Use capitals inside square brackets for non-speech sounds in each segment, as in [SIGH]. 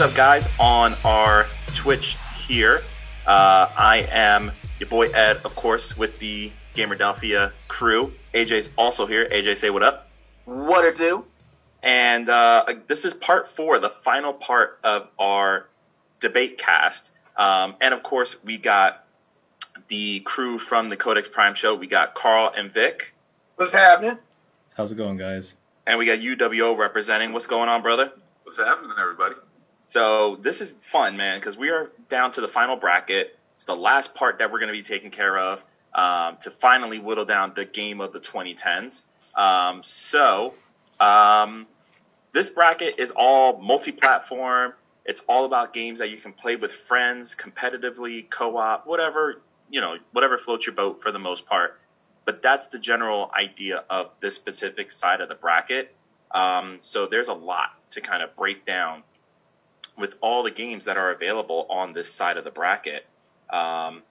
What's up, guys? On our Twitch here, uh, I am your boy Ed, of course, with the Gamerdelphia crew. AJ's also here. AJ, say what up. What it do? And uh, this is part four, the final part of our debate cast. Um, and of course, we got the crew from the Codex Prime show. We got Carl and Vic. What's happening? How's it going, guys? And we got UWO representing. What's going on, brother? What's happening, everybody? So this is fun, man, because we are down to the final bracket. It's the last part that we're going to be taking care of um, to finally whittle down the game of the 2010s. Um, so um, this bracket is all multi-platform. It's all about games that you can play with friends, competitively, co-op, whatever you know, whatever floats your boat for the most part. But that's the general idea of this specific side of the bracket. Um, so there's a lot to kind of break down with all the games that are available on this side of the bracket. Um,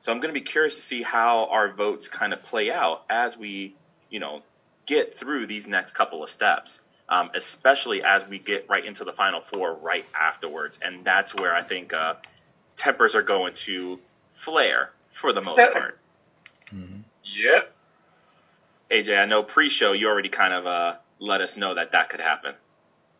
so I'm going to be curious to see how our votes kind of play out as we, you know, get through these next couple of steps, um, especially as we get right into the final four right afterwards. And that's where I think uh, tempers are going to flare for the most part. Mm-hmm. Yep. AJ, I know pre-show you already kind of uh, let us know that that could happen.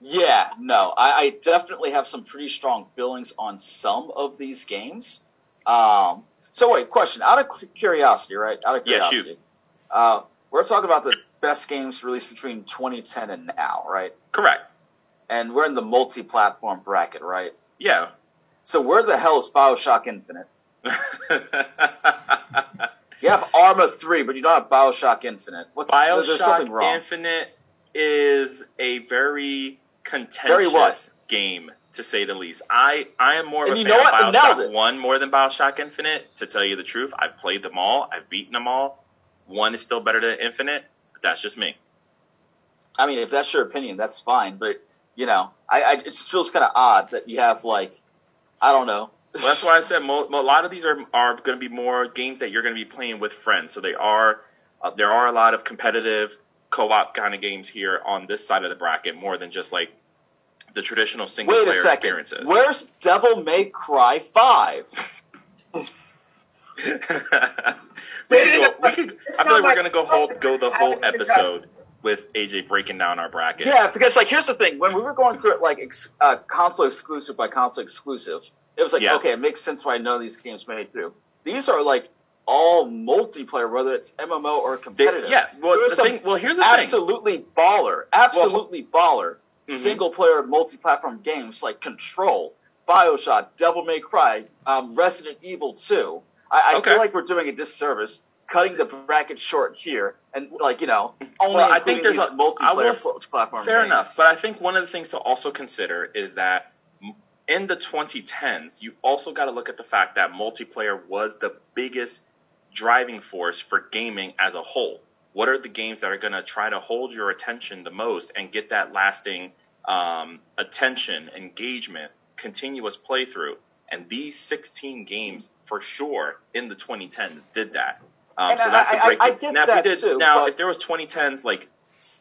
Yeah, no, I, I, definitely have some pretty strong feelings on some of these games. Um, so wait, question out of curiosity, right? Out of curiosity, yeah. Uh, we're talking about the best games released between 2010 and now, right? Correct. And we're in the multi-platform bracket, right? Yeah. So where the hell is Bioshock Infinite? [LAUGHS] you have Arma 3, but you don't have Bioshock Infinite. What's Bioshock there's something wrong. Infinite is a very contentious game to say the least. I, I am more of and a fan of what? Bioshock One more than Bioshock Infinite. To tell you the truth, I've played them all. I've beaten them all. One is still better than Infinite, but that's just me. I mean, if that's your opinion, that's fine. But you know, I, I it just feels kind of odd that you have like, I don't know. Well, that's why I said mo- a lot of these are are going to be more games that you're going to be playing with friends. So they are uh, there are a lot of competitive co-op kind of games here on this side of the bracket more than just like the traditional single Wait player a second. experiences. Where's Devil May Cry Five? [LAUGHS] we could go, we could, I feel like we're gonna go whole, go the whole [LAUGHS] episode with AJ breaking down our bracket. Yeah, because like here's the thing: when we were going through it like ex- uh, console exclusive by console exclusive, it was like Yeah. okay, it makes sense why none of these games made it through. These are like all multiplayer, whether it's MMO or competitive. yeah. Well, the thing. Well, here's the thing. absolutely baller, absolutely baller Mhm. single player multi-platform games like Control, Bioshock, Devil May Cry, um, Resident Evil 2. I, I Okay. feel like we're doing a disservice cutting the bracket short here and like you know only Well, I think there's these a- I will multiplayer platform. Fair games. enough, but I think one of the things to also consider is that in the 2010s, you also got to look at the fact that multiplayer was the biggest driving force for gaming as a whole. What are the games that are going to try to hold your attention the most and get that lasting um, attention, engagement, continuous playthrough? And these 16 games, for sure, in the 2010s, did that. Um, so that's the I- I- break. I get now, that if did, too, now but- if there was 2010s like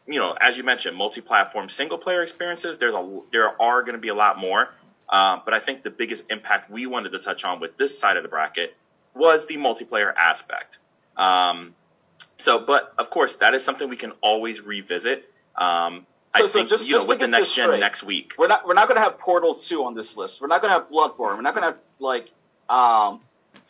you know, as you mentioned, multi-platform single-player experiences. There's a there are going to be a lot more, um, but I think the biggest impact we wanted to touch on with this side of the bracket was the multiplayer aspect. Um, so, but of course, that is something we can always revisit. Um, I So- so think just- you know just to with the next gen straight. next week. We're not we're not gonna have Portal Two on this list. We're not gonna have Bloodborne. We're not gonna have like um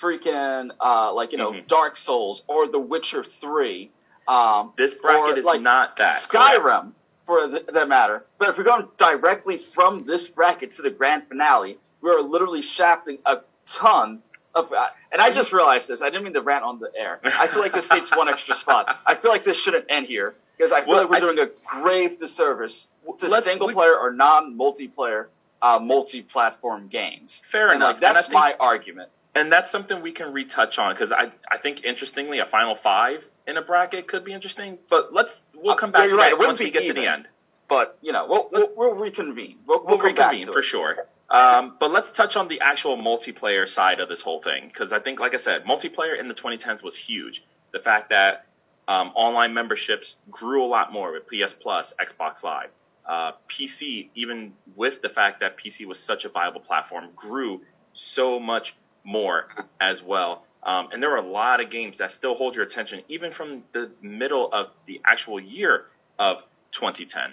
freaking uh like you know Mhm. Dark Souls or The Witcher Three. Um, This bracket or, is like, not that Skyrim for the, that matter. But if we're going directly from this bracket to the grand finale, we are literally shafting a ton of. Uh, and I just realized this. I didn't mean to rant on the air. I feel like this takes one extra spot. I feel like this shouldn't end here because I feel Well, like we're I- doing a grave disservice to single we- player or non multiplayer uh, multi platform games. Fair and enough. Like, that's And I my argument. and that's something we can retouch on because I I think interestingly a final five in a bracket could be interesting. But let's we'll Uh, come back you're to right, it that once we get to the end. But you know, we'll we'll, we'll reconvene. We'll, We'll, reconvene for sure. Um, but let's touch on the actual multiplayer side of this whole thing because I think, like I said, multiplayer in the 2010s was huge. The fact that um, online memberships grew a lot more with PS Plus, Xbox Live. uh, PC, even with the fact that PC was such a viable platform, grew so much more as well. Um, and there are a lot of games that still hold your attention, even from the middle of the actual year of 2010.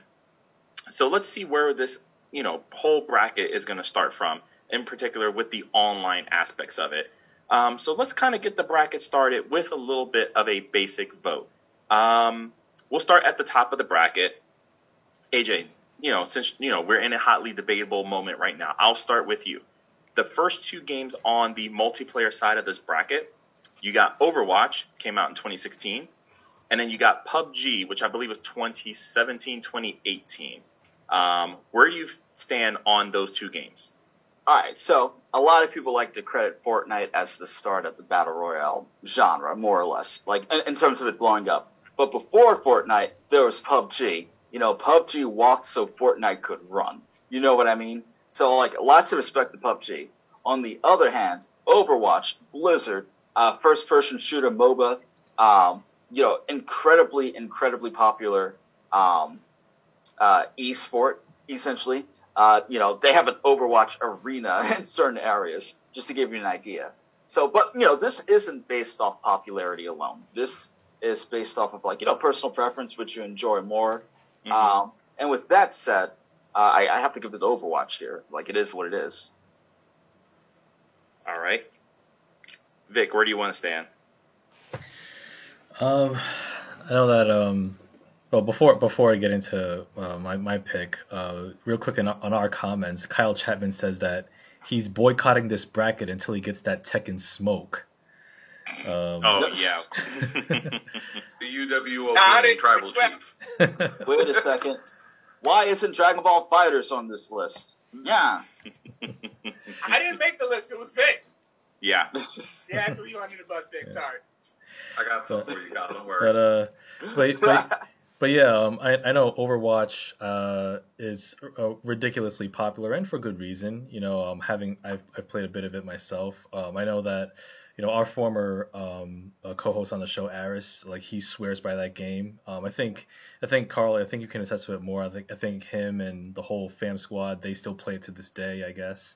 So let's see where this, you know, whole bracket is going to start from, in particular with the online aspects of it. Um, so let's kind of get the bracket started with a little bit of a basic vote. Um, we'll start at the top of the bracket. AJ, you know, since you know we're in a hotly debatable moment right now, I'll start with you. The first two games on the multiplayer side of this bracket, you got Overwatch, came out in 2016, and then you got PUBG, which I believe was 2017, 2018. Um, where do you stand on those two games? All right, so a lot of people like to credit Fortnite as the start of the battle royale genre, more or less, like in, in terms of it blowing up. But before Fortnite, there was PUBG. You know, PUBG walked so Fortnite could run. You know what I mean? So like, lots of respect to PUBG. On the other hand, Overwatch, Blizzard, uh, first-person shooter MOBA, um, you know, incredibly, incredibly popular um, uh, e-sport, essentially. Uh, you know, they have an Overwatch arena [LAUGHS] in certain areas, just to give you an idea. So, but you know, this isn't based off popularity alone. This is based off of like you know personal preference, which you enjoy more. Mm-hmm. Um, and with that said, uh, I, I have to give it Overwatch here. Like it is what it is. All right, Vic, where do you want to stand? Um, I know that um, well, before before I get into uh, my my pick, uh, real quick in, on our comments, Kyle Chapman says that he's boycotting this bracket until he gets that Tekken smoke. Um, oh yeah, [LAUGHS] the UWO tribal chief. [LAUGHS] Wait a second. Why isn't Dragon Ball Fighters on this list? Yeah. [LAUGHS] I didn't make the list. It was Vic. Yeah. yeah, I threw you under the bus, Vic. Yeah. Sorry. I got something for you, guys. Don't worry. But uh, but but, but yeah, um, I I know Overwatch uh is uh, ridiculously popular and for good reason. You know, um, having I've I've played a bit of it myself. Um, I know that you know, our former um, uh, co-host on the show, Aris, like he swears by that game. Um, I think, I think Carl, I think you can attest to it more. I think, I think him and the whole fam squad, they still play it to this day, I guess.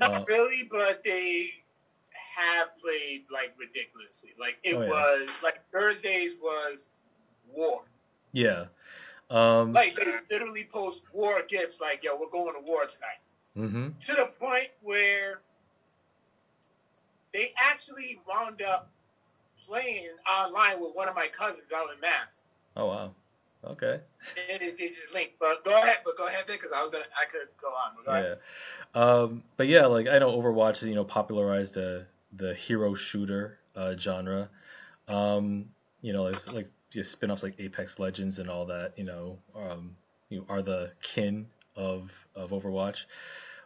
Not uh, really, but they have played like ridiculously. Like it oh, yeah. was like Thursdays was war. Yeah. Um, like they literally post war gifts, like yo, we're going to war tonight. Mm-hmm. To the point where they actually wound up playing online with one of my cousins out in Mass. Oh wow. Okay. And it, it just linked. But go ahead, but go ahead, because I was gonna, I could go on. Go yeah. Um, but yeah, like I know Overwatch, you know, popularized the the hero shooter uh, genre. Um, you know, it's like spin-offs like Apex Legends and all that. You know, um, you know, are the kin of of Overwatch.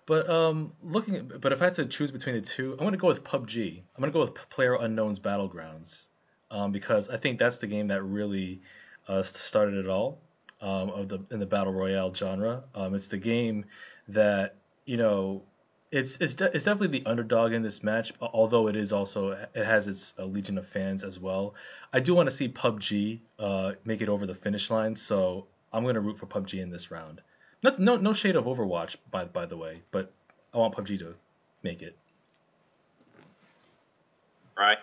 But um, looking, but if I had to choose between the two, I'm gonna go with PUBG. I'm gonna go with Player Unknown's Battlegrounds um, because I think that's the game that really uh, started it all um, of the in the battle royale genre. Um, it's the game that you know it's it's, de- it's definitely the underdog in this match, although it is also it has its uh, legion of fans as well. I do want to see PUBG uh, make it over the finish line, so I'm gonna root for PUBG in this round. No, no, no shade of Overwatch, by by the way, but I want PUBG to make it. Right.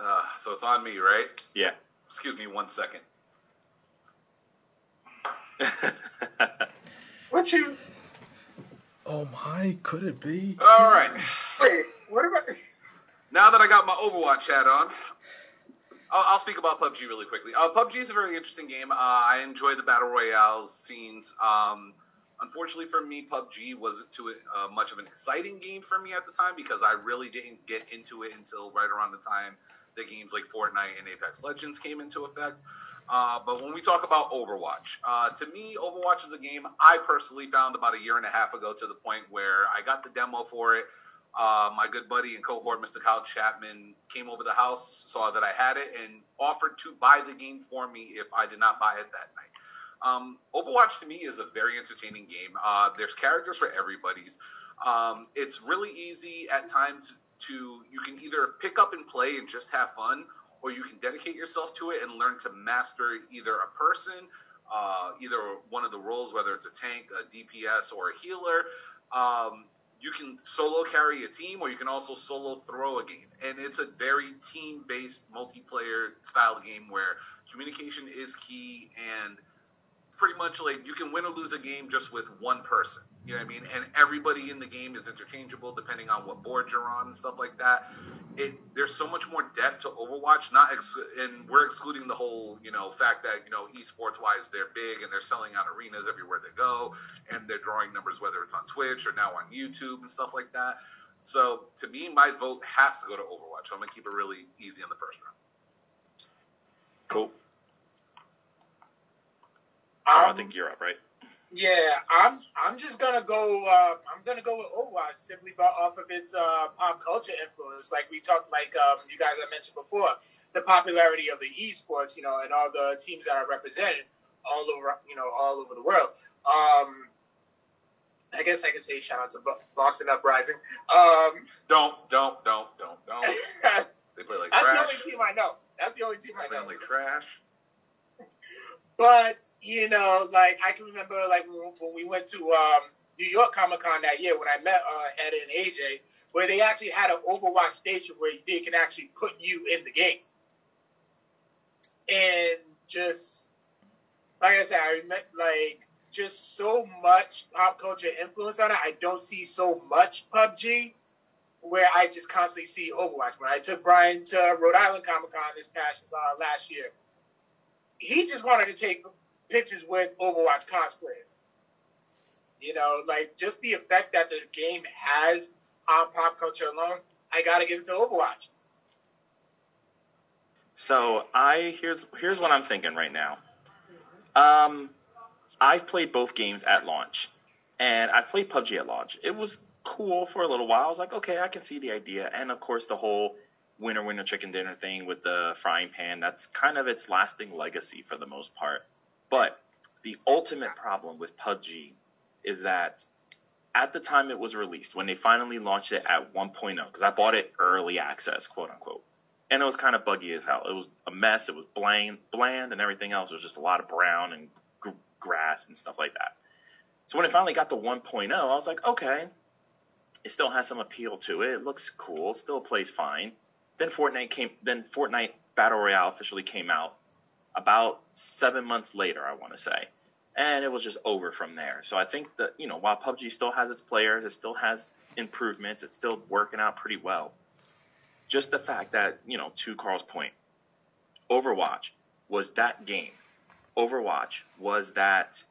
Uh, so it's on me, right? Yeah. Excuse me one second. [LAUGHS] what you? Oh my, could it be? All right. Wait, what about? Now that I got my Overwatch hat on, I'll, I'll, speak about PUBG really quickly. Uh, PUBG is a very interesting game. Uh, I enjoy the battle royale scenes. Um, unfortunately for me, PUBG wasn't too uh, much of an exciting game for me at the time because I really didn't get into it until right around the time that games like Fortnite and Apex Legends came into effect. Uh, but when we talk about Overwatch, uh, to me, Overwatch is a game I personally found about a year and a half ago to the point where I got the demo for it. Uh, my good buddy and cohort, Mr. Kyle Chapman, came over the house, saw that I had it, and offered to buy the game for me if I did not buy it that night. Um, Overwatch to me is a very entertaining game. Uh, there's characters for everybody's. Um, it's really easy at times to you can either pick up and play and just have fun, or you can dedicate yourself to it and learn to master either a person uh, either one of the roles, whether it's a tank, a DPS, or a healer. Um, you can solo carry a team, or you can also solo throw a game, and it's a very team-based multiplayer style game where communication is key and pretty much like you can win or lose a game just with one person. You know what I mean? And everybody in the game is interchangeable depending on what board you're on and stuff like that. It there's so much more depth to Overwatch. Not ex- and we're excluding the whole you know fact that you know esports wise they're big and they're selling out arenas everywhere they go and they're drawing numbers whether it's on Twitch or now on YouTube and stuff like that. So to me, my vote has to go to Overwatch. So I'm gonna keep it really easy in the first round. Cool. Um, I think you're up, right? Yeah, I'm. I'm just gonna go. Uh, I'm gonna go with Overwatch simply off of its uh, pop culture influence. Like we talked, like um, you guys have mentioned before, the popularity of the esports, you know, and all the teams that are represented all over, you know, all over the world. Um, I guess I can say shout out to Boston Uprising. Um, don't, don't, don't, don't, don't. [LAUGHS] they play like That's trash. the only team I know. That's the only team They I play know. like trash. But you know, like I can remember, like when, when we went to um, New York Comic Con that year when I met uh, Ed and AJ, where they actually had an Overwatch station where they can actually put you in the game, and just like I said, I met like just so much pop culture influence on it. I don't see so much PUBG. Where I just constantly see Overwatch. When I took Brian to Rhode Island Comic Con this past uh, last year, he just wanted to take pictures with Overwatch cosplayers. You know, like just the effect that the game has on pop culture alone, I gotta give it to Overwatch. So I here's here's what I'm thinking right now. Um, I've played both games at launch, and I played PUBG at launch. It was cool for a little while. I was like, okay, I can see the idea, and of course the whole winner winner chicken dinner thing with the frying pan. That's kind of its lasting legacy for the most part. But the ultimate problem with PUBG is that at the time it was released, when they finally launched it at 1.0, because I bought it early access, quote unquote and it was kind of buggy as hell. It was a mess. It was bland, bland, and everything else. It was just a lot of brown and g- grass and stuff like that. So when it finally got to 1.0, I was like, okay, it still has some appeal to it. It looks cool. It still plays fine. Then Fortnite came. Then Fortnite Battle Royale officially came out about seven months later, I want to say, and it was just over from there. So I think that you know, while PUBG still has its players, it still has improvements. It's still working out pretty well just the fact that, you know, to Carl's point, Overwatch was that game. Overwatch was that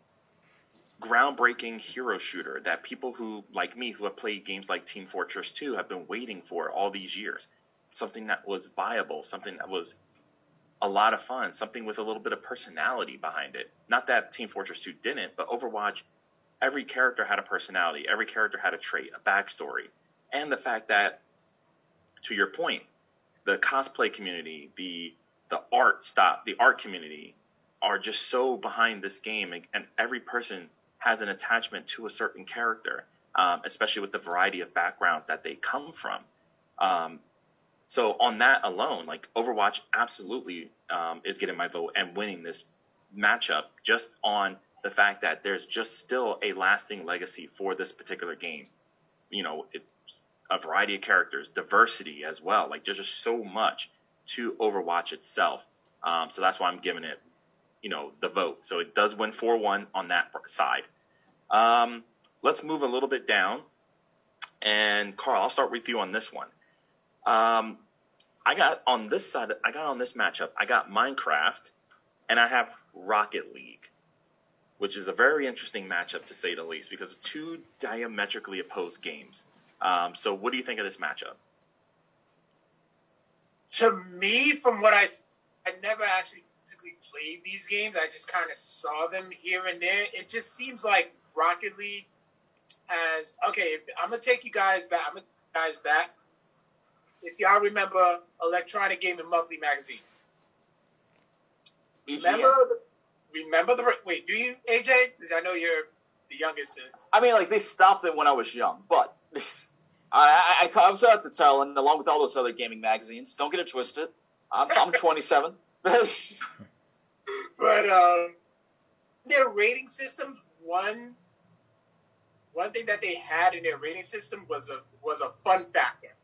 groundbreaking hero shooter that people who, like me, who have played games like Team Fortress 2 have been waiting for all these years. Something that was viable, something that was a lot of fun, something with a little bit of personality behind it. Not that Team Fortress 2 didn't, but Overwatch, every character had a personality, every character had a trait, a backstory. And the fact that to your point, the cosplay community, the the art stop, the art community are just so behind this game, and, and every person has an attachment to a certain character, um, especially with the variety of backgrounds that they come from. Um, so on that alone, like Overwatch absolutely um, is getting my vote and winning this matchup just on the fact that there's just still a lasting legacy for this particular game. You know, a variety of characters, diversity as well. Like there's just so much to Overwatch itself. Um, so that's why I'm giving it, you know, the vote. So it does win 4-1 on that side. Um, let's move a little bit down. And Carl, I'll start with you on this one. Um, I got on this side, I got on this matchup, I got Minecraft and I have Rocket League, which is a very interesting matchup to say the least because of two diametrically opposed games. Um, so, what do you think of this matchup? To me, from what I, I never actually physically played these games. I just kind of saw them here and there. It just seems like Rocket League has. Okay, I'm gonna take you guys back. I'm gonna take you guys back. If y'all remember Electronic Gaming Monthly magazine, remember, the, remember the wait. Do you, AJ? I know you're the youngest. I mean, like they stopped it when I was young, but I, I, I was at the tail end along with all those other gaming magazines. Don't get it twisted. I'm, I'm [LAUGHS] 27. [LAUGHS] but um, their rating system, one one thing that they had in their rating system was a was a fun factor.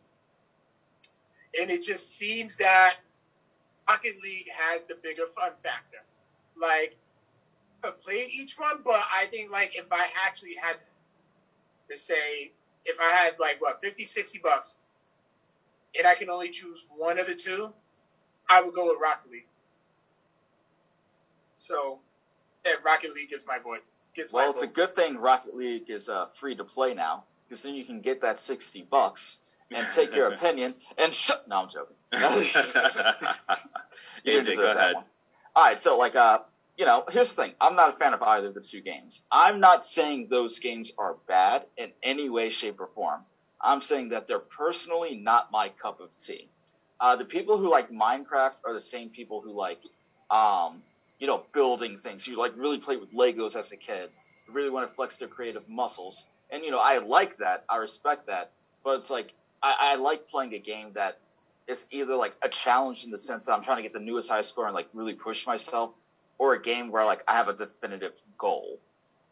And it just seems that Rocket League has the bigger fun factor. Like I played each one, but I think like if I actually had to say if I had like what 50 60 bucks and I can only choose one of the two, I would go with Rocket League. So, yeah, Rocket League is my boy. Gets Well, my it's a good thing Rocket League is uh, free to play now, because then you can get that sixty bucks and take your [LAUGHS] opinion and shut. No, I'm joking. [LAUGHS] [LAUGHS] You AJ, deserve go that ahead. one. All right, so like, uh, you know, here's the thing. I'm not a fan of either of the two games. I'm not saying those games are bad in any way, shape, or form. I'm saying that they're personally not my cup of tea. Uh, the people who like Minecraft are the same people who like, um, you know, building things. You like really play with Legos as a kid. Really want to flex their creative muscles. And you know, I like that. I respect that. But it's like I, I like playing a game that is either like a challenge in the sense that I'm trying to get the newest high score and like really push myself, or a game where like I have a definitive goal.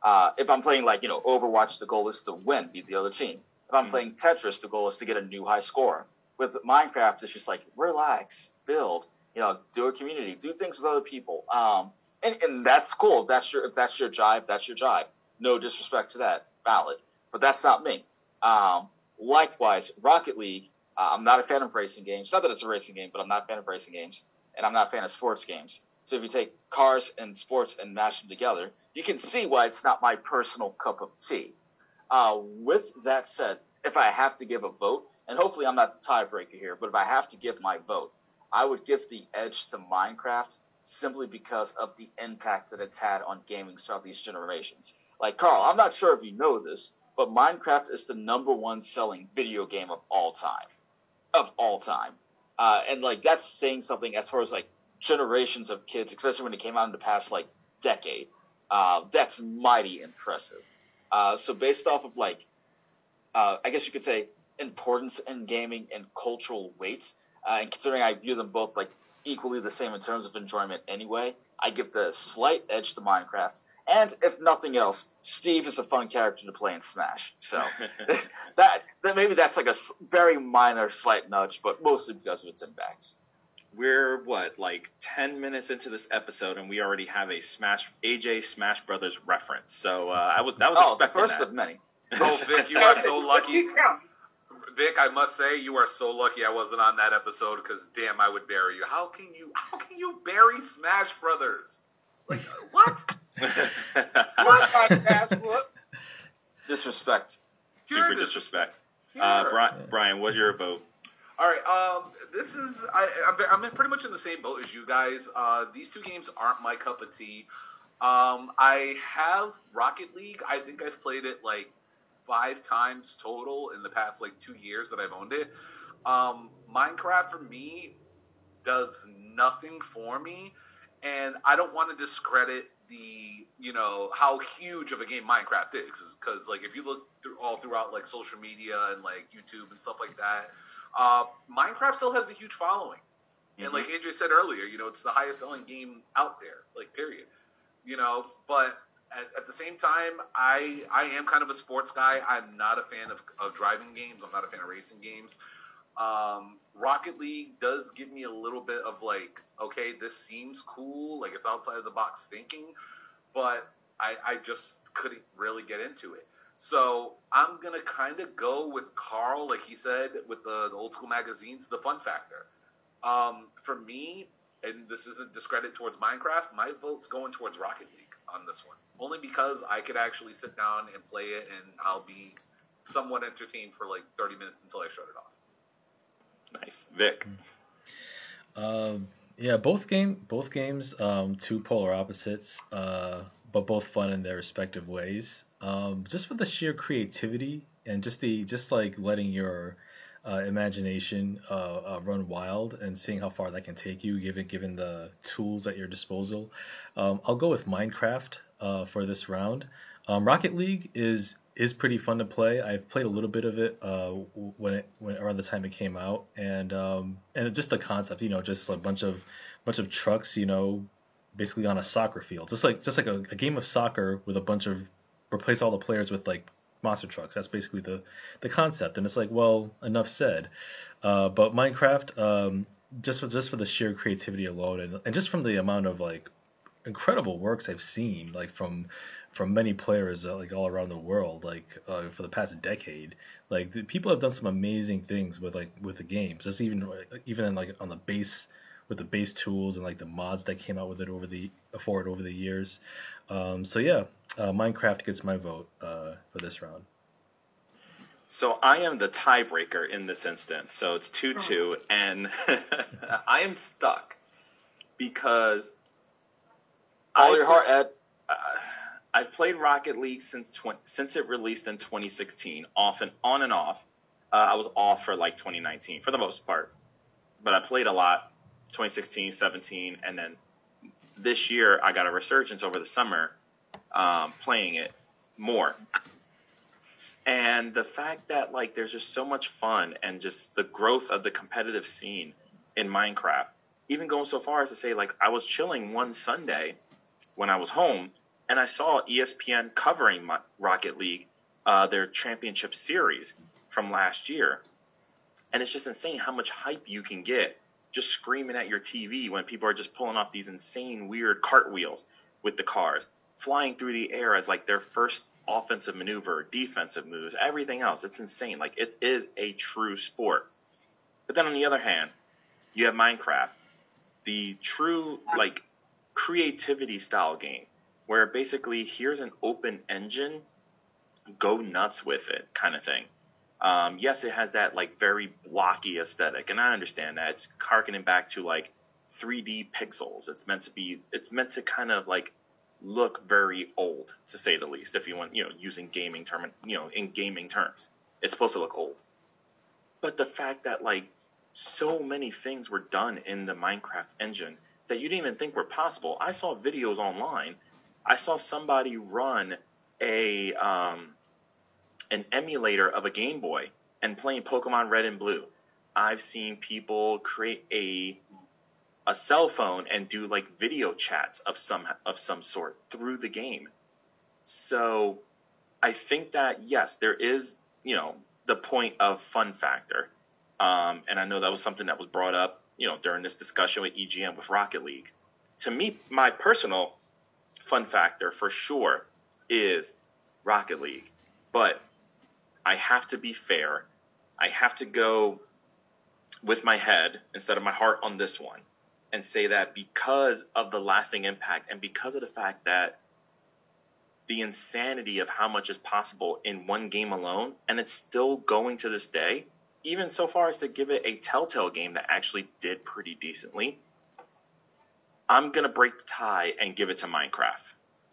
Uh, if I'm playing like you know Overwatch, the goal is to win, beat the other team. If I'm Mhm. playing Tetris, the goal is to get a new high score. With Minecraft, it's just like relax, build, you know, do a community, do things with other people. Um, and, and that's cool. That's your if that's your jive, that's your jive. No disrespect to that, valid. But that's not me. Um, likewise, Rocket League. Uh, I'm not a fan of racing games. Not that it's a racing game, but I'm not a fan of racing games, and I'm not a fan of sports games. So if you take cars and sports and mash them together, you can see why it's not my personal cup of tea. Uh, with that said, if I have to give a vote, and hopefully I'm not the tiebreaker here, but if I have to give my vote, I would give the edge to Minecraft simply because of the impact that it's had on gaming throughout these generations. Like Carl, I'm not sure if you know this, but Minecraft is the number one selling video game of all time, of all time, uh, and like that's saying something as far as like generations of kids, especially when it came out in the past like decade. Uh, that's mighty impressive. Uh, so based off of like, uh, I guess you could say importance in gaming and cultural weight, uh, and considering I view them both like equally the same in terms of enjoyment anyway, I give the slight edge to Minecraft. And if nothing else, Steve is a fun character to play in Smash. So [LAUGHS] [LAUGHS] that, that maybe that's like a very minor slight nudge, but mostly because of its impacts. We're what, like ten minutes into this episode, and we already have a Smash AJ Smash Brothers reference. So uh, I was that was Oh, the expecting first that. of many. [LAUGHS] Oh, Vic, you are so Let's lucky. Vic, I must say, you are so lucky I wasn't on that episode because damn, I would bury you. How can you? How can you bury Smash Brothers? Like [LAUGHS] what? What podcast? What? Disrespect. Super Pure disrespect. Pure. Uh, Brian, Brian, what's your vote? All right. Um, this is I, I'm, I'm pretty much in the same boat as you guys. Uh, these two games aren't my cup of tea. Um, I have Rocket League. I think I've played it like five times total in the past like two years that I've owned it. Um, Minecraft for me does nothing for me, and I don't want to discredit the you know how huge of a game Minecraft is because like if you look through all throughout like social media and like YouTube and stuff like that, uh, Minecraft still has a huge following. And like AJ said earlier, you know, it's the highest selling game out there, like period. You know, but at, at the same time, I I am kind of a sports guy. I'm not a fan of, of driving games. I'm not a fan of racing games. Um, Rocket League does give me a little bit of like, okay, this seems cool, like it's outside of the box thinking, but I, I just couldn't really get into it. So I'm gonna kind of go with Carl, like he said, with the, the old school magazines, the fun factor. Um, for me, and this isn't discredit towards Minecraft, my vote's going towards Rocket League on this one, only because I could actually sit down and play it, and I'll be somewhat entertained for like 30 minutes until I shut it off. Nice, Vic. Um, yeah, both game both games, um, two polar opposites, uh, but both fun in their respective ways. Um, just for the sheer creativity and just the just like letting your uh, imagination uh, uh, run wild and seeing how far that can take you, given given the tools at your disposal. Um, I'll go with Minecraft uh, for this round. Um, Rocket League is is pretty fun to play. I've played a little bit of it uh, when it when around the time it came out, and um, and just the concept, you know, just a bunch of bunch of trucks, you know, basically on a soccer field, just like just like a, a game of soccer with a bunch of replace all the players with like monster trucks. That's basically the the concept, and it's like, well, enough said. Uh, but Minecraft, um, just for, just for the sheer creativity alone, and, and just from the amount of like incredible works I've seen, like from from many players uh, like all around the world, like uh, for the past decade, like the, people have done some amazing things with like with the games. Just even even in, like on the base with the base tools and like the mods that came out with it over the for it over the years. Um, so yeah, uh, Minecraft gets my vote uh, for this round. So I am the tiebreaker in this instance. So it's two two, and [LAUGHS] I am stuck because All your heart, Ed. uh, I've played Rocket League since tw- since it released in 2016, off and on and off. Uh, I was off for like 2019 for the most part, but I played a lot 2016, 17, and then this year I got a resurgence over the summer um, playing it more. And the fact that like there's just so much fun and just the growth of the competitive scene in Minecraft, even going so far as to say like I was chilling one Sunday when I was home and I saw ESPN covering my, Rocket League, uh, their championship series from last year, and it's just insane how much hype you can get just screaming at your TV when people are just pulling off these insane weird cartwheels with the cars, flying through the air as like their first offensive maneuver, defensive moves, everything else. It's insane. Like it is a true sport. But then on the other hand, you have Minecraft, the true like creativity style game where basically here's an open engine, go nuts with it kind of thing. Um, yes, it has that like very blocky aesthetic, and I understand that. It's harkening back to like 3D pixels. It's meant to be. It's meant to kind of like look very old, to say the least. If you want, you know, using gaming term, you know, in gaming terms, it's supposed to look old. But the fact that like so many things were done in the Minecraft engine that you didn't even think were possible. I saw videos online. I saw somebody run a um, an emulator of a Game Boy and playing Pokemon Red and Blue. I've seen people create a a cell phone and do like video chats of some of some sort through the game. So I think that yes, there is, you know, the point of fun factor. Um, and I know that was something that was brought up, you know, during this discussion with EGM with Rocket League. To me, my personal fun factor for sure is Rocket League. But I have to be fair. I have to go with my head instead of my heart on this one and say that because of the lasting impact and because of the fact that the insanity of how much is possible in one game alone, and it's still going to this day, even so far as to give it a Telltale game that actually did pretty decently, I'm going to break the tie and give it to Minecraft.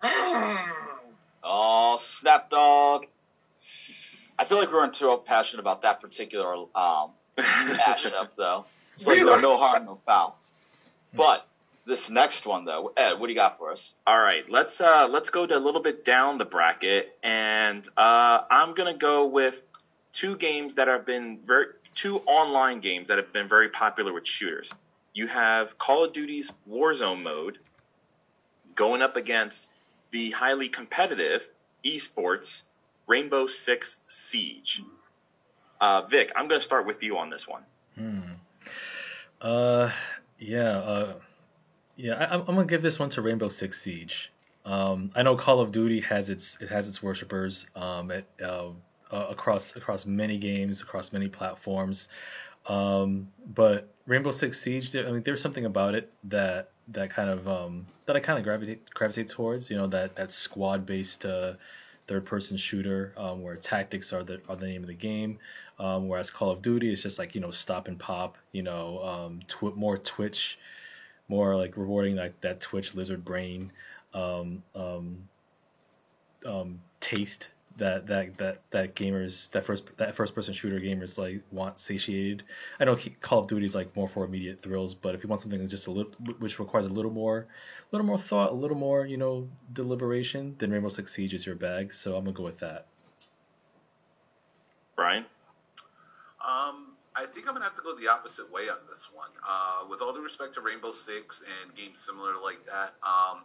Mm. Oh, snap dog. I feel like we weren't too passionate about that particular um, [LAUGHS] mashup, though. So like, Really? no harm, no foul. But this next one, though, Ed, what do you got for us? All right, let's uh let's go to a little bit down the bracket, and uh, I'm gonna go with two games that have been very two online games that have been very popular with shooters. You have Call of Duty's Warzone mode going up against the highly competitive esports Rainbow Six Siege. Uh, Vic, I'm gonna start with you on this one. Hmm. Uh, yeah. Uh, yeah. I, I'm I'm gonna give this one to Rainbow Six Siege. Um, I know Call of Duty has its it has its worshippers um, at, uh, uh, across across many games, across many platforms. Um, but Rainbow Six Siege, I mean, there's something about it that that kind of um, that I kind of gravitate gravitate towards. You know, that that squad based uh, third person shooter um, where tactics are the are the name of the game. Um, whereas Call of Duty is just like you know stop and pop. You know, um, twi- more Twitch, more like rewarding like that Twitch lizard brain um, um, um, taste that that that that gamers that first that first person shooter gamers like want satiated. I know Call of Duty is like more for immediate thrills, but if you want something that's just a little which requires a little more, a little more thought, a little more you know deliberation, then Rainbow Six Siege is your bag. So I'm gonna go with that. Brian. Um, I think I'm gonna have to go the opposite way on this one. Uh, with all due respect to Rainbow Six and games similar like that, um,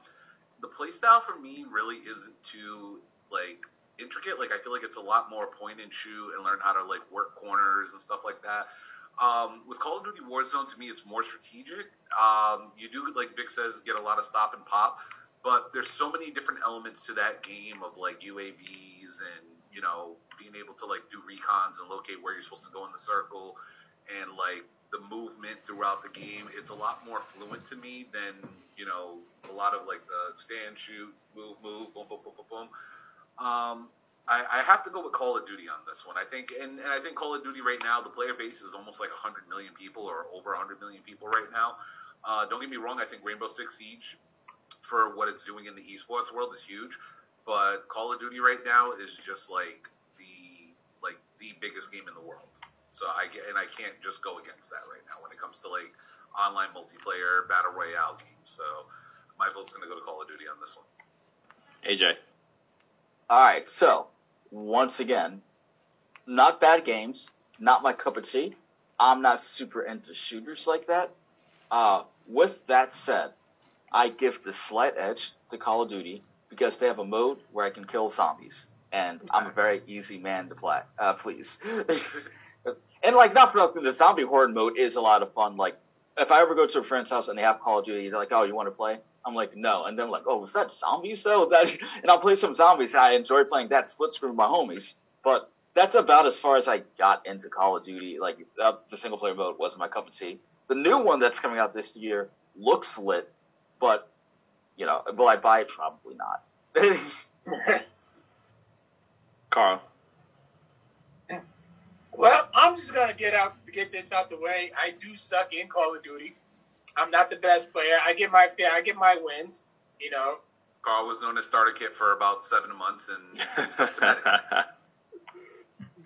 the playstyle for me really isn't too like intricate. Like I feel like it's a lot more point and shoot and learn how to like work corners and stuff like that. Um, with Call of Duty Warzone, to me, it's more strategic. Um, you do, like Vic says, get a lot of stop and pop, but there's so many different elements to that game of like UAVs and you know being able to like do recons and locate where you're supposed to go in the circle and like the movement throughout the game. It's a lot more fluent to me than you know a lot of like the stand, shoot, move, move, boom, boom, boom, boom, boom. Um, I, I have to go with Call of Duty on this one. I think, and, and I think Call of Duty right now, the player base is almost like 100 million people or over 100 million people right now. Uh, don't get me wrong, I think Rainbow Six Siege, for what it's doing in the esports world, is huge. But Call of Duty right now is just like the like the biggest game in the world. So I and I can't just go against that right now when it comes to like online multiplayer battle royale games. So my vote's going to go to Call of Duty on this one. AJ. All right, so once again, not bad games, not my cup of tea. I'm not super into shooters like that. Uh, with that said, I give the slight edge to Call of Duty because they have a mode where I can kill zombies, and I'm a very easy man to play, uh, please. [LAUGHS] and like, not for nothing, the zombie horde mode is a lot of fun. Like, if I ever go to a friend's house and they have Call of Duty, they're like, "Oh, you want to play?" I'm like, "No," and then I'm like, "Oh, was that zombies though?" That, [LAUGHS] and I'll play some zombies. I enjoy playing that split screen with my homies, but that's about as far as I got into Call of Duty. Like, uh, the single player mode wasn't my cup of tea. The new one that's coming out this year looks lit, but you know, will I buy it? Probably not. [LAUGHS] Carl. Well, I'm just gonna get out get this out the way. I do suck in Call of Duty. I'm not the best player. I get my fair. I get my wins. You know. Carl was known as starter kit for about seven months, and [LAUGHS]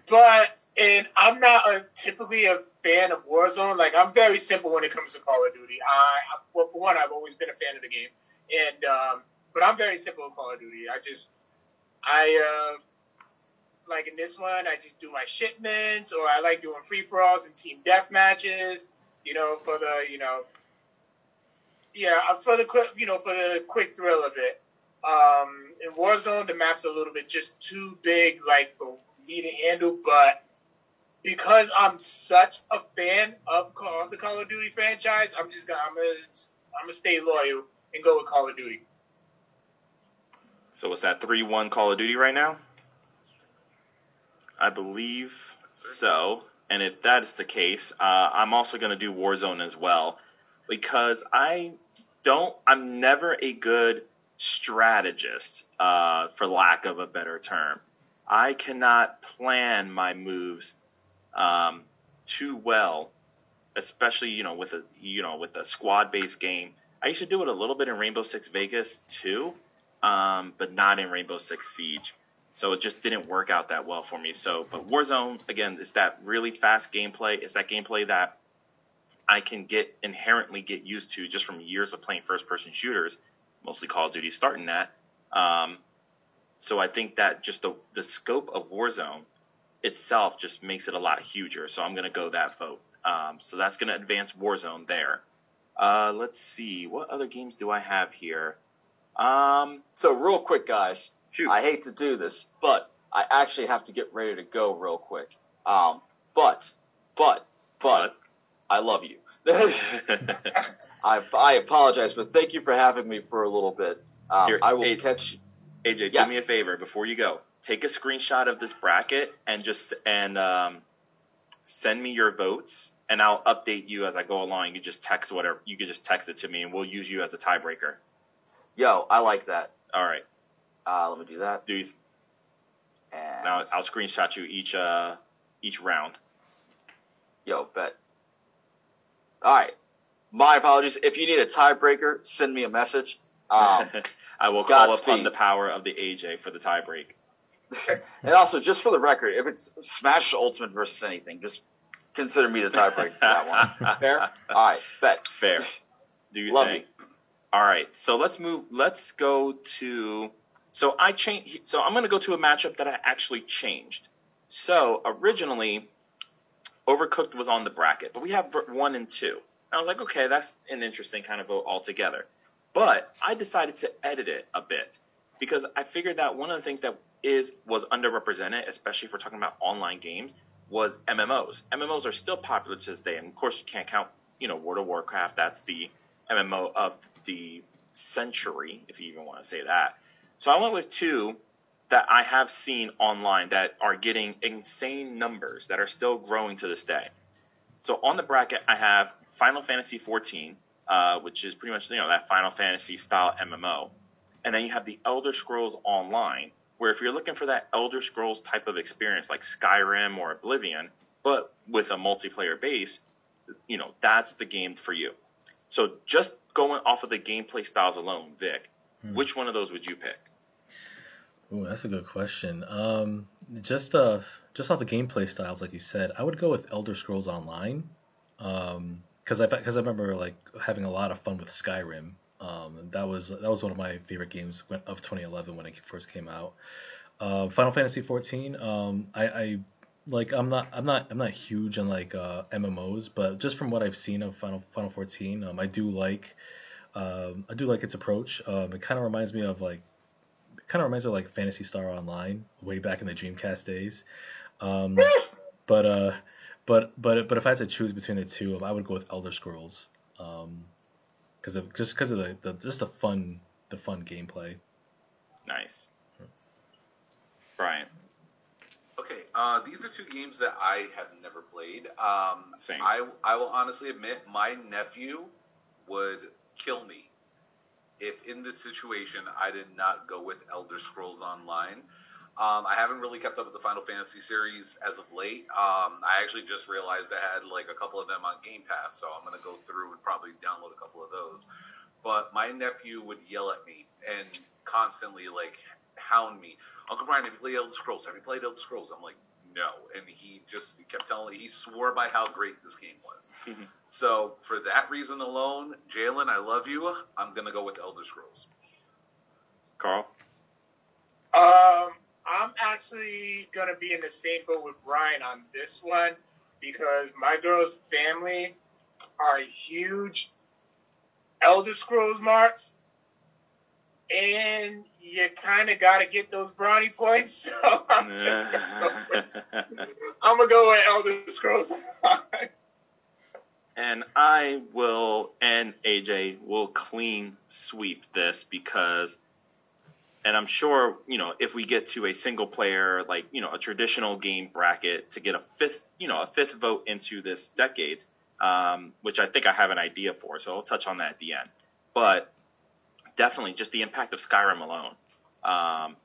but and I'm not a, typically a fan of Warzone. Like I'm very simple when it comes to Call of Duty. I well, for one, I've always been a fan of the game, and um, but I'm very simple with Call of Duty. I just I uh, like in this one, I just do my shipments, or I like doing free for alls and team death matches. You know, for the you know, yeah, uh, for the quick, you know, for the quick thrill of it. Um, in Warzone, the map's a little bit just too big, like for me to handle. But because I'm such a fan of Call, the Call of Duty franchise, I'm just gonna I'm gonna I'm gonna stay loyal and go with Call of Duty. So what's that? Three one Call of Duty right now. I believe so. And if that is the case, uh, I'm also going to do Warzone as well because I don't, I'm never a good strategist, uh, for lack of a better term. I cannot plan my moves um, too well, especially you know with a you know with a squad based game. I used to do it a little bit in Rainbow Six Vegas too, um, but not in Rainbow Six Siege. So it just didn't work out that well for me. So, but Warzone again is that really fast gameplay. It's that gameplay that I can get inherently get used to just from years of playing first person shooters, mostly Call of Duty starting that. Um, so I think that just the the scope of Warzone itself just makes it a lot huger. So I'm going to go that vote. Um, so that's going to advance Warzone there. Uh, let's see, what other games do I have here? Um, so real quick, guys, shoot. I hate to do this, but I actually have to get ready to go real quick. Um, but, but, but, I love you. [LAUGHS] I, I apologize, but thank you for having me for a little bit. Um, Here, I will hey, catch. AJ, Yes. do me a favor before you go. Take a screenshot of this bracket and just and um, send me your votes, and I'll update you as I go along. You can just text whatever. You can just text it to me, and we'll use you as a tiebreaker. Yo, I like that. All right. Uh, let me do that. Do you, And now I'll screenshot you each uh each round. yo, bet. All right. My apologies. If you need a tiebreaker, send me a message. Um, [LAUGHS] I will call upon the power of the AJ for the tiebreak. [LAUGHS] and also, just for the record, if it's Smash Ultimate versus anything, just consider me the tiebreaker for that one. [LAUGHS] Fair? All right, bet. Fair. Do you Love think? All right. So let's move. Let's go to. So I changed. So I'm going to go to a matchup that I actually changed. So originally, Overcooked was on the bracket, but we have one and two. I was like, okay, that's an interesting kind of vote altogether. But I decided to edit it a bit because I figured that one of the things that is was underrepresented, especially if we're talking about online games, was MMOs. MMOs are still popular to this day, and of course you can't count, you know, World of Warcraft. That's the MMO of the century, if you even want to say that. So I went with two that I have seen online that are getting insane numbers that are still growing to this day. So on the bracket, I have Final Fantasy 14, uh, which is pretty much you know that Final Fantasy style MMO, and then you have the Elder Scrolls Online, where if you're looking for that Elder Scrolls type of experience like Skyrim or Oblivion, but with a multiplayer base, you know that's the game for you. So just going off of the gameplay styles alone, Vic, hmm. which one of those would you pick? Ooh, that's a good question. Um, just uh, just off the gameplay styles, like you said, I would go with Elder Scrolls Online. Um, because I because I remember like having a lot of fun with Skyrim. Um, that was that was one of my favorite games of 2011 when it first came out. Uh, Final Fantasy 14. Um, I, I like I'm not I'm not I'm not huge on like uh, MMOs, but just from what I've seen of Final Final 14, um, I do like um, I do like its approach. Um, it kind of reminds me of like kind of reminds me of like Phantasy Star Online way back in the Dreamcast days. Um, but uh, but but but if I had to choose between the two, I would go with Elder Scrolls, because um, of just because of the, the just the fun the fun gameplay. Nice. Brian. Okay, uh, these are two games that I have never played. Um, Same. I I will honestly admit my nephew would kill me if in this situation I did not go with Elder Scrolls Online. Um, I haven't really kept up with the Final Fantasy series as of late. Um, I actually just realized I had like a couple of them on Game Pass, so I'm gonna go through and probably download a couple of those. But my nephew would yell at me and constantly like hound me. Uncle Brian, have you played Elder Scrolls? Have you played Elder Scrolls? I'm like, no, and he just kept telling. He swore by how great this game was. Mm-hmm. So for that reason alone, Jalen, I love you. I'm gonna go with Elder Scrolls. Carl. Um, I'm actually gonna be in the same boat with Brian on this one because my girl's family are huge Elder Scrolls marks, and you kind of got to get those brownie points. [LAUGHS] So I'm, gonna, [LAUGHS] [LAUGHS] I'm gonna go with Elder Scrolls. and I will, and AJ will clean sweep this because and I'm sure, you know, if we get to a single player, like, you know, a traditional game bracket to get a fifth, you know, a fifth vote into this decade, um, which I think I have an idea for. So I'll touch on that at the end. But definitely just the impact of Skyrim alone um,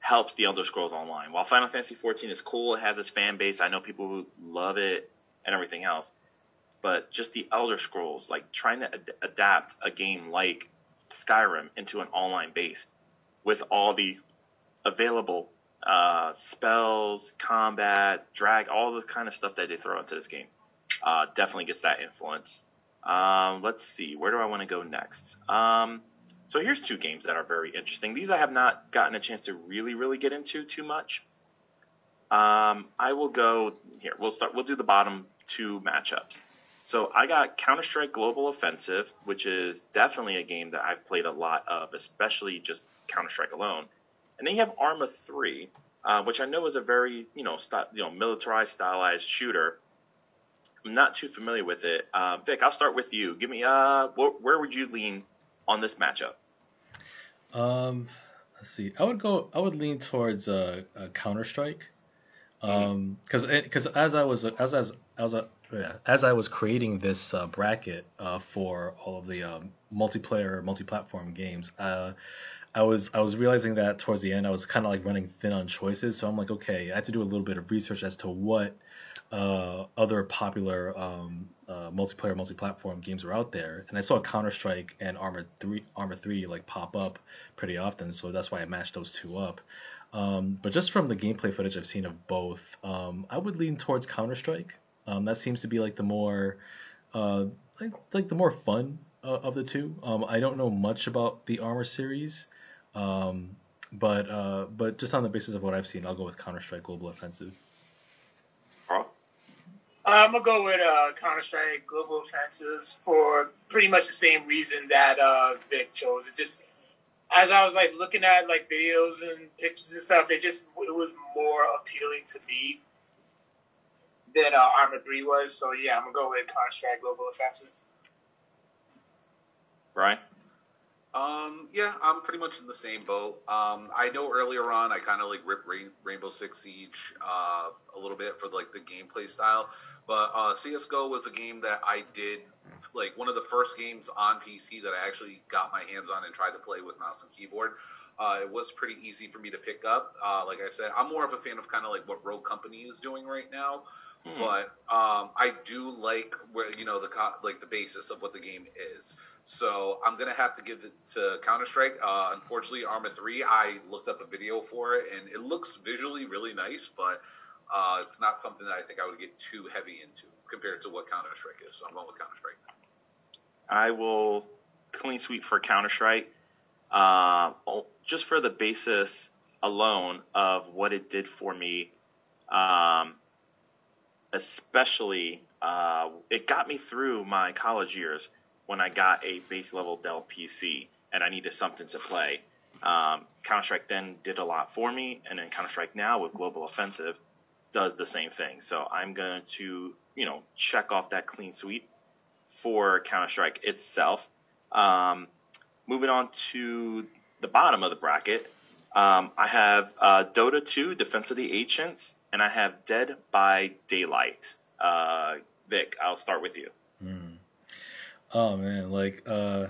helps the Elder Scrolls Online. While Final Fantasy XIV is cool, it has its fan base. I know people who love it and everything else. But just the Elder Scrolls, like trying to ad- adapt a game like Skyrim into an online base with all the available uh, spells, combat, drag, all the kind of stuff that they throw into this game. Uh, definitely gets that influence. Um, let's see, where do I want to go next? Um, so here's two games that are very interesting. These I have not gotten a chance to really, really get into too much. Um, I will go here. We'll start. We'll do the bottom two matchups. So I got Counter Strike Global Offensive, which is definitely a game that I've played a lot of, especially just Counter Strike alone. And then you have Arma 3, uh, which I know is a very you know you know militarized stylized shooter. I'm not too familiar with it. Uh, Vic, I'll start with you. Give me uh, wh- where would you lean on this matchup? Um, let's see. I would go. I would lean towards uh, Counter Strike. Um, because because as I was as as as a as I was creating this uh, bracket uh, for all of the um, multiplayer, multi-platform games, uh, I was I was realizing that towards the end I was kind of like running thin on choices. So I'm like, okay, I had to do a little bit of research as to what uh, other popular um, uh, multiplayer, multi-platform games were out there, and I saw Counter Strike and Arma three Arma three like pop up pretty often. So that's why I matched those two up. Um, but just from the gameplay footage I've seen of both, um, I would lean towards Counter Strike. Um, that seems to be like the more uh, like, like the more fun uh, of the two. Um, I don't know much about the Arma series. Um, but uh, but just on the basis of what I've seen, I'll go with Counter Strike Global Offensive. Carl? I'm gonna go with uh, Counter Strike Global Offensives for pretty much the same reason that uh, Vic chose. It just as I was like looking at like videos and pictures and stuff, it just it was more appealing to me than uh, Arma Three was. So yeah, I'm gonna go with Counter Strike Global Offensives. Brian. Um, yeah, I'm pretty much in the same boat. Um, I know earlier on I kind of like ripped Rain- Rainbow Six Siege uh, a little bit for like the gameplay style, but uh, CS:GO was a game that I did like one of the first games on PC that I actually got my hands on and tried to play with mouse and keyboard. Uh, it was pretty easy for me to pick up. Uh, like I said, I'm more of a fan of kind of like what Rogue Company is doing right now. Hmm. But um, I do like where you know the co- like the basis of what the game is. So I'm gonna have to give it to Counter Strike. Uh, unfortunately, Arma 3, I looked up a video for it, and it looks visually really nice, but uh, it's not something that I think I would get too heavy into compared to what Counter Strike is. So I'm going with Counter Strike. I will clean sweep for Counter Strike, uh, just for the basis alone of what it did for me. Um, especially, uh, it got me through my college years when I got a base level Dell PC and I needed something to play. Um, Counter Strike then did a lot for me, and then Counter Strike now with Global Offensive does the same thing. So I'm going to, you know, check off that clean sweep for Counter Strike itself. Um, moving on to the bottom of the bracket, um, I have uh, Dota 2 Defense of the Ancients, and I have Dead by Daylight. Uh, Vic, I'll start with you. Mm. Oh man, like uh,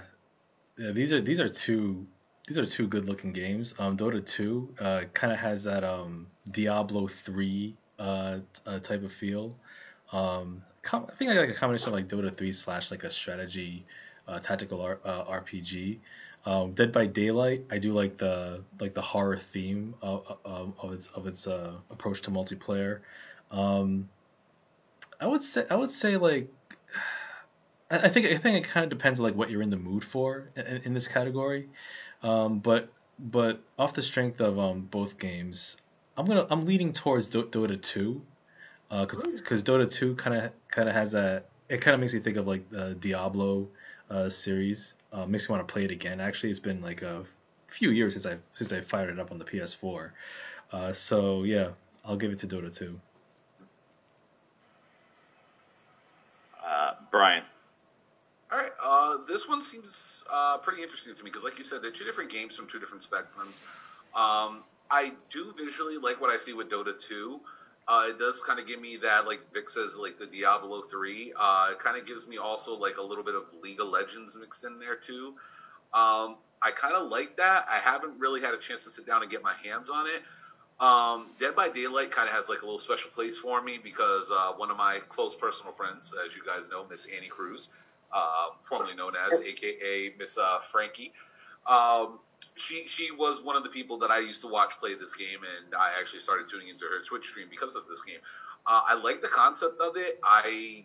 yeah, these are these are two these are two good looking games. Um, Dota 2 uh, kind of has that um, Diablo 3 uh, uh, type of feel. Um, com- I think I like a combination of like Dota 3 slash like a strategy uh, tactical R- uh, RPG. Um, Dead by Daylight, I do like the like the horror theme of, of, of its of its approach to multiplayer. Um, I would say I would say like [SIGHS] I think I think it kind of depends on like what you're in the mood for in, in this category. Um, but but off the strength of um, both games, I'm gonna I'm leaning towards Do- Dota 2 because uh, because Dota 2 kind of kind of has that it kind of makes me think of like the Diablo uh, series. Uh, makes me want to play it again. Actually, it's been like a few years since I since I fired it up on the PS4. Uh, so yeah, I'll give it to Dota 2. Uh, Brian. All right. Uh, this one seems uh, pretty interesting to me because, like you said, they're two different games from two different spectrums. Um, I do visually like what I see with Dota 2. Uh, it does kind of give me that, like Vic says, like the Diablo 3. Uh, it kind of gives me also like a little bit of League of Legends mixed in there too. Um, I kind of like that. I haven't really had a chance to sit down and get my hands on it. Um, Dead by Daylight kind of has like a little special place for me because uh, one of my close personal friends, as you guys know, Miss Annie Cruz, uh, formerly known as AKA Miss uh, Frankie. Um, she she was one of the people that I used to watch play this game, and I actually started tuning into her Twitch stream because of this game. Uh, I like the concept of it. I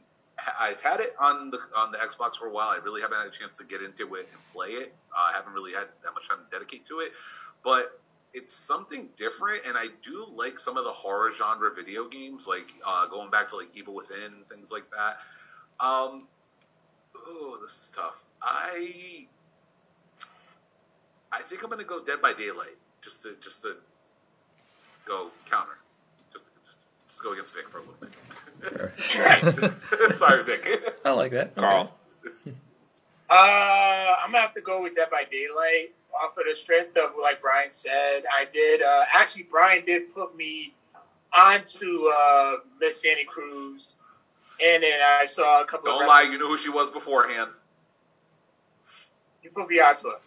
I've had it on the on the Xbox for a while. I really haven't had a chance to get into it and play it. Uh, I haven't really had that much time to dedicate to it, but it's something different, and I do like some of the horror genre video games, like uh, going back to like Evil Within and things like that. Um, oh, this is tough. I I think I'm gonna go Dead by Daylight just to just to go counter, just just just go against Vic for a little bit. [LAUGHS] Sorry, Vic. I like that, Carl. Uh, I'm gonna have to go with Dead by Daylight off of the strength of like Brian said. I did uh, actually Brian did put me onto uh, Miss Sandy Cruz and then I saw a couple. Don't of lie, you knew who she was beforehand. You put me onto it.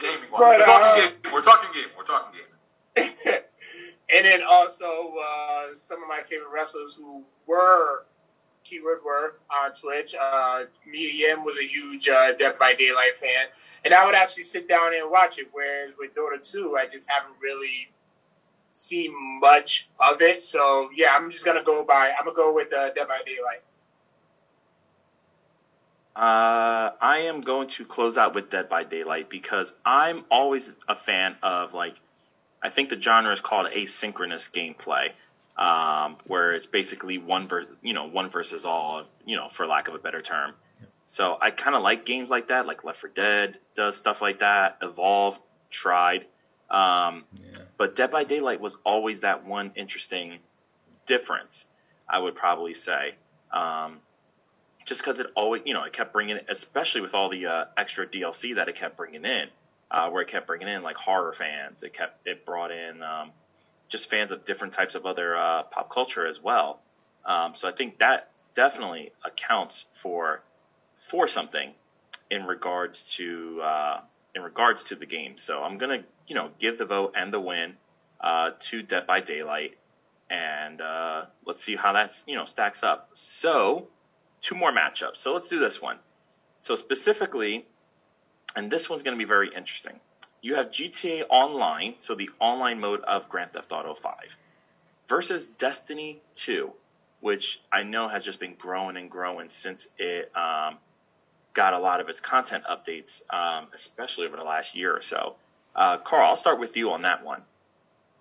Gaming one. We're, talking uh, game. We're talking game. We're talking game. [LAUGHS] and then also uh, some of my favorite wrestlers who were keyword were on Twitch. Uh, Medium was a huge uh, Dead by Daylight fan, and I would actually sit down and watch it. Whereas with Dota 2, I just haven't really seen much of it. So yeah, I'm just gonna go by. I'm gonna go with uh, Dead by Daylight. Uh, I am going to close out with Dead by Daylight because I'm always a fan of like, I think the genre is called asynchronous gameplay. um, where it's basically one ver- you know one versus all, you know, for lack of a better term. So I kind of like games like that, like Left 4 Dead does stuff like that. Evolve tried, um, Yeah. but Dead by Daylight was always that one interesting difference. I would probably say, um, just because it always, you know, it kept bringing, especially with all the uh, extra DLC that it kept bringing in, uh, where it kept bringing in like horror fans. It kept it brought in um, just fans of different types of other uh, pop culture as well. Um, so I think that definitely accounts for for something in regards to uh, in regards to the game. So I'm gonna you know give the vote and the win uh, to Dead by Daylight, and uh, let's see how that you know stacks up. So two more matchups. So let's do this one. So specifically, and this one's going to be very interesting. You have GTA Online, so the online mode of Grand Theft Auto 5, versus Destiny 2, which I know has just been growing and growing since it um, got a lot of its content updates, um, especially over the last year or so. Uh, Carl, I'll start with you on that one.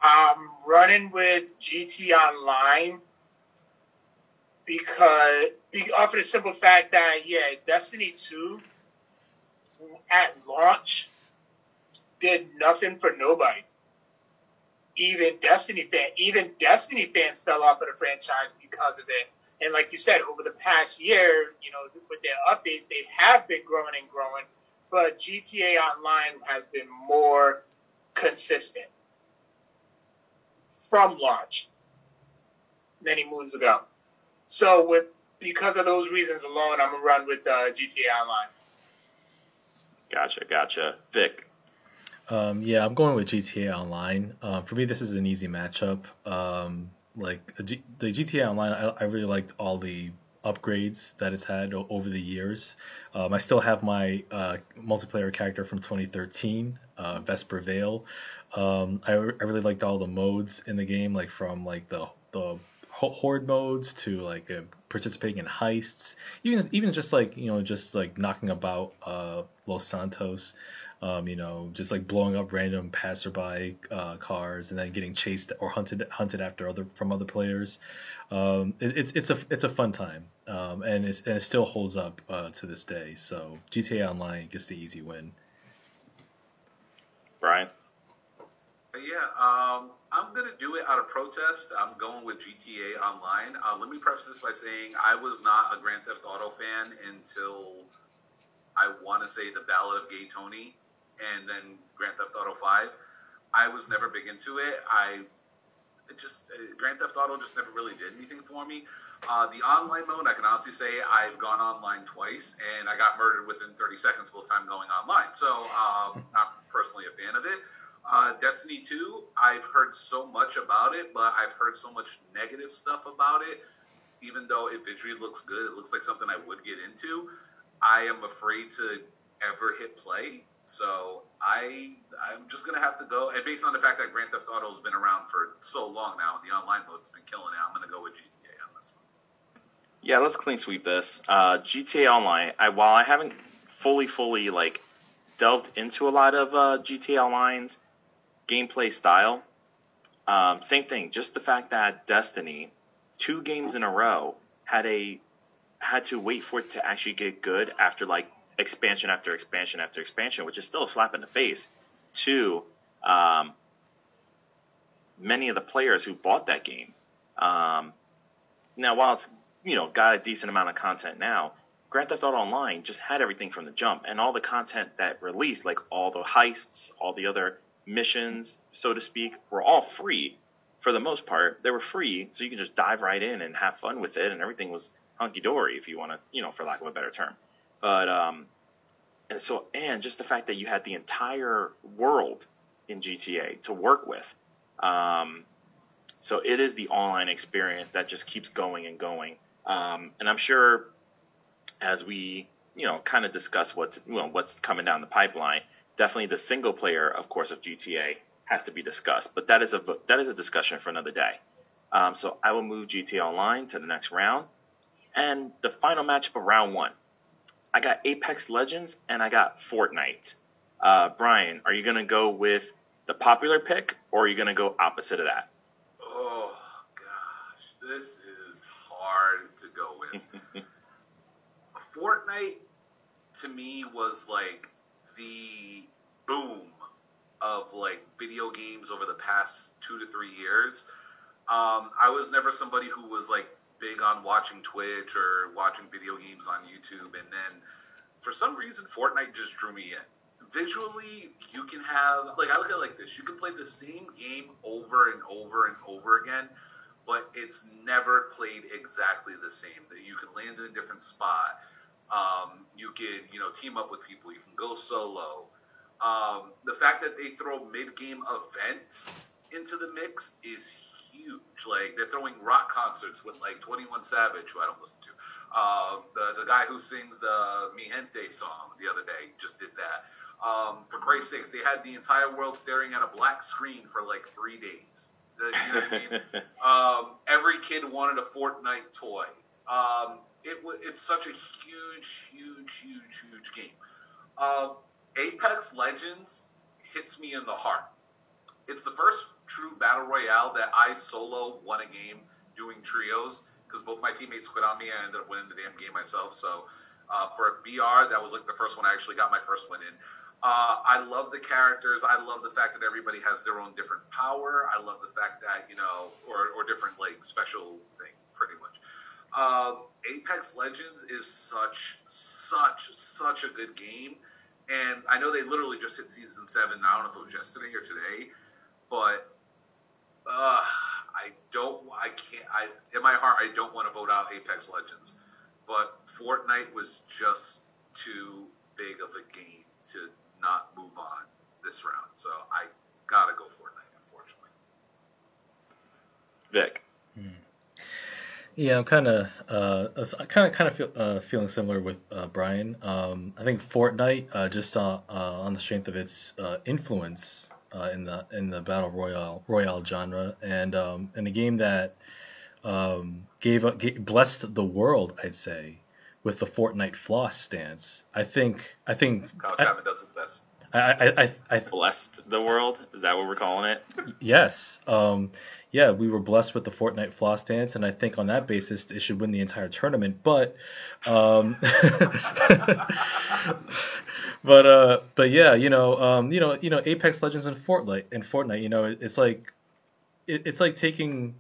I'm running with GT Online because be, off of the simple fact that yeah, Destiny 2 at launch did nothing for nobody. Even Destiny fan, even Destiny fans fell off of the franchise because of it. And like you said, over the past year, you know, with their updates, they have been growing and growing. But GTA Online has been more consistent from launch many moons ago. So with because of those reasons alone, I'm gonna run with uh, GTA Online. Gotcha, gotcha. Vic, Um, yeah, I'm going with GTA Online. Uh, for me, this is an easy matchup. Um, like a G- the GTA Online, I, I really liked all the upgrades that it's had o- over the years. Um, I still have my uh, multiplayer character from 2013, uh, Vesper Vale. Um, I, re- I really liked all the modes in the game, like from like the the ho- horde modes to like uh, participating in heists, even even just like you know just like knocking about uh, Los Santos um, you know, just like blowing up random passerby uh, cars and then getting chased or hunted hunted after other from other players. Um, it, it's it's a it's a fun time, um, and, it's, and it still holds up uh, to this day. So GTA Online gets the easy win. Brian. Yeah, I'm gonna do it out of protest. I'm going with GTA Online. Uh, let me preface this by saying I was not a Grand Theft Auto fan until I want to say the Ballad of Gay Tony, and then Grand Theft Auto 5. I was never big into it. I it just uh, Grand Theft Auto just never really did anything for me. Uh, the online mode, I can honestly say I've gone online twice, and I got murdered within 30 seconds the time going online. So, um, not personally a fan of it. Uh, Destiny 2, I've heard so much about it, but I've heard so much negative stuff about it. Even though it visually looks good, it looks like something I would get into. I am afraid to ever hit play. So I I'm just gonna have to go. And based on the fact that Grand Theft Auto has been around for so long now, the online mode's been killing it. I'm gonna go with GTA on this one. Yeah, let's clean sweep this. Uh, GTA Online. I, while I haven't fully, fully like delved into a lot of uh, GTA Online's gameplay style, um, same thing. Just the fact that Destiny, two games in a row, had a had to wait for it to actually get good after like expansion after expansion after expansion, which is still a slap in the face to um, many of the players who bought that game. Um, now, while it's you know got a decent amount of content now, Grand Theft Auto Online just had everything from the jump, and all the content that released, like all the heists, all the other missions, so to speak, were all free for the most part. They were free, so you can just dive right in and have fun with it, and everything was hunky dory, if you want to, you know, for lack of a better term. But um, and so and just the fact that you had the entire world in GTA to work with. Um, so it is the online experience that just keeps going and going. Um, and I'm sure as we, you know, kind of discuss what's, you know, what's coming down the pipeline, definitely the single player, of course, of GTA has to be discussed. But that is a that is a discussion for another day. Um, so I will move GTA Online to the next round, and the final matchup of round one. I got Apex Legends and I got Fortnite. Uh, Brian, are you gonna go with the popular pick, or are you gonna go opposite of that? Oh God, this is hard to go with. [LAUGHS] Fortnite to me was like the boom of like video games over the past two to three years. Um, I was never somebody who was like big on watching Twitch or watching video games on YouTube, and then for some reason Fortnite just drew me in. Visually, you can have like I look at it like this: you can play the same game over and over and over again, but it's never played exactly the same. That you can land in a different spot. Um, you can you know team up with people. You can go solo. Um, the fact that they throw mid-game events into the mix is huge. Like they're throwing rock concerts with like 21 Savage, who I don't listen to. Uh, the the guy who sings the Mi Gente song the other day just did that. Um, for Christ's sakes, they had the entire world staring at a black screen for like three days. The, you know what I mean? [LAUGHS] um, every kid wanted a Fortnite toy. Um, it it's such a huge, huge, huge, huge game. Um, Apex Legends hits me in the heart. It's the first true battle royale that I solo won a game doing trios because both my teammates quit on me. I ended up winning the damn game myself. So uh, for a BR, that was like the first one I actually got my first win in. Uh, I love the characters. I love the fact that everybody has their own different power. I love the fact that you know, or or different like special thing, pretty much. Um, Apex Legends is such such such a good game, and I know they literally just hit season seven. I don't know if it was yesterday or today, but uh, I don't. I can't. I in my heart, I don't want to vote out Apex Legends, but Fortnite was just too big of a game to not move on this round. So I gotta go Fortnite, unfortunately. Vic. Yeah, I'm kind of, uh, kind of, kind of feel, uh, feeling similar with uh, Brian. Um, I think Fortnite, uh, just uh, uh, on the strength of its uh, influence uh, in the in the battle royale royale genre, and um, and a game that um, gave, gave blessed the world, I'd say, with the Fortnite floss stance. I think, I think, Kyle I, does it best. I, I, I, I, Blessed the world. Is that what we're calling it? Yes. Um, yeah, we were blessed with the Fortnite floss dance, and I think on that basis it should win the entire tournament. But, um, [LAUGHS] but uh, but yeah, you know, um, you know, you know, Apex Legends and Fortnite and Fortnite, you know, it's like, it, it's like taking,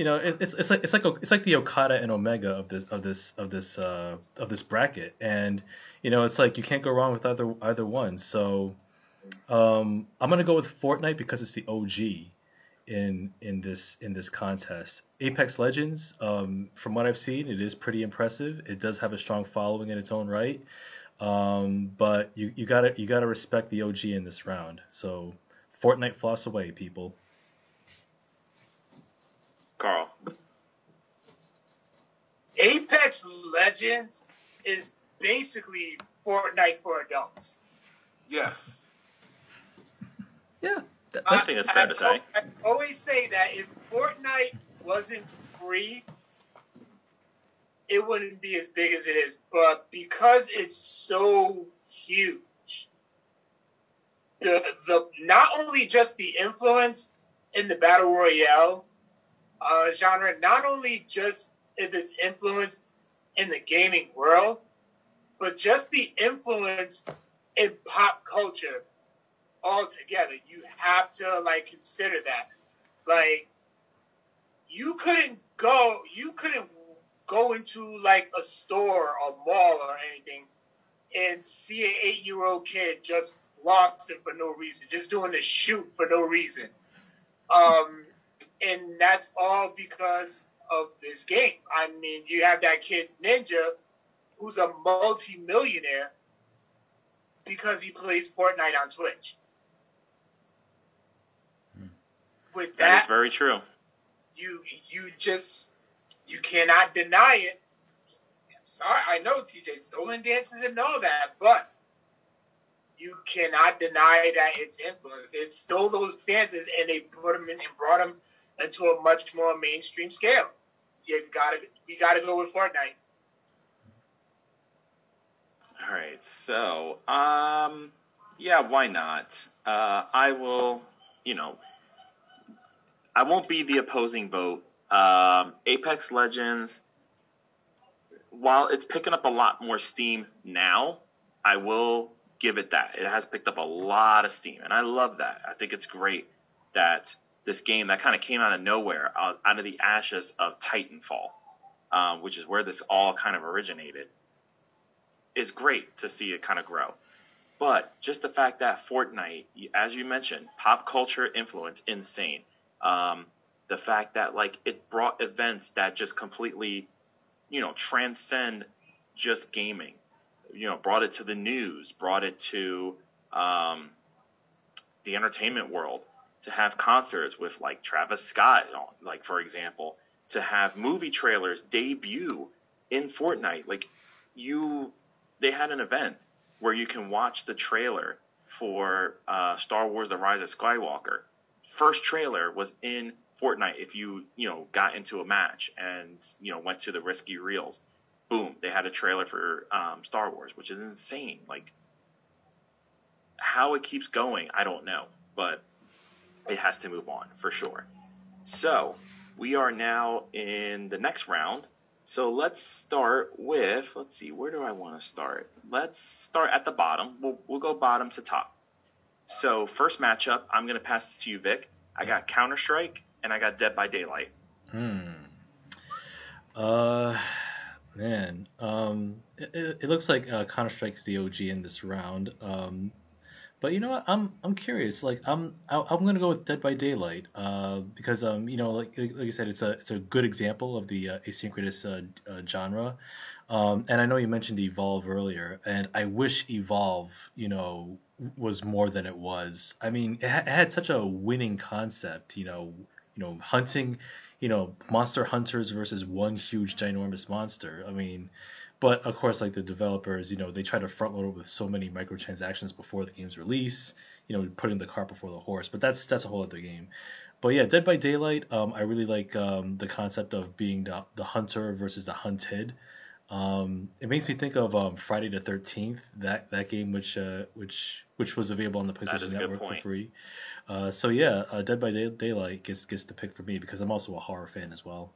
you know, it's it's like it's like it's like the Okada and Omega of this of this of this uh, of this bracket, and you know, it's like you can't go wrong with either either one. So, um, I'm gonna go with Fortnite because it's the OG in in this in this contest. Apex Legends, um, from what I've seen, it is pretty impressive. It does have a strong following in its own right, um, but you, you gotta you gotta respect the OG in this round. So Fortnite floss away, people. Carl. Apex Legends is basically Fortnite for adults. Yes. Yeah, that, I think that's fair to say. I always say that if Fortnite wasn't free, it wouldn't be as big as it is. But because it's so huge, the the not only just the influence in the battle royale uh, genre, not only just if its influence in the gaming world, but just the influence in pop culture altogether. You have to like consider that. Like you couldn't go you couldn't go into like a store or mall or anything and see an eight year old kid just lost it for no reason, just doing a shoot for no reason. Um and that's all because of this game. I mean, you have that kid Ninja who's a multi-millionaire because he plays Fortnite on Twitch. Hmm. With that, That is very true. you you just you cannot deny it. I'm sorry, I know TJ stolen dances and all that, but you cannot deny that it's influence. It stole those dances and they put them in and brought them into a much more mainstream scale. You gotta we gotta go with Fortnite. All right, so um, yeah, why not? Uh, I will, you know, I won't be the opposing vote Um, Apex Legends, while it's picking up a lot more steam now, I will give it that. It has picked up a lot of steam, and I love that. I think it's great that this game that kind of came out of nowhere, out, out of the ashes of Titanfall, um, which is where this all kind of originated, is great to see it kind of grow. But just the fact that Fortnite, as you mentioned, pop culture influence, insane. Um, the fact that like it brought events that just completely, you know, transcend just gaming. You know, brought it to the news, brought it to um, the entertainment world. To have concerts with like Travis Scott, like for example, to have movie trailers debut in Fortnite, like you, they had an event where you can watch the trailer for uh, Star Wars: The Rise of Skywalker. First trailer was in Fortnite. If you you know got into a match and you know went to the risky reels, boom, they had a trailer for um, Star Wars, which is insane. Like how it keeps going, I don't know, but it has to move on for sure. So we are now in the next round. So let's start with, let's see, where do I want to start? Let's start at the bottom. We'll, we'll go bottom to top. So first matchup, I'm going to pass this to you, Vic. I got Counter Strike and I got Dead by Daylight. Hmm. Uh, man. Um, it, it looks like uh, Counter Strike's the OG in this round. Um, but you know what? I'm I'm curious. Like I'm I'm gonna go with Dead by Daylight. Uh, because um you know like like you said it's a it's a good example of the uh, asynchronous uh, uh, genre. Um, and I know you mentioned Evolve earlier, and I wish Evolve you know was more than it was. I mean, it, ha- it had such a winning concept. You know, you know, hunting, you know, monster hunters versus one huge ginormous monster. I mean, but of course, like the developers, you know, they try to front load it with so many microtransactions before the game's release. You know, putting the cart before the horse. But that's that's a whole other game. But yeah, Dead by Daylight. Um, I really like um, the concept of being the, the hunter versus the hunted. Um, it makes me think of um, Friday the Thirteenth, that that game which uh, which which was available on the PlayStation Network for free. Uh, so yeah, uh, Dead by Day- Daylight gets gets the pick for me because I'm also a horror fan as well.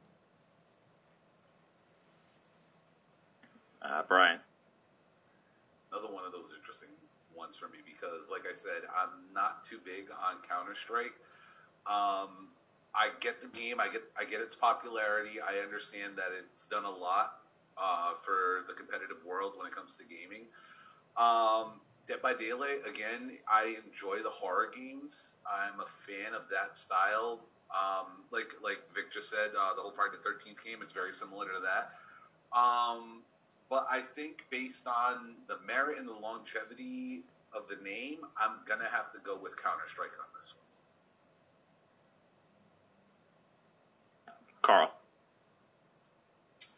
Uh, Brian. Another one of those interesting ones for me because, like I said, I'm not too big on Counter Strike. Um, I get the game, I get I get its popularity. I understand that it's done a lot uh, for the competitive world when it comes to gaming. Um, Dead by Daylight, again, I enjoy the horror games. I'm a fan of that style. Um, like like Vic just said, uh, the whole Friday the Thirteenth game, it's very similar to that. Um, but I think based on the merit and the longevity of the name, I'm gonna have to go with Counter Strike on this one. Carl.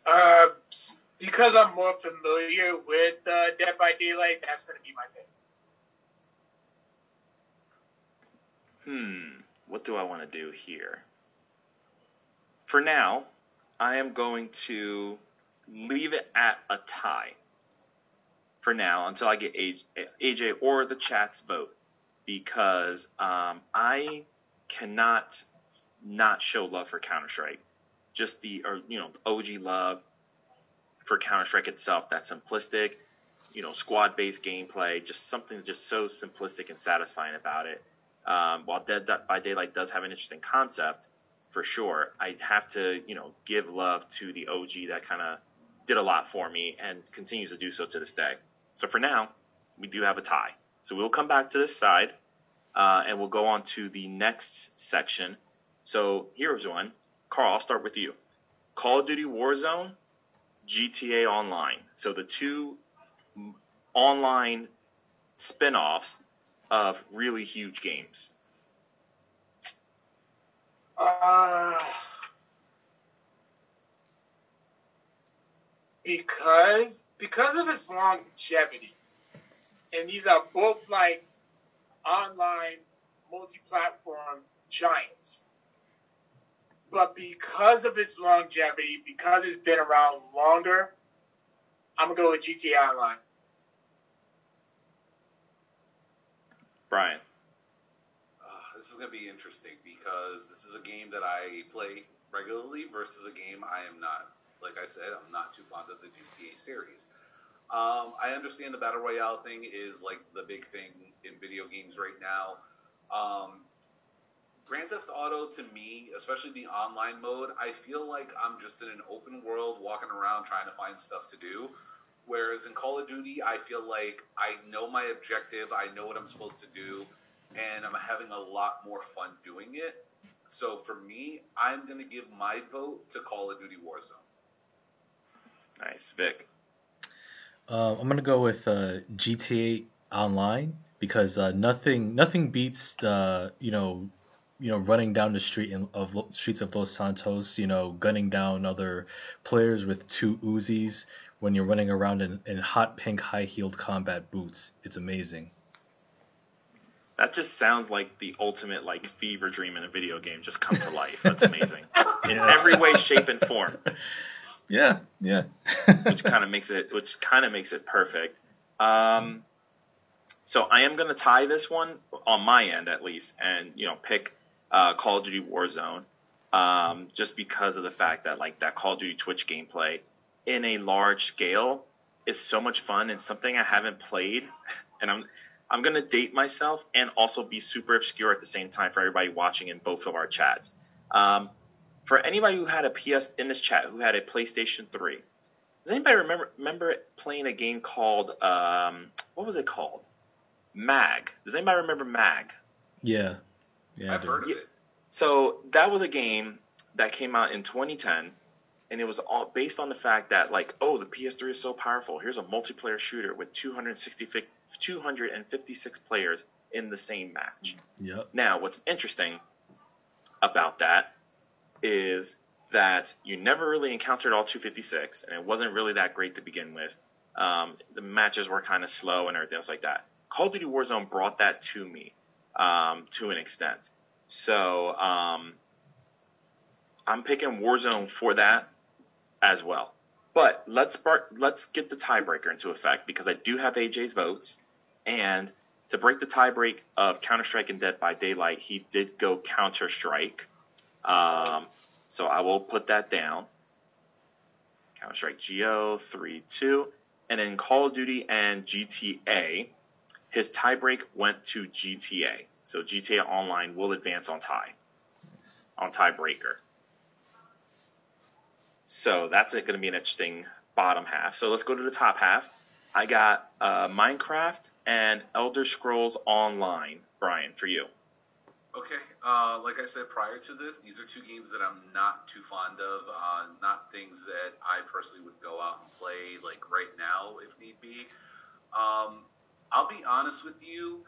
Uh, because I'm more familiar with uh, Dead by Daylight, that's going to be my pick. Hmm, what do I want to do here? For now, I am going to leave it at a tie. For now, until I get AJ or the chat's vote, because um, I cannot not show love for Counter Strike. Just the or you know OG love for Counter Strike itself. That simplistic, you know, squad based gameplay. Just something just so simplistic and satisfying about it. Um, while Dead by Daylight does have an interesting concept, for sure, I'd have to you know give love to the OG that kind of did a lot for me and continues to do so to this day. So for now, we do have a tie. So we'll come back to this side uh, and we'll go on to the next section. So here's one. Carl, I'll start with you. Call of Duty Warzone, GTA Online. So the two online spin-offs of really huge games. Uh, because because of its longevity, and these are both like online multi-platform giants. But because of its longevity, because it's been around longer, I'm gonna go with GTA Online. Brian. Uh, this is going to be interesting because this is a game that I play regularly versus a game I am not. Like I said, I'm not too fond of the GTA series. Um, I understand the battle royale thing is like the big thing in video games right now. Um, Grand Theft Auto to me, especially the online mode, I feel like I'm just in an open world walking around trying to find stuff to do. Whereas in Call of Duty, I feel like I know my objective, I know what I'm supposed to do, and I'm having a lot more fun doing it. So for me, I'm going to give my vote to Call of Duty Warzone. Nice, Vic. Uh, I'm gonna go with uh, GTA Online because uh, nothing nothing beats the you know you know running down the street in, of streets of Los Santos, you know gunning down other players with two Uzis when you're running around in, in hot pink high heeled combat boots. It's amazing. That just sounds like the ultimate like fever dream in a video game just come to life. That's amazing [LAUGHS] in every way, shape, and form. [LAUGHS] Yeah, yeah. [LAUGHS] which kind of makes it which kind of makes it perfect. Um, so I am going to tie this one on my end at least, and you know pick uh, Call of Duty Warzone, um, just because of the fact that like that Call of Duty Twitch gameplay in a large scale is so much fun and something I haven't played, [LAUGHS] and I'm I'm gonna date myself and also be super obscure at the same time for everybody watching in both of our chats. Um, for anybody who had a PS in this chat who had a PlayStation 3, does anybody remember remember playing a game called um, what was it called? Mag. Does anybody remember Mag? Yeah. Yeah. I've heard of it. So that was a game that came out in 2010, and it was all based on the fact that like, oh, the PS3 is so powerful. Here's a multiplayer shooter with 260, 256 players in the same match. Yep. Now, what's interesting about that is that you never really encountered all 256, and it wasn't really that great to begin with. Um, the matches were kind of slow and everything else like that. Call of Duty Warzone brought that to me um, to an extent. So um, I'm picking Warzone for that as well. But let's let's get the tiebreaker into effect because I do have AJ's votes, and to break the tiebreak of Counter Strike and Dead by Daylight, he did go Counter Strike. Um, so I will put that down. Counter Strike GO 3 2. And then Call of Duty and GTA, his tiebreak went to GTA. So GTA Online will advance on tie, on tiebreaker. So that's going to be an interesting bottom half. So let's go to the top half. I got uh, Minecraft and Elder Scrolls Online. Brian, for you. Okay, uh, like I said prior to this, these are two games that I'm not too fond of. Uh, not things that I personally would go out and play like right now if need be. Um, I'll be honest with you.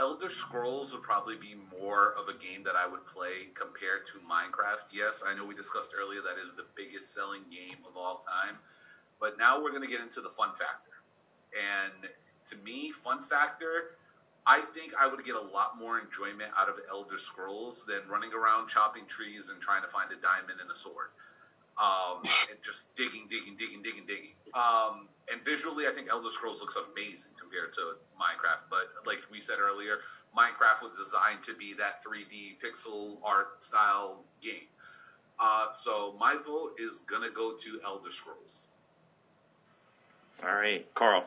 Elder Scrolls would probably be more of a game that I would play compared to Minecraft. Yes, I know we discussed earlier that is the biggest selling game of all time, but now we're going to get into the fun factor. And to me, fun factor I think I would get a lot more enjoyment out of Elder Scrolls than running around chopping trees and trying to find a diamond and a sword. Um, [LAUGHS] and just digging, digging, digging, digging, digging. Um, and visually, I think Elder Scrolls looks amazing compared to Minecraft. But like we said earlier, Minecraft was designed to be that 3D pixel art style game. Uh, so my vote is gonna go to Elder Scrolls. All right, Carl.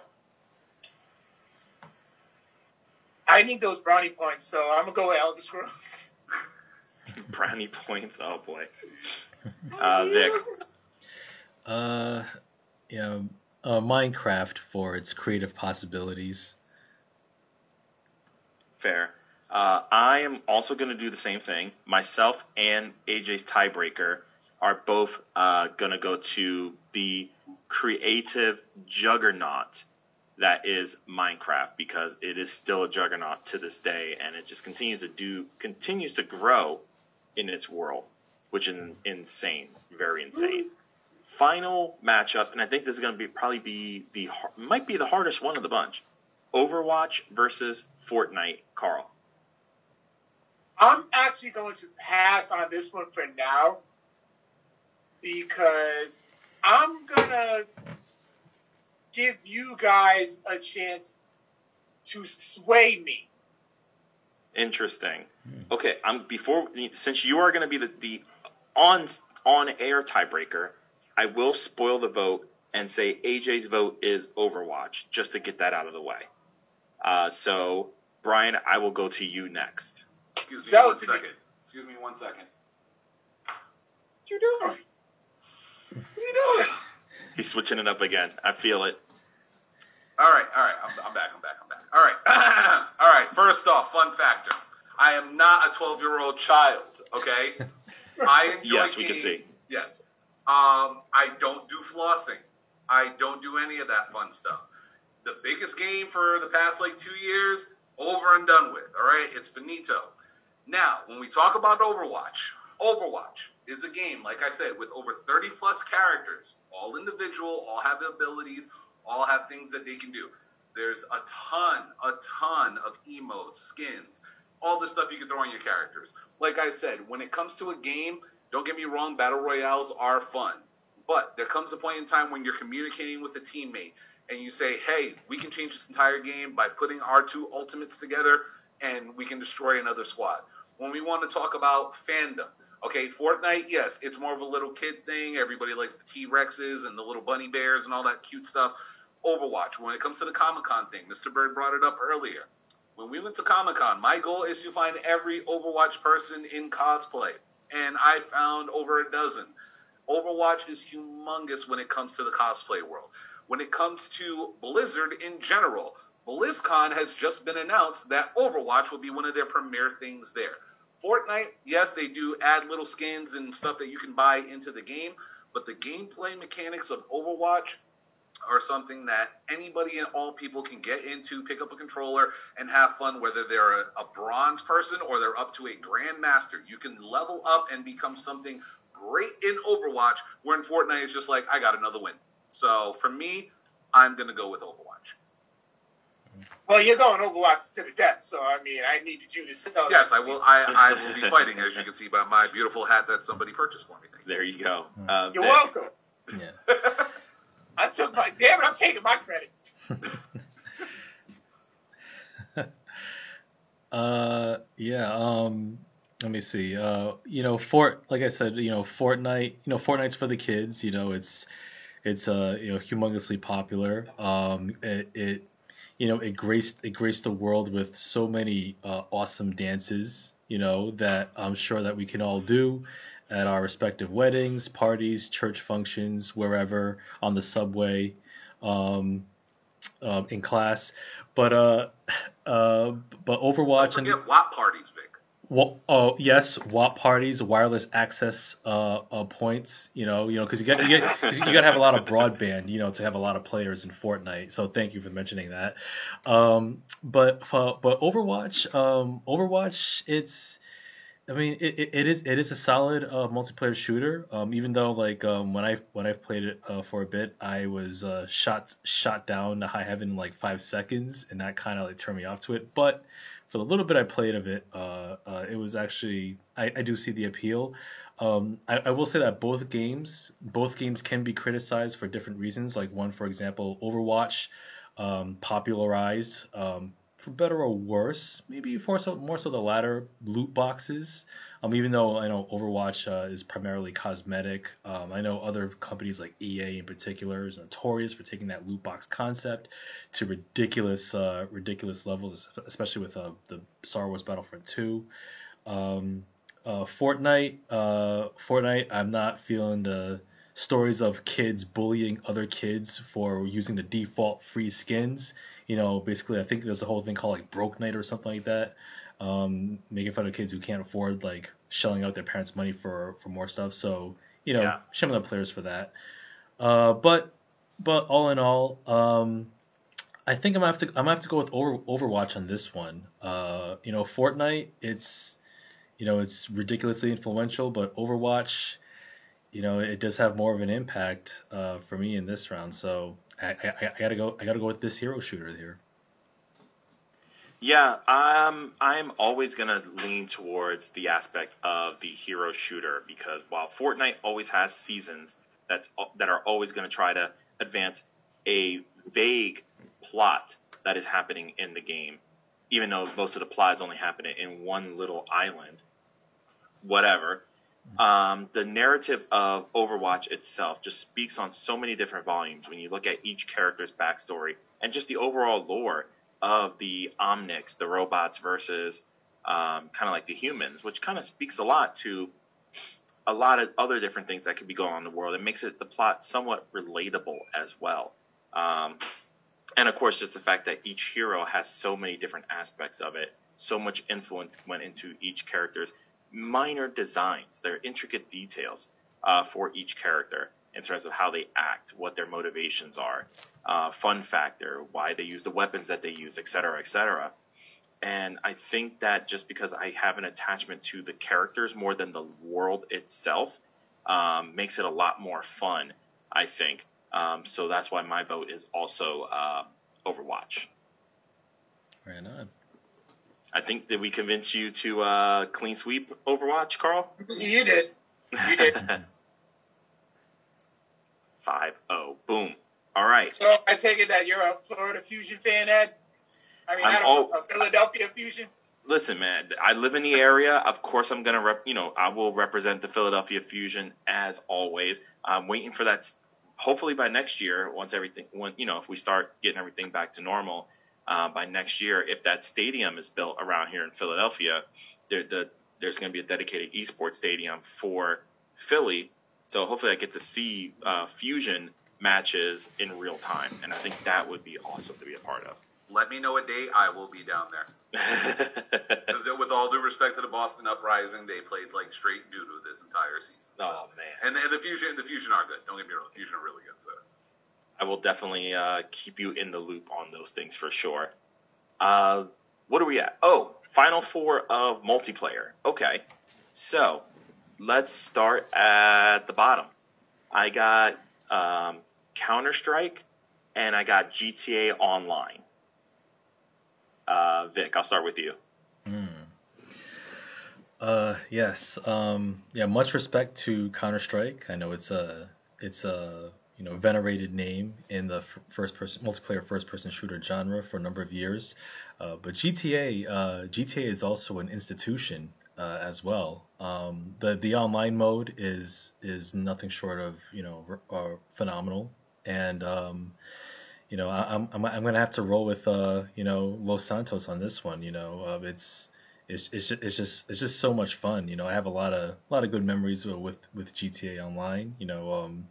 I need those brownie points, so I'm gonna go with Elder Scrolls. [LAUGHS] brownie points, oh boy. [LAUGHS] Uh, Vic. Uh, yeah, uh, Minecraft for its creative possibilities. Fair. Uh, I am also going to do the same thing. Myself and AJ's tiebreaker are both uh, going to go to the creative juggernaut that is Minecraft because it is still a juggernaut to this day, and it just continues to do continues to grow in its world, which is insane, very insane. Final matchup, and I think this is going to be probably be the might be the hardest one of the bunch. Overwatch versus Fortnite, Carl. I'm actually going to pass on this one for now because I'm gonna give you guys a chance to sway me. Interesting. Okay, I'm before since you are going to be the, the on on air tiebreaker, I will spoil the vote and say AJ's vote is Overwatch just to get that out of the way. Uh, so Brian, I will go to you next. Excuse me Sell one it to me. Excuse me one second. What you doing? What you doing? He's switching it up again. I feel it. All right, all right. I'm, I'm back. I'm back. I'm back. All right, [CLEARS THROAT] all right. First off, fun factor: I am not a 12 year old child. Okay, [LAUGHS] I enjoy. Yes, we can see. Yes. Um, I don't do flossing. I don't do any of that fun stuff. The biggest game for the past like two years, over and done with. All right, it's finito. Now, when we talk about Overwatch, Overwatch is a game, like I said, with over 30 plus characters, all individual, all have abilities, all have things that they can do. There's a ton, a ton of emotes, skins, all the stuff you can throw on your characters. Like I said, when it comes to a game, don't get me wrong, battle royales are fun. But there comes a point in time when you're communicating with a teammate and you say, hey, we can change this entire game by putting our two ultimates together and we can destroy another squad. When we want to talk about fandom, okay, Fortnite, yes, it's more of a little kid thing. Everybody likes the T Rexes and the little bunny bears and all that cute stuff. Overwatch, when it comes to the Comic Con thing, Mr. Bird brought it up earlier. When we went to Comic Con, my goal is to find every Overwatch person in cosplay. And I found over a dozen. Overwatch is humongous when it comes to the cosplay world. When it comes to Blizzard in general, BlizzCon has just been announced that Overwatch will be one of their premier things there. Fortnite, yes, they do add little skins and stuff that you can buy into the game, but the gameplay mechanics of Overwatch are something that anybody and all people can get into, pick up a controller, and have fun, whether they're a, a bronze person or they're up to a grandmaster. You can level up and become something great in Overwatch, where in Fortnite it's just like, I got another win. So for me, I'm going to go with Overwatch. Well, you're going Overwatch to the death, so I mean, I needed you to sell. Yes, that. I will. I, I will be [LAUGHS] fighting, as you can see by my beautiful hat that somebody purchased for me. Thank you. There you go. Uh, You're Vic. welcome. Yeah. [LAUGHS] I took my damn it. I'm taking my credit. [LAUGHS] Uh, yeah. Um, let me see. Uh, you know, Fort, like I said, you know, Fortnite. You know, Fortnite's for the kids. You know, it's it's uh you know humongously popular. Um, it, it you know it graced it graced the world with so many uh, awesome dances. You know that I'm sure that we can all do at our respective weddings, parties, church functions, wherever on the subway. Um, um, in class, but uh, [LAUGHS] uh, but Don't Overwatch and forget WAP parties, Vic. Well, oh yes, WAP parties, wireless access uh, uh, points. You know, you know, because you got you, got to have a lot of broadband, you know, to have a lot of players in Fortnite. So thank you for mentioning that. Um, but uh, but Overwatch, um, Overwatch, it's. I mean, it, it, it is it is a solid uh, multiplayer shooter. Um, even though like um, when I when I've played it uh, for a bit, I was uh, shot shot down to high heaven in like five seconds, and that kind of like turned me off to it. But for the little bit I played of it, uh, uh, it was actually I, I do see the appeal. Um, I, I will say that both games both games can be criticized for different reasons. Like one, for example, Overwatch um, popularized um, for better or worse, maybe for so more so the latter loot boxes. Um, even though I know Overwatch uh, is primarily cosmetic, um, I know other companies like EA in particular is notorious for taking that loot box concept to ridiculous uh, ridiculous levels, especially with uh, the Star Wars Battlefront 2. Um, uh, Fortnite, uh, Fortnite, I'm not feeling the stories of kids bullying other kids for using the default free skins. You know, basically, I think there's a whole thing called like Broke Night or something like that, um, making fun of kids who can't afford like shelling out their parents' money for for more stuff. So you know, Yeah. shame on the players for that. Uh, but but all in all, um, I think I'm gonna have to I'm gonna have to go with Over, Overwatch on this one. Uh, you know, Fortnite, it's you know it's ridiculously influential, but Overwatch, you know, it does have more of an impact uh, for me in this round. So I, I, I gotta go I gotta go with this hero shooter here. Yeah, um, I'm always to lean towards the aspect of the hero shooter because while Fortnite always has seasons that's that are always to try to advance a vague plot that is happening in the game, even though most of the plot is only happening in one little island. Whatever. Um, the narrative of Overwatch itself just speaks on so many different volumes when you look at each character's backstory and just the overall lore of the Omnics, the robots versus um, kind of like the humans, which kind of speaks a lot to a lot of other different things that could be going on in the world. It makes it the plot somewhat relatable as well. Um, and of course, just the fact that each hero has so many different aspects of it, so much influence went into each character's minor designs, their intricate details uh, for each character in terms of how they act, what their motivations are, uh, fun factor, why they use the weapons that they use, et cetera, et cetera. And I think that just because I have an attachment to the characters more than the world itself um, makes it a lot more fun, I think. Um, so that's why my vote is also uh, Overwatch. Right on. I think did we convince you to uh, clean sweep Overwatch, Carl? You did. You did. [LAUGHS] Five oh, boom. All right. so I take it that you're a Florida Fusion fan, Ed. I mean, I'm a, all- a Philadelphia Fusion. Listen, man. I live in the area. Of course, I'm gonna rep. You know, I will represent the Philadelphia Fusion as always. I'm waiting for that. Hopefully by next year, once everything, when you know, if we start getting everything back to normal, uh, by next year, if that stadium is built around here in Philadelphia, there, the, there's going to be a dedicated esports stadium for Philly. So hopefully, I get to see uh, Fusion matches in real time, and I think that would be awesome to be a part of. Let me know a date. I will be down there. [LAUGHS] Because with all due respect to the Boston Uprising, they played like straight doo doo this entire season. oh man. And, and the fusion, the fusion are good. Don't get me wrong, the fusion are really good. So I will definitely uh, keep you in the loop on those things for sure. Uh, what are we at? Oh, final four of multiplayer. Okay, so let's start at the bottom. I got um, Counter Strike and I got GTA Online. Uh, Vic, I'll start with you. Hmm. Uh, yes. Um, yeah. Much respect to Counter Strike. I know it's a it's a you know venerated name in the first person multiplayer first person shooter genre for a number of years. Uh, but GTA uh, GTA is also an institution uh, as well. Um, the the online mode is is nothing short of you know r- uh, phenomenal and. Um, you know, I, I'm I'm I'm gonna have to roll with uh, you know, Los Santos on this one. You know, uh, it's it's it's just, it's just it's just so much fun. You know, I have a lot of a lot of good memories with with GTA Online. You know, um,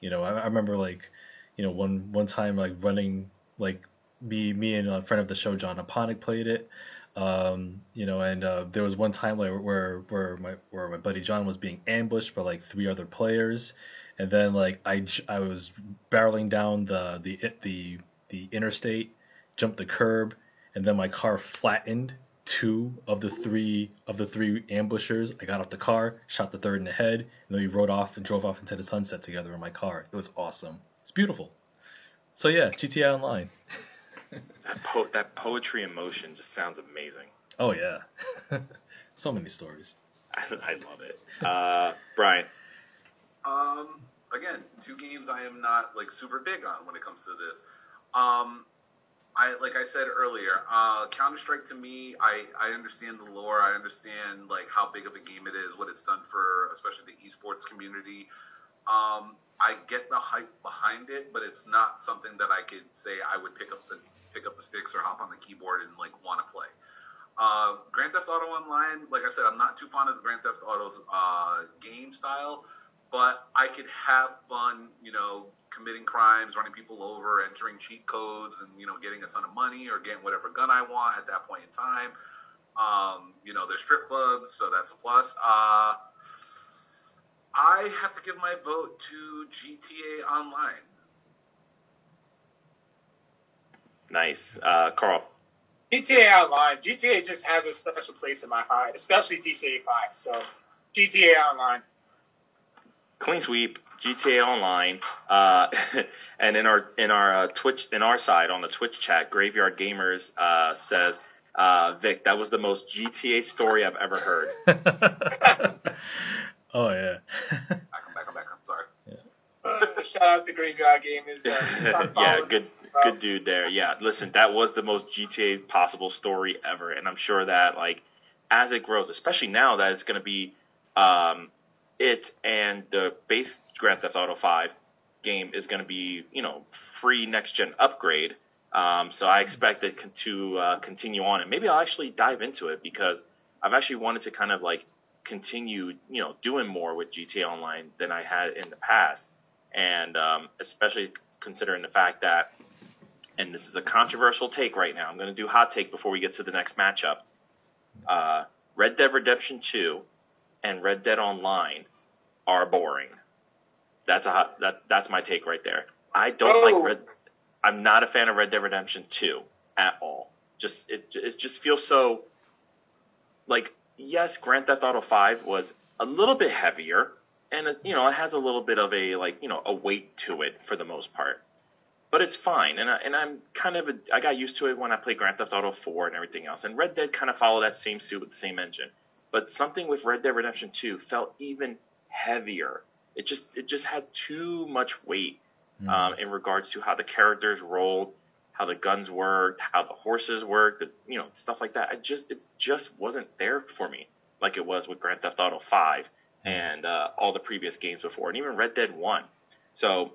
you know, I, I remember like, you know, one one time like running like me me and a friend of the show John Aponic played it. Um, you know, and uh, there was one time like where where my where my buddy John was being ambushed by like three other players, and then like I, I was barreling down the the the the interstate, jumped the curb, and then my car flattened two of the three of the three ambushers. I got off the car, shot the third in the head, and then we rode off and drove off into the sunset together in my car. It was awesome. It's beautiful. So yeah, GTA Online. [LAUGHS] That po- that poetry in motion just sounds amazing. Oh yeah, [LAUGHS] so many stories. I, [LAUGHS] I love it. Uh, Brian. Um, again, two games I am not like super big on when it comes to this. Um, I like I said earlier, uh, Counter Strike to me, I I understand the lore, I understand like how big of a game it is, what it's done for especially the esports community. Um, I get the hype behind it, but it's not something that I could say I would pick up the pick up the sticks or hop on the keyboard and like want to play. Uh, Grand Theft Auto Online, like I said, I'm not too fond of the Grand Theft Auto uh, game style, but I could have fun, you know, committing crimes, running people over, entering cheat codes, and you know, getting a ton of money or getting whatever gun I want at that point in time. Um, you know, there's strip clubs, so that's a plus. Uh, I have to give my vote to GTA Online. Nice. Uh, Carl. GTA Online. GTA just has a special place in my heart, especially GTA 5. So GTA Online. Clean sweep. GTA Online. Uh, [LAUGHS] and in our in our uh, Twitch in our side on the Twitch chat, Graveyard Gamers uh, says, uh, Vic, that was the most GTA story I've ever heard. [LAUGHS] oh yeah. Back, I'm back, I'm back. I'm sorry. Uh, shout out to Graveyard Gamers. Uh, [LAUGHS] yeah, good good dude there. Yeah, listen, that was the most GTA possible story ever, and I'm sure that like as it grows, especially now that it's going to be um, it and the base Grand Theft Auto 5 game is going to be you know free next gen upgrade. Um, so I expect it to uh, continue on, and maybe I'll actually dive into it because I've actually wanted to kind of like continue, you know, doing more with GTA Online than I had in the past, and um, especially considering the fact that, and this is a controversial take right now. I'm going to do hot take before we get to the next matchup. Uh, Red Dead Redemption 2 and Red Dead Online are boring. That's a hot, that that's my take right there. I don't Oh. like Red. I'm not a fan of Red Dead Redemption 2 at all. Just it it just feels so like yes, Grand Theft Auto 5 was a little bit heavier and it, you know, it has a little bit of a like, you know, a weight to it for the most part. But it's fine and I, and I'm kind of a, I got used to it when I played Grand Theft Auto 4 and everything else. And Red Dead kind of followed that same suit with the same engine. But something with Red Dead Redemption 2 felt even heavier. It just it just had too much weight Mm. um, in regards to how the characters rolled, how the guns worked, how the horses worked, the, you know, stuff like that. I just it just wasn't there for me like it was with Grand Theft Auto 5 and uh, all the previous games before, and even Red Dead 1. So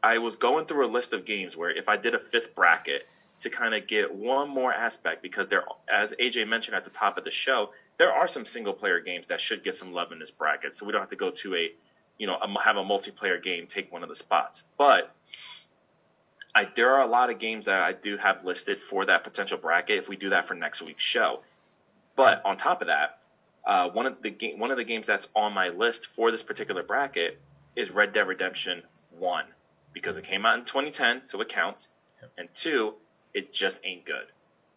I was going through a list of games where if I did a fifth bracket to kind of get one more aspect, because there, as AJ mentioned at the top of the show, there are some single player games that should get some love in this bracket. So we don't have to go to a you know, um, have a multiplayer game take one of the spots. But I, there are a lot of games that I do have listed for that potential bracket if we do that for next week's show. But on top of that, uh, one of the game, one of the games that's on my list for this particular bracket is Red Dead Redemption One because it came out in 2010, so it counts. And two, it just ain't good,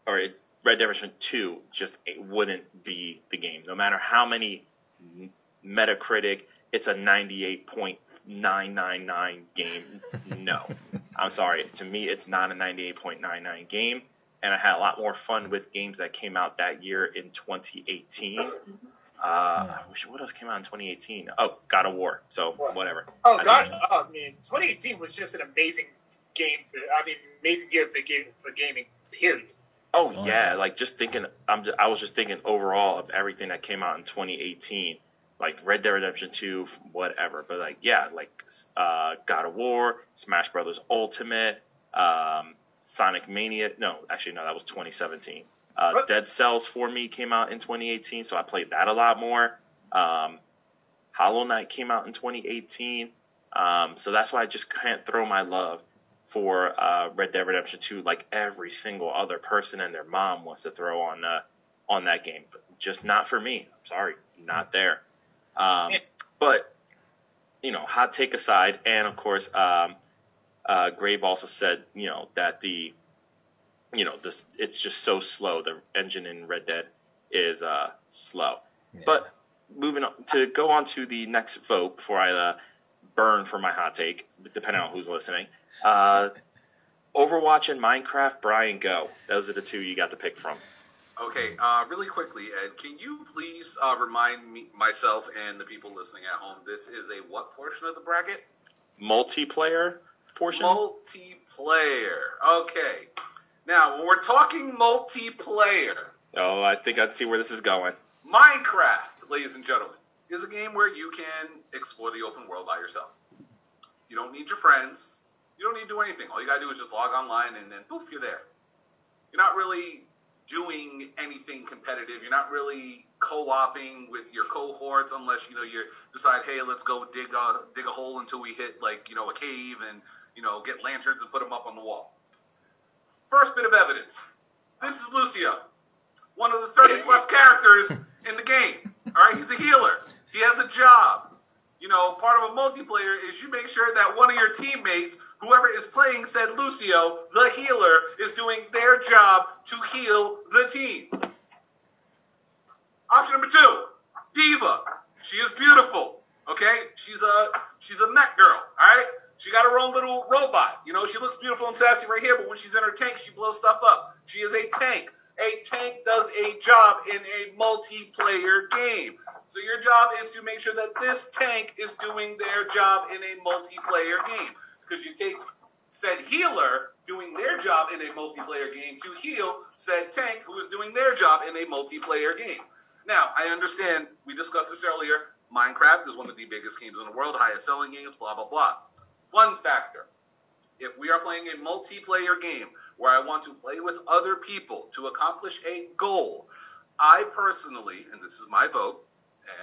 or it, Red Dead Redemption Two just it wouldn't be the game, no matter how many Metacritic it's a 98.999 game. No, [LAUGHS] I'm sorry. To me, it's not a 98.99 game. And I had a lot more fun with games that came out that year in 2018. Uh, I wish what else came out in 2018? Oh, God of War. So What? whatever. Oh I God! mean- Oh man, 2018 was just an amazing game for. I mean, amazing year for game for gaming. Period. Oh, Oh, yeah, yeah. like just thinking. I'm. Just, I was just thinking overall of everything that came out in 2018, like Red Dead Redemption 2, whatever. But like, yeah, like uh, God of War, Smash Brothers Ultimate, um, Sonic Mania. No, actually, no, that was 2017. Uh, Dead Cells for me came out in 2018, so I played that a lot more. Um, Hollow Knight came out in 2018, um, so that's why I just can't throw my love for uh, Red Dead Redemption 2 like every single other person and their mom wants to throw on uh, on that game, but just not for me. I'm sorry, not there. Um, but you know, hot take aside, and of course, um, uh, Grave also said you know that the you know this it's just so slow. The engine in Red Dead is uh, slow. Yeah. But moving on to go on to the next vote before I uh, burn for my hot take, depending on who's listening. Uh, Overwatch and Minecraft, Brian, go. Those are the two you got to pick from. Okay, uh, really quickly, Ed, can you please uh, remind me, myself and the people listening at home, this is a what portion of the bracket? Multiplayer portion. Multiplayer. Okay. Now, when we're talking multiplayer, oh, I think I see where this is going. Minecraft, ladies and gentlemen, is a game where you can explore the open world by yourself. You don't need your friends. You don't need to do anything. All you gotta do is just log online and then poof, you're there. You're not really doing anything competitive. You're not really co-oping with your cohorts unless you know you decide, hey, let's go dig a dig a hole until we hit like you know a cave and you know get lanterns and put them up on the wall. First bit of evidence. This is Lucio, one of the 30 plus characters in the game. All right, he's a healer. He has a job. You know, part of a multiplayer is you make sure that one of your teammates, whoever is playing said Lucio, the healer, is doing their job to heal the team. Option number two, D.Va. She is beautiful. Okay, she's a she's a mech girl. All right, she got her own little robot. You know, she looks beautiful and sassy right here, but when she's in her tank, she blows stuff up. She is a tank. A tank does a job in a multiplayer game. So your job is to make sure that this tank is doing their job in a multiplayer game. Because you take said healer doing their job in a multiplayer game to heal said tank who is doing their job in a multiplayer game. Now, I understand, we discussed this earlier, Minecraft is one of the biggest games in the world, highest selling games, blah, blah, blah. Fun factor. If we are playing a multiplayer game where I want to play with other people to accomplish a goal, I personally, and this is my vote,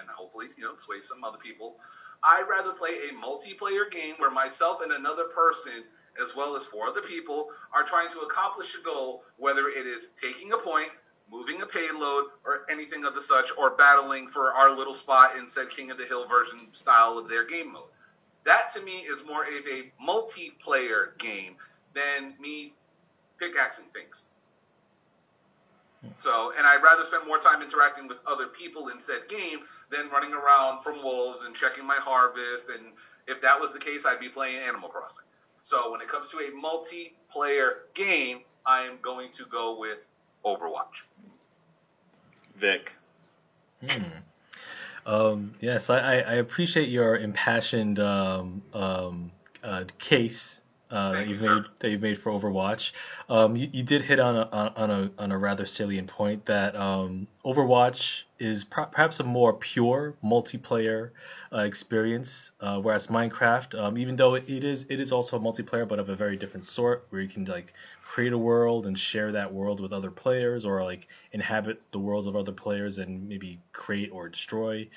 and hopefully, you know, sway some other people, I'd rather play a multiplayer game where myself and another person, as well as four other people, are trying to accomplish a goal, whether it is taking a point, moving a payload, or anything of the such, or battling for our little spot in said King of the Hill version style of their game mode. That to me is more of a multiplayer game than me pickaxing things. Hmm. So, and I'd rather spend more time interacting with other people in said game than running around from wolves and checking my harvest. And if that was the case, I'd be playing Animal Crossing. So, when it comes to a multiplayer game, I am going to go with Overwatch. Vic. Hmm. Um, yes, I, I appreciate your impassioned um, um, uh, case uh, that Thank you, you've sir. made that you've made for Overwatch. Um, you, you did hit on a, on a on a rather salient point that um, Overwatch is per- perhaps a more pure multiplayer uh, experience, uh, whereas Minecraft, um, even though it is it is also a multiplayer, but of a very different sort, where you can like create a world and share that world with other players, or like inhabit the worlds of other players and maybe create or destroy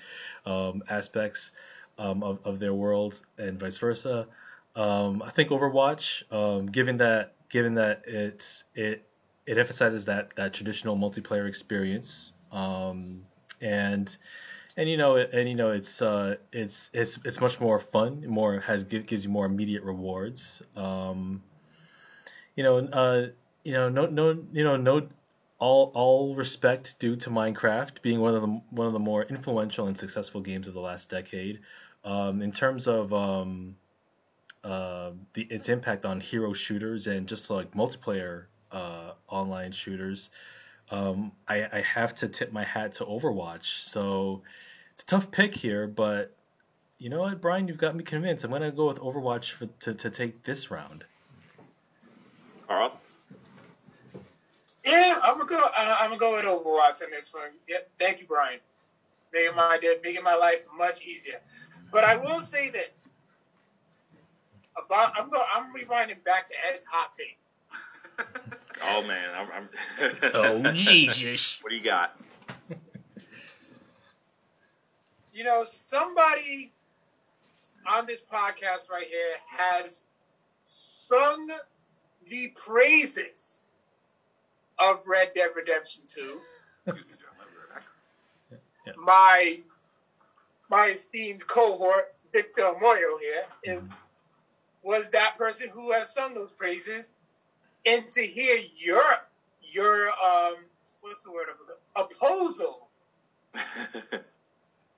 um, aspects um, of, of their worlds and vice versa. Um, I think Overwatch, um, given that given that it's it it emphasizes that that traditional multiplayer experience, um, and and you know and you know it's uh, it's it's it's much more fun, more has gives you more immediate rewards. Um, you know, uh, you know, no no you know no all all respect due to Minecraft being one of the one of the more influential and successful games of the last decade. Um, in terms of um, uh, the its impact on hero shooters and just like multiplayer uh, online shooters, um, I, I have to tip my hat to Overwatch. So it's a tough pick here, but you know what, Brian, you've got me convinced. I'm gonna go with Overwatch for, to to take this round. Carl? Yeah, I'm gonna go. Uh, I'm gonna go with Overwatch in this one. Yep. Thank you, Brian. Making my making my life much easier. But I will say this about. I'm going. I'm rewinding back to Ed's hot take. [LAUGHS] Oh man, I'm. I'm [LAUGHS] Oh Jesus! What do you got? You know, somebody on this podcast right here has sung the praises of Red Dead Redemption 2. [LAUGHS] Excuse me, John. I'll be right back. my my esteemed cohort Victor Moyo here is, was that person who has sung those praises, and to hear your your um what's the word of it opposal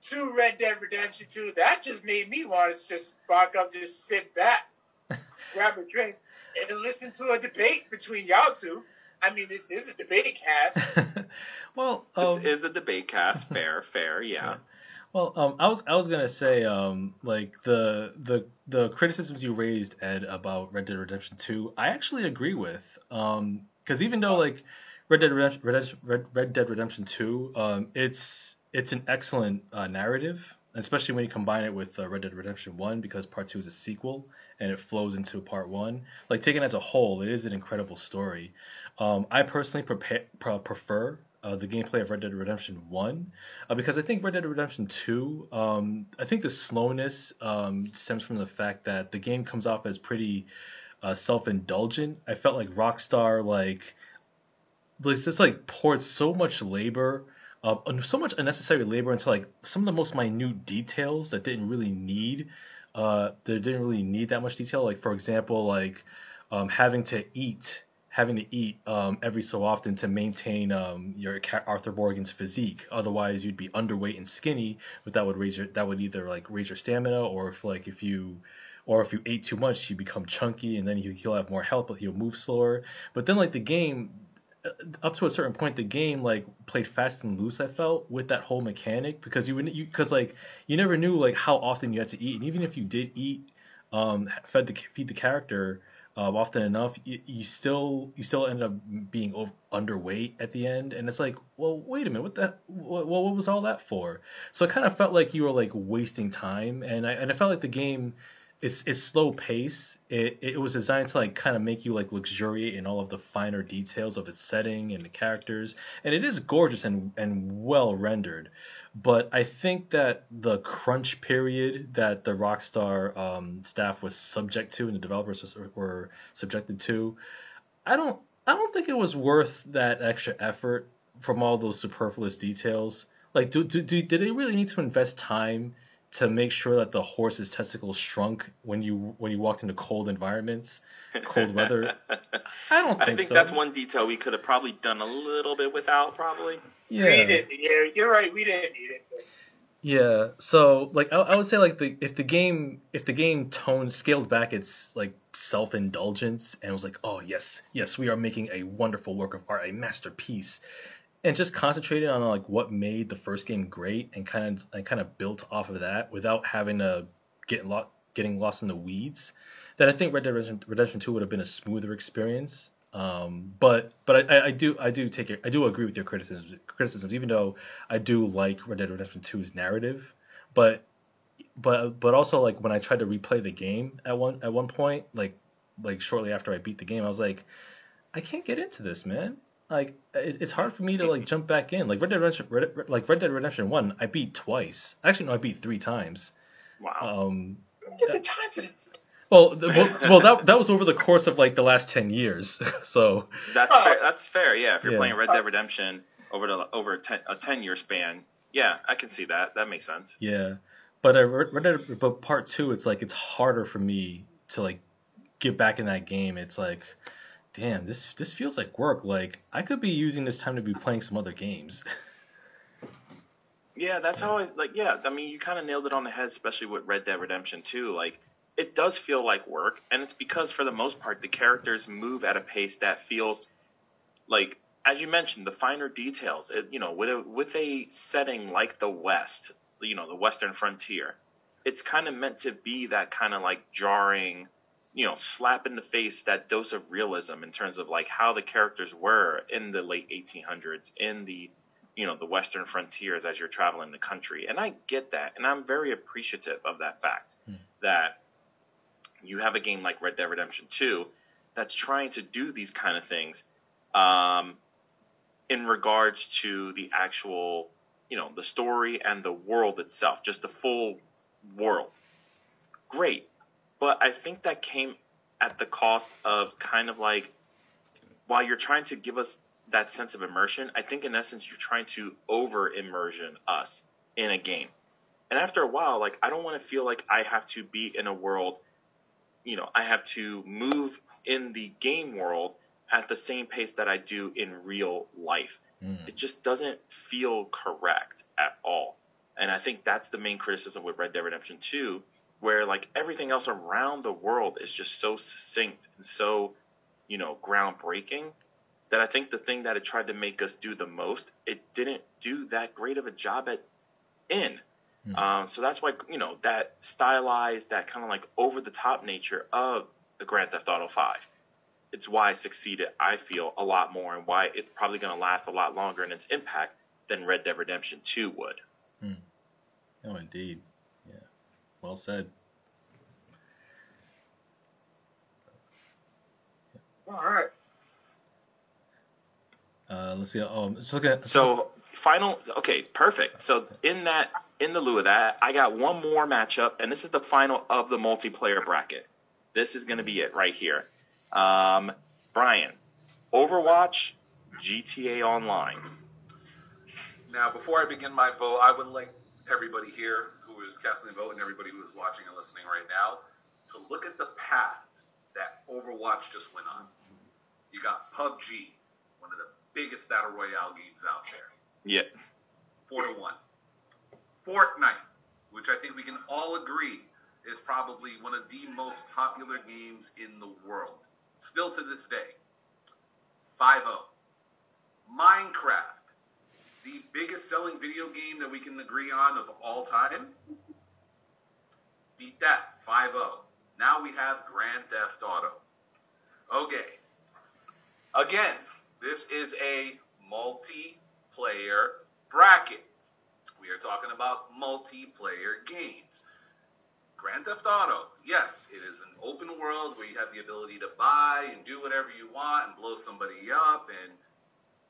to Red Dead Redemption 2, that just made me want to just spark up, just sit back, [LAUGHS] grab a drink, and listen to a debate between y'all two. I mean, this is a debate cast. [LAUGHS] well, this um, is the debate cast. Fair, fair, yeah. Well, um, I was I was gonna say um, like the the the criticisms you raised Ed about Red Dead Redemption 2, I actually agree with. Um, because even though like Red Dead Redemption, Red, Dead Redemption 2, um, it's it's an excellent uh, narrative, especially when you combine it with uh, Red Dead Redemption 1 because Part 2 is a sequel and it flows into Part 1. Like taken as a whole, it is an incredible story. Um, I personally prefer uh, the gameplay of Red Dead Redemption 1 uh, because I think Red Dead Redemption 2, um, I think the slowness um, stems from the fact that the game comes off as pretty uh, self-indulgent. I felt like Rockstar like just like poured so much labor uh, so much unnecessary labor into like some of the most minute details that didn't really need uh, that didn't really need that much detail. Like for example, like um, having to eat having to eat um, every so often to maintain um, your Arthur Morgan's physique. Otherwise, you'd be underweight and skinny, but that would raise your that would either like raise your stamina, or if like if you or if you ate too much, you become chunky, and then he'll have more health, but he'll move slower. But then like the game, up to a certain point, the game like played fast and loose. I felt with that whole mechanic because you would you because like you never knew like how often you had to eat, and even if you did eat, um, fed the feed the character um, often enough, you, you still you still end up being over, underweight at the end, and it's like, well, wait a minute, what that what, what was all that for? So it kind of felt like you were like wasting time, and I and I felt like the game it's it's slow pace. It it was designed to like kind of make you like luxuriate in all of the finer details of its setting and the characters, and it is gorgeous and and well rendered. But I think that the crunch period that the Rockstar um, staff was subject to and the developers were subjected to, I don't I don't think it was worth that extra effort from all those superfluous details. Like, do, do, do did they really need to invest time to make sure that the horse's testicles shrunk when you when you walked into cold environments, cold weather. [LAUGHS] I don't think, so. I think so. that's one detail we could have probably done a little bit without, probably. Yeah. We didn't. Yeah, you're right. We didn't need it. But Yeah. So like I, I would say like the if the game if the game toned scaled back its like self indulgence and was like oh yes yes we are making a wonderful work of art a masterpiece and just concentrated on like what made the first game great and kind of and kind of built off of that without having to get lo- getting lost in the weeds, then I think Red Dead Redemption, Redemption 2 would have been a smoother experience. Um, but but I, I do I do take it I do agree with your criticisms criticisms even though I do like Red Dead Redemption 2's narrative, but but but also like when I tried to replay the game at one at one point like like shortly after I beat the game I was like I can't get into this man like it, it's hard for me to like jump back in. Like Red Dead Redemption, Red, like Red Dead Redemption One, I beat twice. Actually, no, I beat three times. Wow. Um, get the time for this. well, the, well, well, that that was over the course of like the last ten years. [LAUGHS] so That's fair. That's fair. Yeah, if you're Yeah. playing Red Dead Redemption over the over a ten, a ten year span, yeah, I can see that. That makes sense. yeah, but uh, Red Red Dead, but part two, it's like it's harder for me to like get back in that game. It's like, damn, this this feels like work. Like I could be using this time to be playing some other games. [LAUGHS] Yeah, that's how I like. Yeah, I mean, you kind of nailed it on the head, especially with Red Dead Redemption 2. Like, it does feel like work, and it's because for the most part, the characters move at a pace that feels like, as you mentioned, the finer details. It, you know, with a with a setting like the West, you know, the Western frontier, it's kind of meant to be that kind of like jarring, you know, slap in the face, that dose of realism in terms of like how the characters were in the late 1800s, in the you know the western frontiers as you're traveling the country. And i get that and i'm very appreciative of that fact Hmm. that you have a game like red dead redemption 2 that's trying to do these kind of things um, in regards to the actual you know the story and the world itself just the full world. Great but i think that came at the cost of kind of like while you're trying to give us that sense of immersion, I think in essence you're trying to over immersion us in a game. And after a while, like I don't want to feel like I have to be in a world, you know, I have to move in the game world at the same pace that I do in real life. Mm. It just doesn't feel correct at all. And I think that's the main criticism with Red Dead Redemption 2, where like everything else around the world is just so succinct and so, you know, groundbreaking that I think the thing that it tried to make us do the most, it didn't do that great of a job at in. Hmm. Um, so that's why you know that stylized, that kind of like over the top nature of the Grand Theft Auto Five. It's why it succeeded, I feel, a lot more, and why it's probably going to last a lot longer in its impact than Red Dead Redemption Two would. Oh, indeed. Yeah. Well said. All right. Uh, let's see. Oh, just looking at. So final, okay, perfect. So in that, in the lieu of that, I got one more matchup, and this is the final of the multiplayer bracket. This is going to be it right here. Um, Brian, Overwatch, GTA Online. Now, before I begin my vote, I would like everybody here who is casting a vote and everybody who is watching and listening right now to look at the path that Overwatch just went on. You got PUBG, one of the biggest battle royale games out there, Yeah, four to one. Fortnite, which I think we can all agree is probably one of the most popular games in the world, still to this day. 5 0. Minecraft, the biggest selling video game that we can agree on of all time. Beat that 5 0. Now we have Grand Theft Auto. Okay. Again, this is a multiplayer bracket. We are talking about multiplayer games. Grand Theft Auto, yes, it is an open world where you have the ability to buy and do whatever you want and blow somebody up and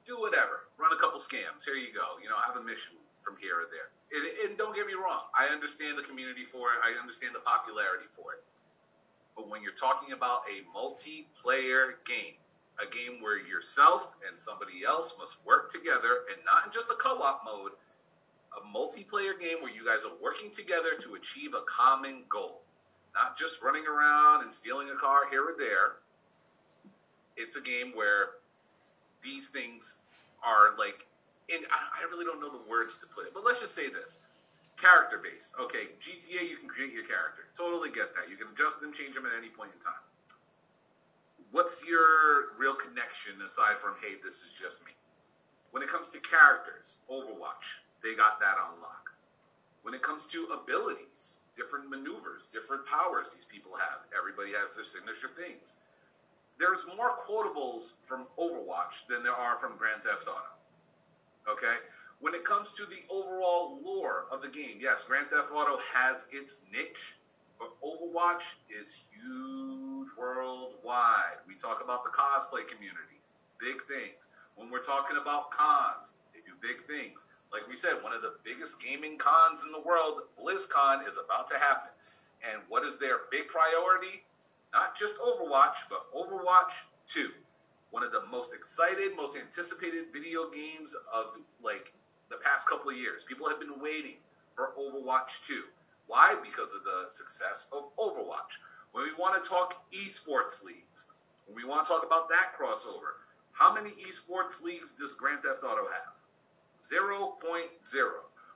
do whatever. Run a couple scams. Here you go. You know, have a mission from here or there. And, and don't get me wrong, I understand the community for it. I understand the popularity for it. But when you're talking about a multiplayer game, a game where yourself and somebody else must work together and not in just a co-op mode, a multiplayer game where you guys are working together to achieve a common goal, not just running around and stealing a car here or there. It's a game where these things are like, and I really don't know the words to put it, but let's just say this. Character based. Okay, GTA, you can create your character. Totally get that. You can adjust them, change them at any point in time. What's your real connection aside from, hey, this is just me? When it comes to characters, Overwatch, they got that on lock. When it comes to abilities, different maneuvers, different powers these people have, everybody has their signature things. There's more quotables from Overwatch than there are from Grand Theft Auto. Okay? When it comes to the overall lore of the game, yes, Grand Theft Auto has its niche, but Overwatch is huge worldwide. We talk about the cosplay community, big things. When we're talking about cons, they do big things. Like we said, one of the biggest gaming cons in the world, BlizzCon, is about to happen. And what is their big priority? Not just Overwatch, but Overwatch 2. One of the most excited, most anticipated video games of like the past couple of years. People have been waiting for Overwatch 2. Why? Because of the success of Overwatch. When we want to talk esports leagues, when we want to talk about that crossover, how many esports leagues does Grand Theft Auto have? 0.0.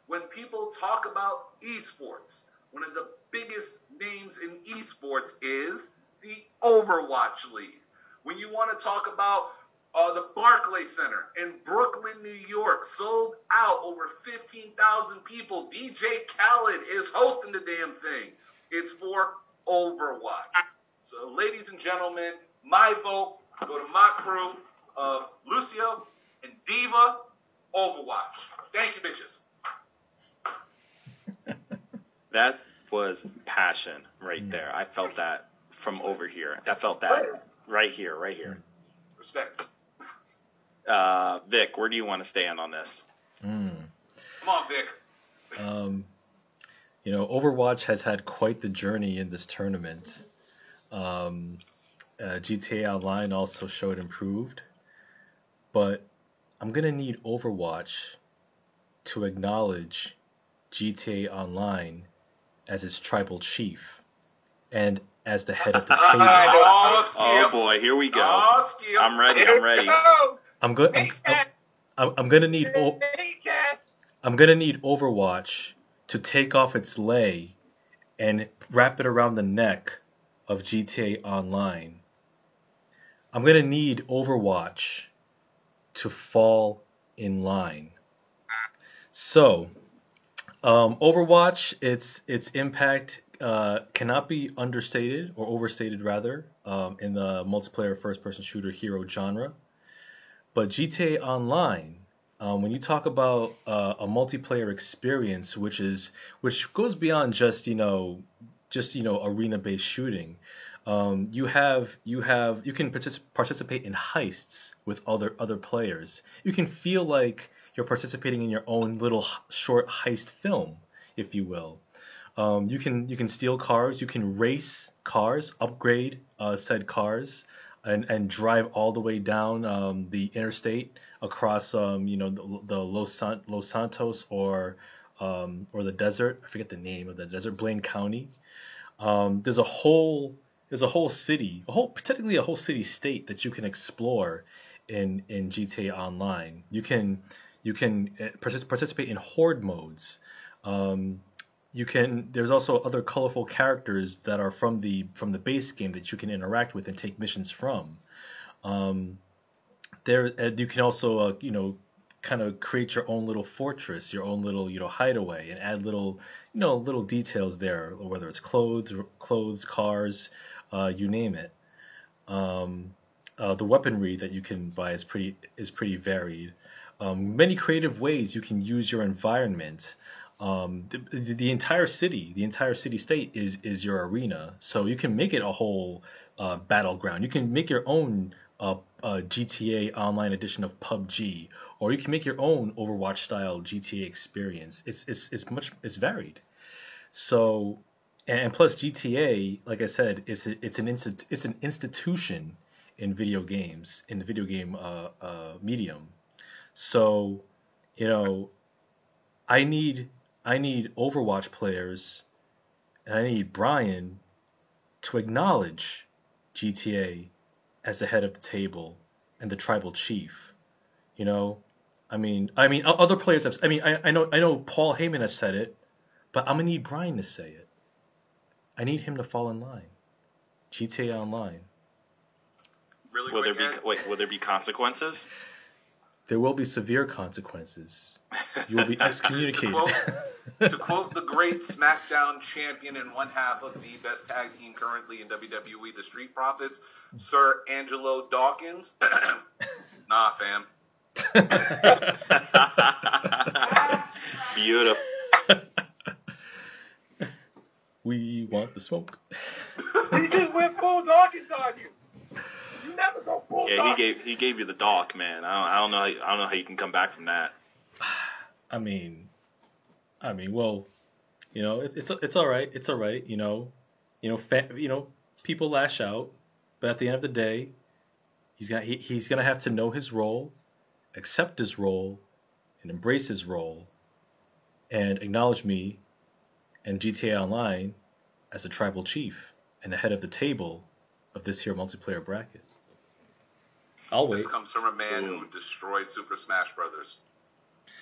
When people talk about esports, one of the biggest names in esports is the Overwatch League. When you want to talk about uh, the Barclay Center in Brooklyn, New York, sold out over 15,000 people. DJ Khaled is hosting the damn thing. It's for Overwatch. So, ladies and gentlemen, my vote go to my crew of Lucio and D.Va Overwatch. Thank you, bitches. [LAUGHS] that was passion right there. I felt that from over here. I felt that right here, right here. Respect. Uh, Vic, where do you want to stand on this? Mm. Come on, Vic. Um, you know, Overwatch has had quite the journey in this tournament. Um, uh, GTA Online also showed improved, but I'm gonna need Overwatch to acknowledge GTA Online as its tribal chief and as the head of the [LAUGHS] table. oh, oh, boy, here we go. Oh, I'm ready. I'm ready. I'm good. I'm, I'm, I'm, gonna need. O- I'm gonna need Overwatch to take off its lei and wrap it around the neck of GTA Online. I'm gonna need Overwatch to fall in line. So, um, Overwatch, its its impact uh, cannot be understated or overstated, rather, um, in the multiplayer first-person shooter hero genre. But GTA Online, um, when you talk about uh, a multiplayer experience, which is which goes beyond just you know just you know arena-based shooting, um, you have you have you can partic- participate in heists with other other players. You can feel like you're participating in your own little short heist film, if you will. Um, you can you can steal cars. You can race cars, upgrade uh, said cars and, and drive all the way down um, the interstate across um, you know the, the Los, San, Los Santos or um, or the desert. I forget the name of the desert, Blaine County. Um, there's a whole there's a whole city, a whole technically a whole city state that you can explore in in GTA Online. You can you can uh, participate in horde modes. Um, you can there's also other colorful characters that are from the from the base game that you can interact with and take missions from um, there you can also uh, you know kind of create your own little fortress your own little you know hideaway and add little you know little details there whether it's clothes clothes cars uh, you name it Um, uh, the weaponry that you can buy is pretty is pretty varied. Um, many creative ways you can use your environment. Um, the, the, entire city, the entire city state is is your arena, so you can make it a whole uh, battleground. You can make your own uh, uh, GTA Online edition of PUBG, or you can make your own Overwatch style GTA experience. It's it's it's much it's varied. So, and plus GTA, like I said, it's a, it's an instit- it's an institution in video games in the video game uh, uh, medium. So, you know, I need I need Overwatch players, and I need Brian to acknowledge GTA as the head of the table and the tribal chief. You know, I mean, I mean, other players have. I mean, I, I know, I know, Paul Heyman has said it, but I'm gonna need Brian to say it. I need him to fall in line. GTA Online. Really Will there be wait? Will there be consequences? [LAUGHS] There will be severe consequences. You will be [LAUGHS] To- to excommunicated. quote- to [LAUGHS] quote the great SmackDown champion and one half of the best tag team currently in WWE, the Street Profits, Sir Angelo Dawkins. [LAUGHS] nah, fam. Beautiful. we want the smoke. He just went full Dawkins on you. You never go full Yeah, he gave he gave you the dock, man. I don't, I don't know. How, I don't know how you can come back from that. [SIGHS] I mean, I mean, well, you know, it, it's it's all right. It's all right. You know, you know, fa- you know, people lash out, but at the end of the day, he's got he, he's gonna have to know his role, accept his role, and embrace his role, and acknowledge me, and GTA Online, as a tribal chief and the head of the table of this here multiplayer bracket. I'll wait. This comes from a man who destroyed Super Smash Brothers.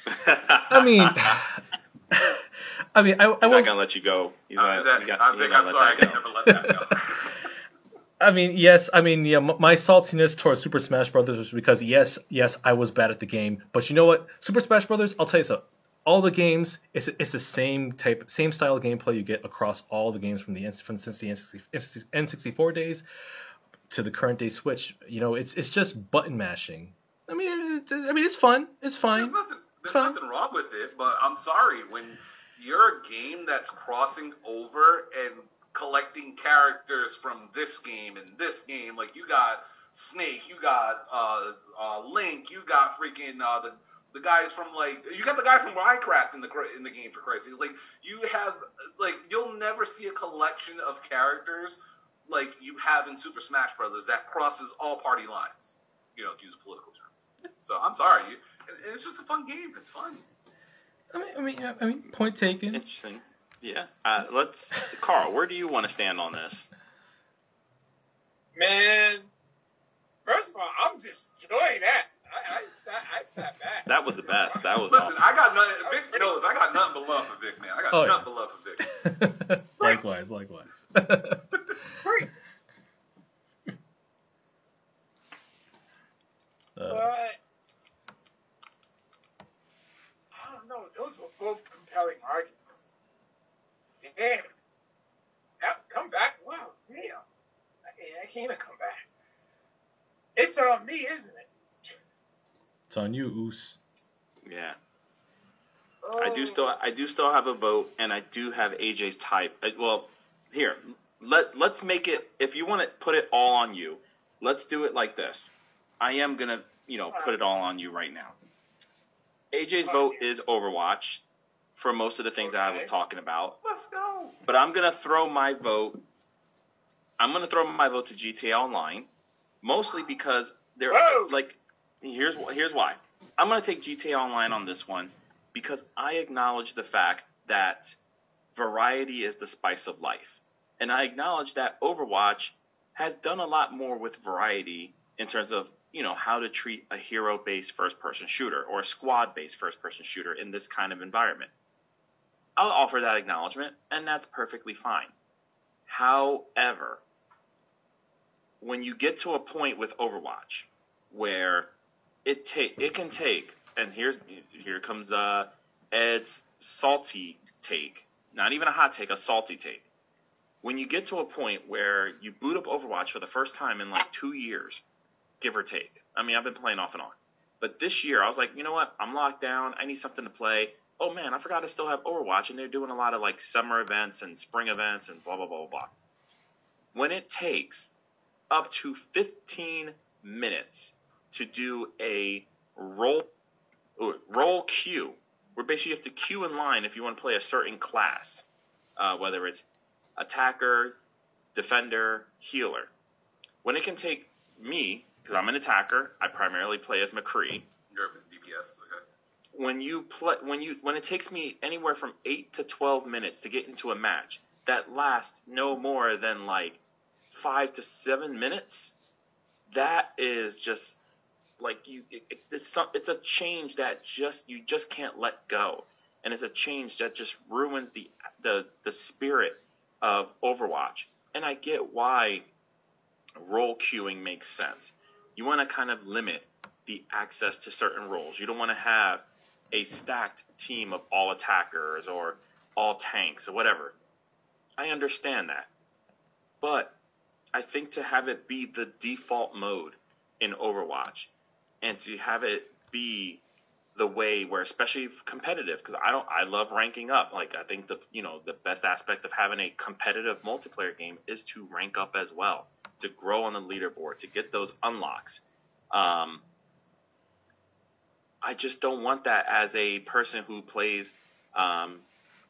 [LAUGHS] I mean, [LAUGHS] I mean, I, I He's not was. gonna let you go. He's Uh, not, that- got- he's Vic, I'm sorry, I can never let that go. [LAUGHS] I mean, yes, I mean, yeah, my saltiness towards Super Smash Brothers was because yes, yes, I was bad at the game, but you know what? Super Smash Brothers, I'll tell you something. All the games, it's it's the same type, same style of gameplay you get across all the games from the N- from since the N64 days to the current day Switch. You know, it's it's just button mashing. I mean, it, I mean, it's fun. It's fine. There's nothing. There's fine. nothing wrong with it, but I'm sorry when you're a game that's crossing over and collecting characters from this game and this game. Like you got Snake, you got uh, uh, Link, you got freaking uh, the the guys from like you got the guy from Minecraft in the in the game for Christ's sakes. Like you have like you'll never see a collection of characters like you have in Super Smash Brothers that crosses all party lines. You know, to use a political term. So I'm sorry, you, and it's just a fun game. It's fun. I mean, I mean, I mean, point taken. Interesting. Yeah. Uh, let's, Carl. Where do you want to stand on this? Man, first of all, I'm just enjoying that. I, I, sat, I sat back. That was the best. That was Listen, awesome. I got nothing. Vic knows I got nothing but love for Vic, man. I got Oh, yeah. nothing but love for Vic. [LAUGHS] likewise, likewise. Great. Uh, But I don't know. Those were both compelling arguments. Damn. Now, come back. Wow. Damn. I, I can't even come back. It's on me, isn't it? It's on you, Oos. yeah. Oh, I do still I do still have a vote, and I do have AJ's type. Uh, Well, here let let's make it. If you want to put it all on you, let's do it like this. I am gonna you know put it all on you right now. AJ's vote is Overwatch for most of the things that I was talking about, Let's go. but I'm gonna throw my vote. I'm gonna throw my vote to GTA Online, mostly because there Whoa. like here's here's why. I'm gonna take GTA Online on this one because I acknowledge the fact that variety is the spice of life, and I acknowledge that Overwatch has done a lot more with variety in terms of you know how to treat a hero-based first-person shooter or a squad-based first-person shooter in this kind of environment. I'll offer that acknowledgement, and that's perfectly fine. However, when you get to a point with Overwatch where it take it can take, and here's here comes uh Ed's salty take, not even a hot take, a salty take. when you get to a point where you boot up Overwatch for the first time in like two years, give or take. I mean, I've been playing off and on, but this year I was like, you know what? I'm locked down. I need something to play. Oh man, I forgot I still have Overwatch, and they're doing a lot of like summer events and spring events and blah blah blah blah. blah. When it takes up to 15 minutes to do a role role queue, where basically you have to queue in line if you want to play a certain class, uh, whether it's attacker, defender, healer. When it can take me, because I'm an attacker, I primarily play as McCree. You're DPS. Okay. When you play, when you when it takes me anywhere from eight to twelve minutes to get into a match that lasts no more than like five to seven minutes, that is just like you. It, it's it's a change that just you just can't let go, and it's a change that just ruins the the the spirit of Overwatch. And I get why role queuing makes sense. You want to kind of limit the access to certain roles. You don't want to have a stacked team of all attackers or all tanks or whatever. I understand that. But I think to have it be the default mode in Overwatch and to have it be the way where especially competitive because I don't I love ranking up. Like I think the you know the best aspect of having a competitive multiplayer game is to rank up as well to grow on the leaderboard to get those unlocks. Um, I just don't want that as a person who plays um,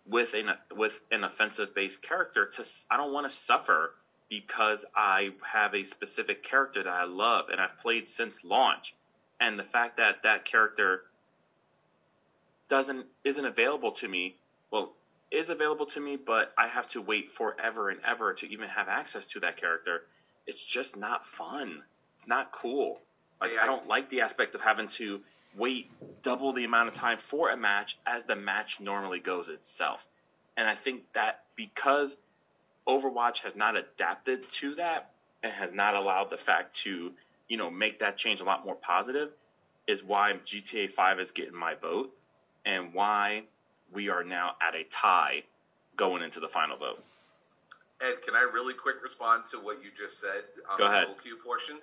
with an with an offensive based character to I don't want to suffer because I have a specific character that I love and I've played since launch and the fact that that character doesn't isn't available to me. Well, is available to me, but I have to wait forever and ever to even have access to that character. It's just not fun. It's not cool. Like Yeah, I- I don't like the aspect of having to wait double the amount of time for a match as the match normally goes itself. And I think that because Overwatch has not adapted to that and has not allowed the fact to, you know, make that change a lot more positive is why GTA 5 is getting my vote and why we are now at a tie going into the final vote. Ed, can I really quick respond to what you just said on Go the ahead. role queue portion?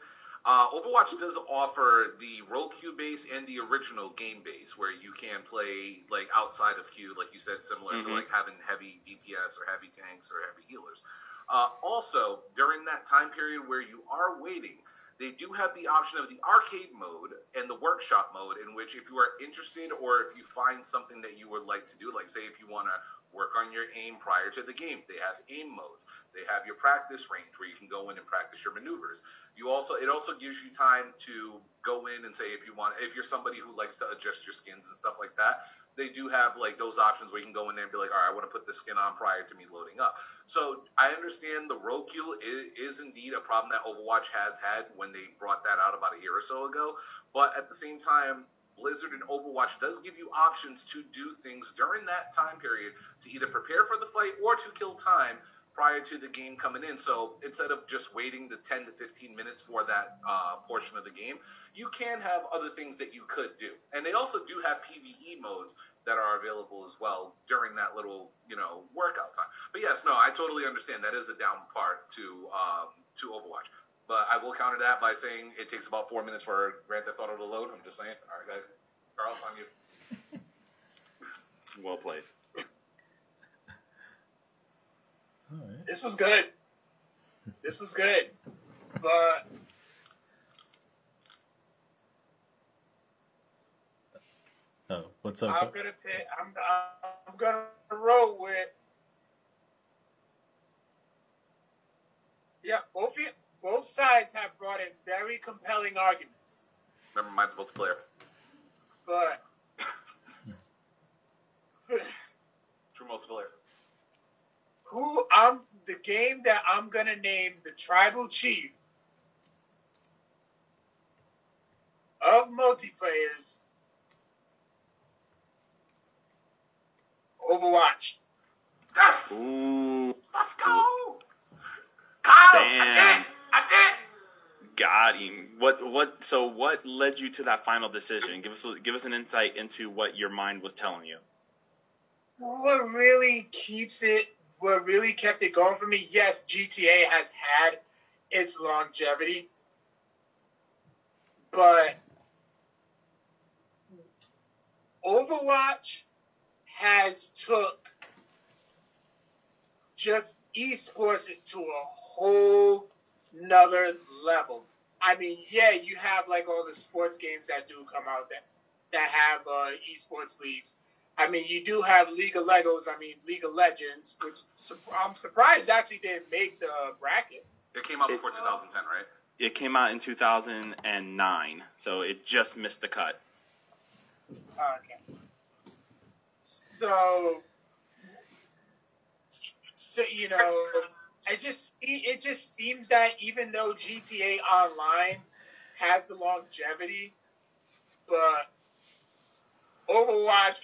Uh, Overwatch does offer the role queue base and the original game base, where you can play like outside of queue, like you said, similar to Mhm. like having heavy DPS or heavy tanks or heavy healers. Uh, also, during that time period where you are waiting, they do have the option of the arcade mode and the workshop mode, in which if you are interested or if you find something that you would like to do, like say if you want to work on your aim prior to the game, they have aim modes. They have your practice range where you can go in and practice your maneuvers. You also it also gives you time to go in and say if you want if you're somebody who likes to adjust your skins and stuff like that, they do have like those options where you can go in there and be like, all right, I want to put the skin on prior to me loading up. So I understand the role queue is, is indeed a problem that Overwatch has had when they brought that out about a year or so ago. But at the same time, Blizzard and Overwatch does give you options to do things during that time period to either prepare for the fight or to kill time prior to the game coming in. So instead of just waiting the 10 to 15 minutes for that uh, portion of the game, you can have other things that you could do. And they also do have PvE modes that are available as well during that little, you know, workout time. But yes, no, I totally understand that is a down part to um, to Overwatch. But I will counter that by saying it takes about four minutes for Grand Theft Auto to load. I'm just saying. All right, guys. Carl, on you. Well played. All right. This was good. This was good. But Oh, what's up? I'm up? gonna take. I'm. I'm gonna roll with. Yeah, both you, both sides have brought in very compelling arguments, Remember, mine's multiplayer. but hmm. [LAUGHS] True multiplayer. Who I'm the game that I'm gonna name the tribal chief of multiplayers. Overwatch. Yes! Ooh, Let's go! Kyle! I did Damn. I did got him. What what? So what led you to that final decision? Give us give us an insight into what your mind was telling you. What really keeps it what really kept it going for me, yes, GTA has had its longevity, but Overwatch has took just esports to a whole nother level. I mean, yeah, you have like all the sports games that do come out that that have uh, esports leagues. I mean, you do have League of Legos. I mean, League of Legends, which I'm surprised actually didn't make the bracket. It came out before 2010, right? It came out in 2009, so it just missed the cut. Okay. So, so you know, it just it just seems that even though GTA Online has the longevity, but Overwatch,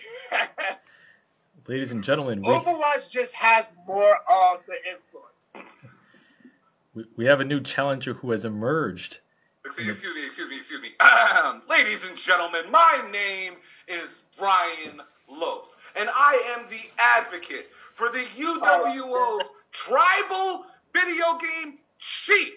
ladies and gentlemen, we, Overwatch just has more of the influence. we, we have a new challenger who has emerged. Excuse, excuse me, excuse me, excuse me. Ladies and gentlemen, my name is Brian Lopes, and I am the advocate for the UWO's oh. tribal video game chief.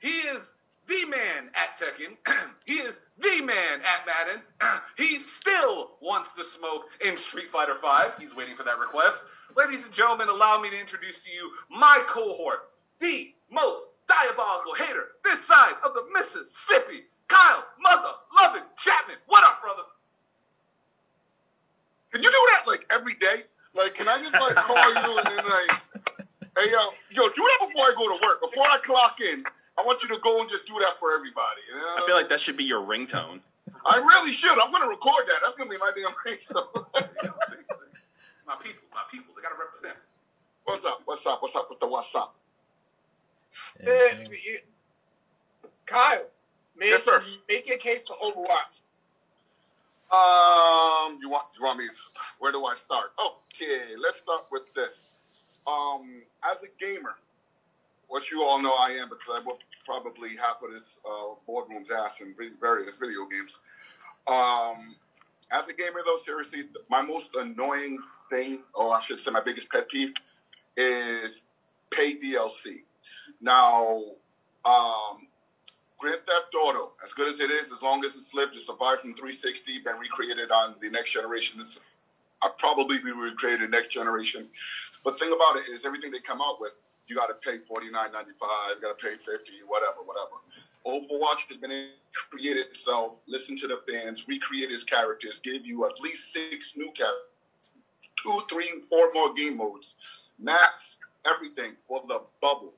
He is the man at Tekken. [CLEARS THROAT] he is the man at Madden. [CLEARS THROAT] he still wants to smoke in Street Fighter V. He's waiting for that request. Ladies and gentlemen, allow me to introduce to you my cohort, the most diabolical hater this side of the Mississippi, Kyle Mother Loving Chapman. What up, brother? Can you do that like every day? Like, can I just like call you and then like, [LAUGHS] hey yo, yo, do that before I go to work. Before I clock in, I want you to go and just do that for everybody. You know? I feel like that should be your ringtone. I really should. I'm gonna record that. That's gonna be my damn ringtone. See, see. My people, my peoples, I gotta represent. what's up? What's up? What's up with the what's up? You- Kyle, make, Yes, sir. make your case for Overwatch. Um, you want you want me? Where do I start? Okay, let's start with this. Um, as a gamer, what you all know I am because I whooped probably half of this uh, boardroom's ass in various video games. Um, as a gamer, though, seriously, my most annoying thing, or I should say, my biggest pet peeve, is pay DLC. Now, um, Grand Theft Auto, as good as it is, as long as it's lived, it survived from 360, been recreated on the next generation. It's, I'll probably be recreated next generation. But thing about it is, everything they come out with, you got to pay 49.95, you got to pay 50, whatever, whatever. Overwatch has been able to create itself, listen to the fans, recreate its characters, give you at least six new characters, two, three, four more game modes, maps, everything for the bubble.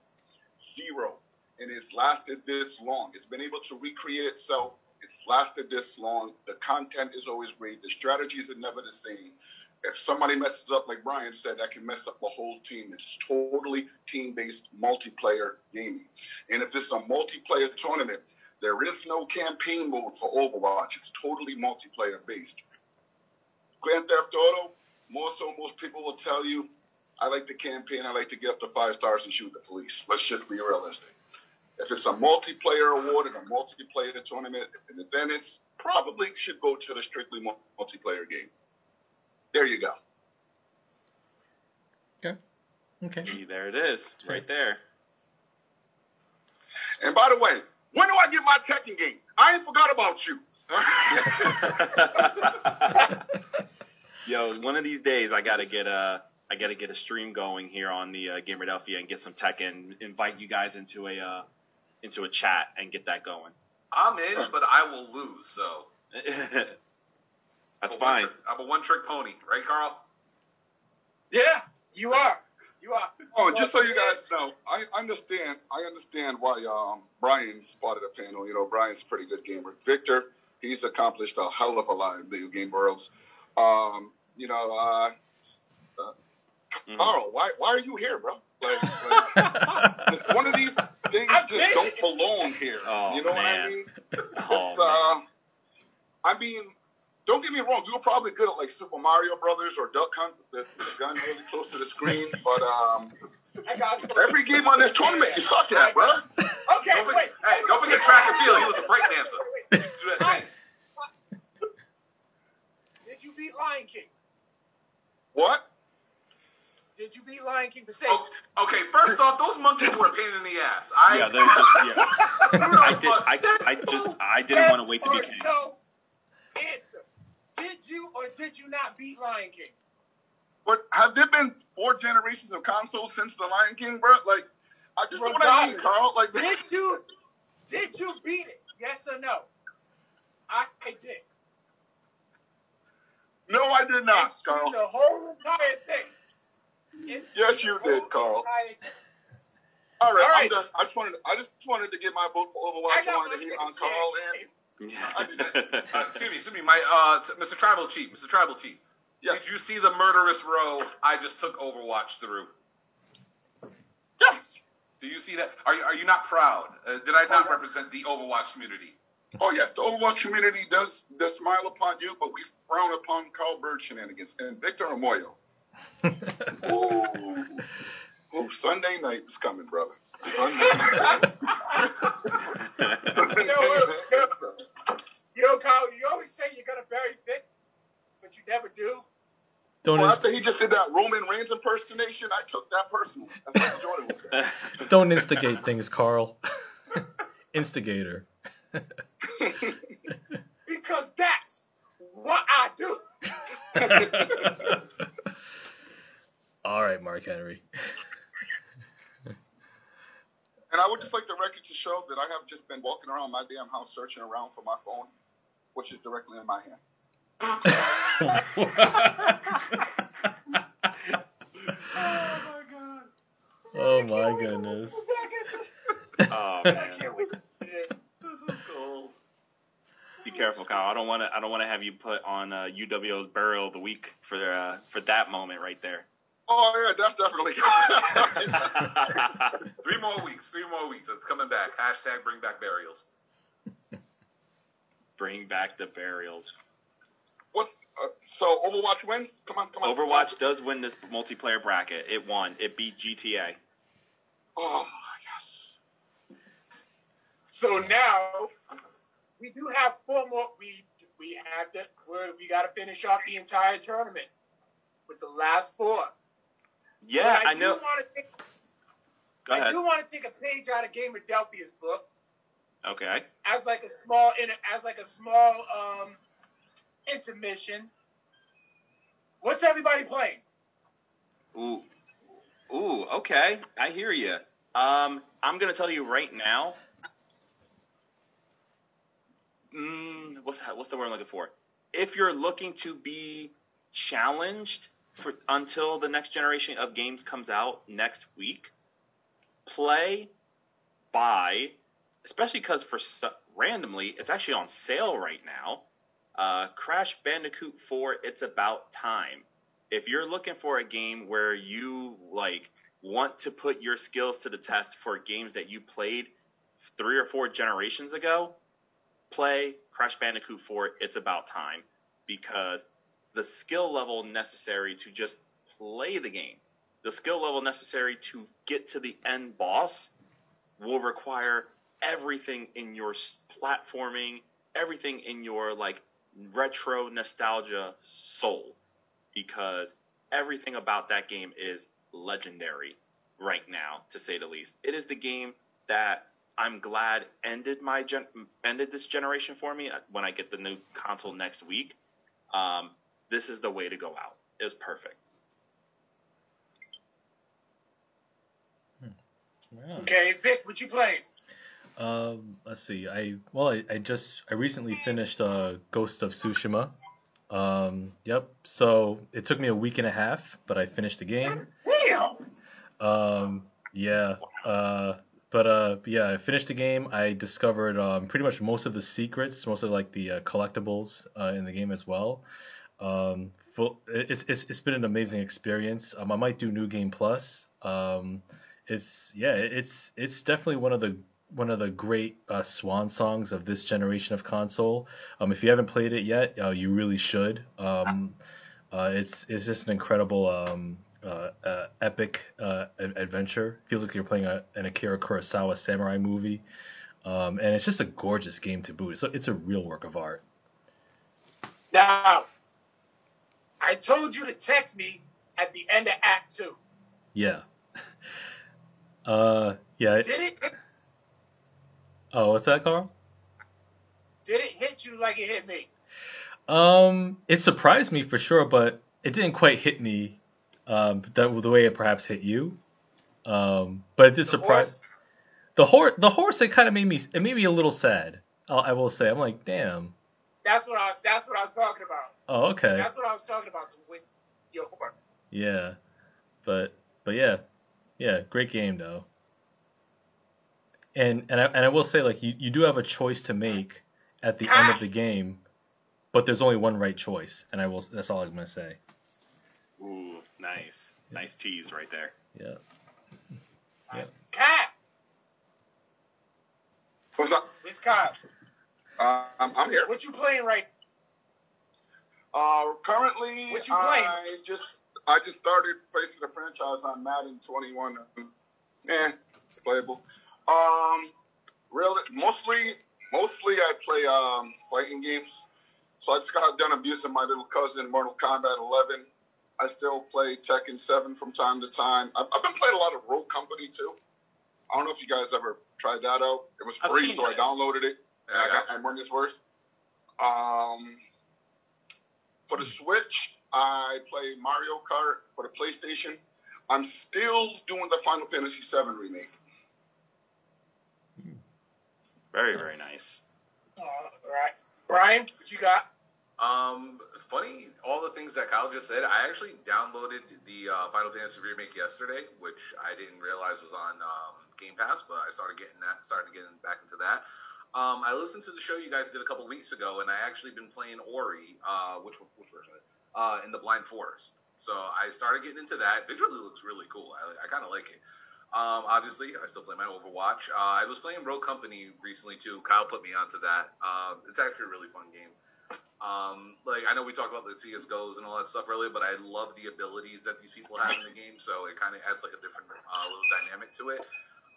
Zero and it's lasted this long. It's been able to recreate itself. It's lasted this long. The content is always great. The strategies are never the same. If somebody messes up, like Brian said, that can mess up a whole team. It's totally team-based multiplayer gaming. And if it's a multiplayer tournament, there is no campaign mode for Overwatch. It's totally multiplayer based. Grand Theft Auto, more so most people will tell you, I like the campaign. I like to get up to five stars and shoot the police. Let's just be realistic. If it's a multiplayer award and a multiplayer tournament, then it's probably should go to the strictly multiplayer game. There you go. Okay. See, there it is, right there. And by the way, when do I get my Tekken game? I ain't forgot about you. [LAUGHS] Yo, one of these days I gotta get a I gotta get a stream going here on the uh, Gamerdelphia and get some Tekken. And invite you guys into a uh, into a chat and get that going. I'm in, but I will lose. So [LAUGHS] That's I'm fine. one-trick- I'm a one-trick pony, right, Carl? Yeah, you are. You are. Oh, just so you guys know, I understand. I understand why um, Brian's part of the panel. You know, Brian's a pretty good gamer. Victor, he's accomplished a hell of a lot in video game worlds. Um, you know, uh, Mhm. Carl, why why are you here, bro? Like, like just one of these things I've just been- don't belong here. Oh, you know what I man. mean? Oh, It's, uh, I mean, don't get me wrong. You were probably good at like Super Mario Brothers or Duck Hunt, the, the gun really close to the screen. But um, I got you. every game on this tournament, you suck at, bro. Okay, Don't forget, wait. hey, don't forget track and field. He was a break dancer. Wait, He used to do that. Did you beat Lion King? What? did you beat Lion King? The same. Oh, okay, first off, those monkeys were a pain in the ass. I, Yeah, they're just yeah. [LAUGHS] I did. I, I just I didn't want to wait to be Yes king. No. Did you or did you not beat Lion King? But have there been four generations of consoles since the Lion King, bro? Like, I just know what I mean, Carl. Like, Did you did you beat it? Yes or no? I, I did. no, I did not, I Carl. the whole entire thing. It- Yes, you did, Carl. thing. All right, All I'm done. I just wanted, I just wanted to get my vote for Overwatch. I, got wanted to hear on Carl share. and [LAUGHS] uh, excuse me, excuse me, my uh, Mr. Tribal Chief, Mr. Tribal Chief. yes, Did you see the murderous row I just took Overwatch through? yes. Do you see that? Are you, are you not proud? Uh, did I not Oh, represent the Overwatch community? Oh yes, the Overwatch community does does smile upon you, but we frown upon Carl Bird shenanigans and Victor Amoyo. [LAUGHS] Ooh, ooh, Sunday night is coming, brother. Sunday night. Sunday You know what? You know, Kyle, you always say you're gonna bury Vic, but you never do. Don't Well, inst- after he just did that Roman Reigns impersonation, I took that personal. That's what Jordan was saying. [LAUGHS] don't instigate things, Carl. [LAUGHS] Instigator. [LAUGHS] Because that's what I do. All right, Mark Henry. And I would just like the record to show that I have just been walking around my damn house searching around for my phone, which is directly in my hand. oh my god. Oh my goodness. Oh [LAUGHS] man, This is cool. be careful, Kyle. I don't want to. I don't want to have you put on uh, UWO's burial of the week for uh, for that moment right there. Oh yeah, that's definitely. [LAUGHS] [LAUGHS] Three more weeks. Three more weeks. It's coming back. Hashtag bring back burials. [LAUGHS] Bring back the burials. What's uh, so Overwatch wins? Come on, come on. Overwatch does win this multiplayer bracket. It won. It beat GTA. Oh yes. So now we do have four more. We we have to. We're, we got to finish off the entire tournament with the last four. Yeah, I do know. take- Go I do want to take a page out of Gamerdelphia's book Okay. as like a small as like a small um intermission. What's everybody playing? Ooh. Ooh. Okay. I hear you. Um, I'm gonna tell you right now. Mm, what's that, what's the word I'm looking for? If you're looking to be challenged for until the next generation of games comes out next week, play, buy, especially because for randomly it's actually on sale right now. Uh, Crash Bandicoot 4, It's About Time. If you're looking for a game where you like want to put your skills to the test for games that you played three or four generations ago, play Crash Bandicoot 4, It's About Time because the skill level necessary to just play the game, the skill level necessary to get to the end boss will require everything in your platforming, everything in your like retro nostalgia soul because everything about that game is legendary right now to say the least. It is the game that I'm glad ended my gen- ended this generation for me uh, when I get the new console next week. Um, this is the way to go out. It was perfect. Yeah. Okay, Vic, what you playing? Um, let's see. I well, I, I just I recently finished uh, Ghost of Tsushima. Um, yep. So it took me a week and a half, but I finished the game. Damn. Um, yeah. Uh, but uh, yeah, I finished the game. I discovered um, pretty much most of the secrets, most of like the uh, collectibles uh, in the game as well. Um, it's, it's it's been an amazing experience. Um, I might do New Game Plus. Um, it's yeah, it's it's definitely one of the one of the great uh, swan songs of this generation of console. Um, if you haven't played it yet, uh, you really should. Um, uh, it's it's just an incredible um, uh, uh, epic uh, ad- adventure. Feels like you're playing a, an Akira Kurosawa samurai movie, um, and it's just a gorgeous game to boot. So it's a real work of art. Now, I told you to text me at the end of Act Two. Yeah. [LAUGHS] Uh, yeah. Did it? Oh, what's that, Carl? Did it hit you like it hit me? Um, it surprised me for sure, but it didn't quite hit me um, the, the way it perhaps hit you. Um, but it did The surprise horse? the horse. The horse, it kind of made me. It made me a little sad. I'll, I will say. I'm like, damn. That's what I. That's what I'm talking about. Oh, okay. That's what I was talking about with your horse. Yeah, but but yeah, yeah, great game though. And and I and I will say like you, you do have a choice to make at the end of the game, but there's only one right choice, and I will that's all I'm gonna say. Ooh, nice, nice tease right there. Yeah. Cat, What's up? Miss Cat, Uh, I'm, I'm here. what you playing right? Uh, currently, What you playing? I just I just started facing the franchise on Madden 21. Eh, it's playable. Um, really, mostly mostly I play um fighting games. So I just got done abusing my little cousin Mortal Kombat 11. I still play Tekken 7 from time to time. I've, I've been playing a lot of Rogue Company too. I don't know if you guys ever tried that out. It was free, seen so I downloaded it. Yeah, And I I got got my money's worth. Um, for the Switch, I play Mario Kart. For the PlayStation, I'm still doing the Final Fantasy VII remake. Very, very nice. All right, Brian, what you got? Um, funny, all the things that Kyle just said. I actually downloaded the uh, Final Fantasy remake yesterday, which I didn't realize was on um, Game Pass, but I started getting that, started getting back into that. Um, I listened to the show you guys did a couple weeks ago, and I actually been playing Ori, uh, which which version? Uh, in the Blind Forest. So I started getting into that. Visually looks really cool. I, I kind of like it. Um, obviously, I still play my Overwatch. Uh, I was playing Rogue Company recently too. Kyle put me onto that. Um, it's actually a really fun game. Um, like I know we talked about the CS:GOs and all that stuff earlier, but I love the abilities that these people have in the game. So it kind of adds like a different uh, little dynamic to it.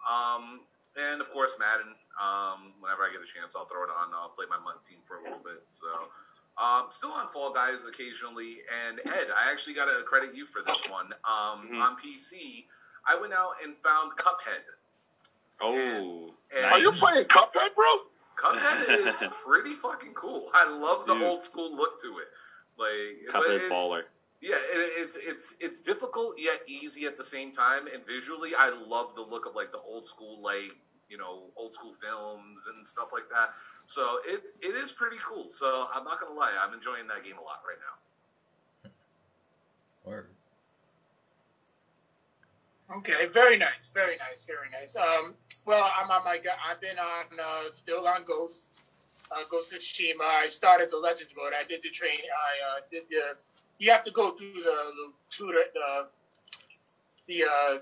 Um, and of course, Madden. Um, whenever I get a chance, I'll throw it on. I'll play my MUT team for a little bit. So. Um, still on Fall Guys occasionally, and Ed, I actually got to credit you for this one. Um, Mhm. On PC, I went out and found Cuphead. Oh, And Are you playing Cuphead, bro? Cuphead [LAUGHS] is pretty fucking cool. I love the Dude. old school look to it. Like, but Cuphead it- baller. Yeah, it, it's it's it's difficult yet easy at the same time. And visually, I love the look of like the old school, like you know, old school films and stuff like that. So it it is pretty cool. So I'm not gonna lie, I'm enjoying that game a lot right now. Word. Okay, very nice, very nice, very nice. Um, well, I'm on my. I've been on uh, still on Ghost, uh, Ghost of Tsushima. I started the Legends mode. I did the train. I uh, did the. You have to go through the, the tutor the the uh,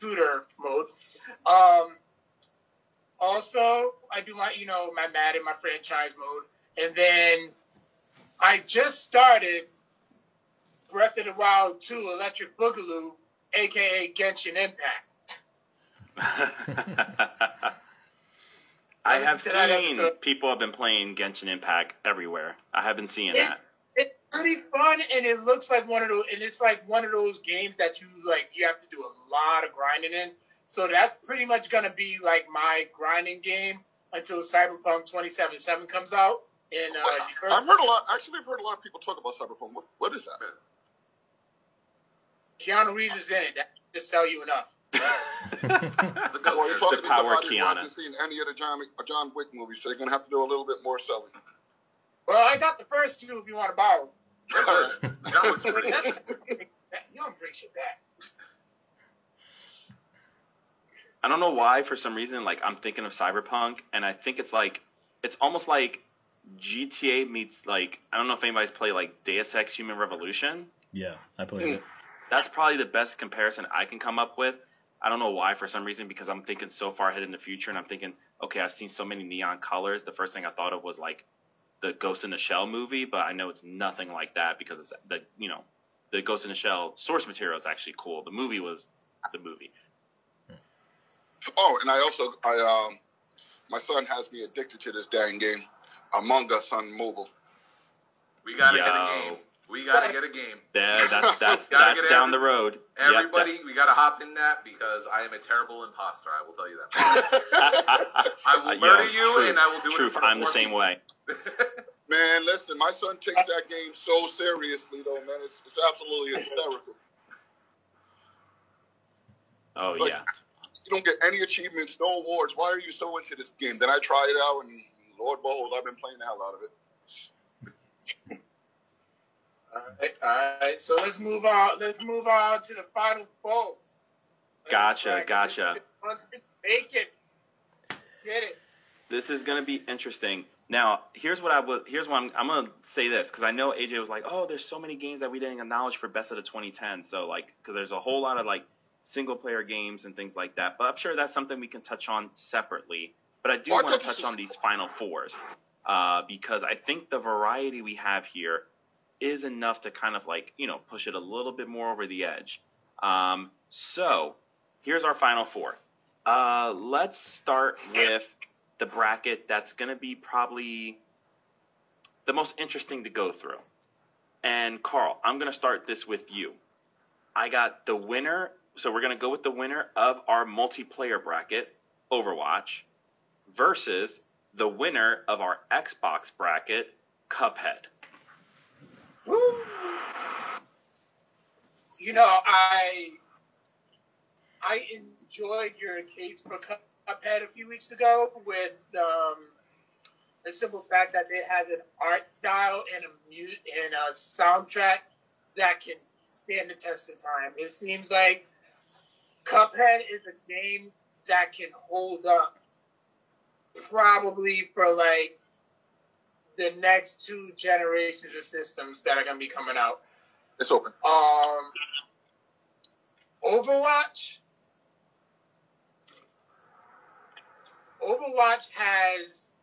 tutor mode. Um, also, I do my you know my Madden, my franchise mode, and then I just started Breath of the Wild 2 Electric Boogaloo aka Genshin Impact. [LAUGHS] I have seen episode. people have been playing Genshin Impact everywhere. I have been seeing that. It's, it's pretty fun, and it looks like one of those, and it's like one of those games that you like. You have to do a lot of grinding in. So that's pretty much gonna be like my grinding game until Cyberpunk 2077 comes out. And uh, Wait, I've heard a lot. Actually, I've heard a lot of people talk about Cyberpunk. What, what is that? Keanu Reeves is in it. That should just tell you enough. [LAUGHS] The Well, you're talking The to power somebody who Keanu. hasn't seen any of the John, John Wick movies, so you're gonna have to do a little bit more selling. Well, I got the first two if you want to borrow. them. that looks pretty. you don't bring shit back. I don't know why, for some reason, like I'm thinking of Cyberpunk, and I think it's like it's almost like GTA meets like I don't know if anybody's played like Deus Ex Human Revolution. Yeah, I played it. That's probably the best comparison I can come up with. I don't know why, for some reason, because I'm thinking so far ahead in the future, and I'm thinking, okay, I've seen so many neon colors. The first thing I thought of was like the Ghost in the Shell movie, but I know it's nothing like that because it's the you know the Ghost in the Shell source material is actually cool. The movie was the movie. Oh, and I also, I um, my son has me addicted to this dang game, Among Us on mobile. We gotta get a Yo. game. We gotta get a game. Yeah, [LAUGHS] that's that's Gotta that's down every- the road. Yep, Everybody, we gotta hop in that because I am a terrible imposter. I will tell you that. [LAUGHS] I will [LAUGHS] Yo, murder you, truth, and I will do it. in Truth, I'm the same people. way. Man, listen, my son takes that game so seriously, though, man. It's, it's absolutely hysterical. Oh Like, yeah. You don't get any achievements, no awards. Why are you so into this game? Then I try it out, and Lord behold, I've been playing the hell out of it. All right, all right. So let's move on. Let's move on to the final four. Gotcha, Right, gotcha. Constant bacon. Get it. This is gonna be interesting. Now, here's what I was. Here's what I'm. I'm gonna say this because I know AJ was like, "Oh, there's so many games that we didn't acknowledge for best of the 2010." So like, because there's a whole lot of like single player games and things like that. But I'm sure that's something we can touch on separately. But I do Well, want to touch on these final fours uh, because I think the variety we have here is enough to kind of like you know push it a little bit more over the edge. Um, so here's our final four. Uh, let's start with the bracket that's going to be probably the most interesting to go through. And Carl, I'm going to start this with you. I got the winner, so we're going to go with the winner of our multiplayer bracket, Overwatch, versus the winner of our Xbox bracket, Cuphead. Woo. You know, I I enjoyed your case for Cuphead a few weeks ago with um, the simple fact that it has an art style and a mute and a soundtrack that can stand the test of time. It seems like Cuphead is a game that can hold up probably for like the next two generations of systems that are going to be coming out. It's open. Um, Overwatch. Overwatch has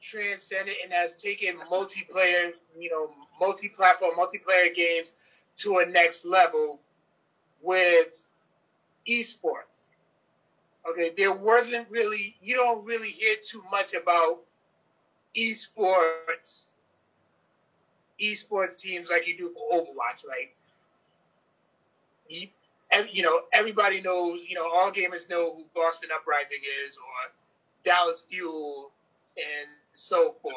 transcended and has taken multiplayer, you know, multi-platform, multiplayer games to a next level with esports. Okay, there wasn't really, you don't really hear too much about esports, esports teams like you do for Overwatch. Like, you, you know, everybody knows, you know, all gamers know who Boston Uprising is or Dallas Fuel and so forth.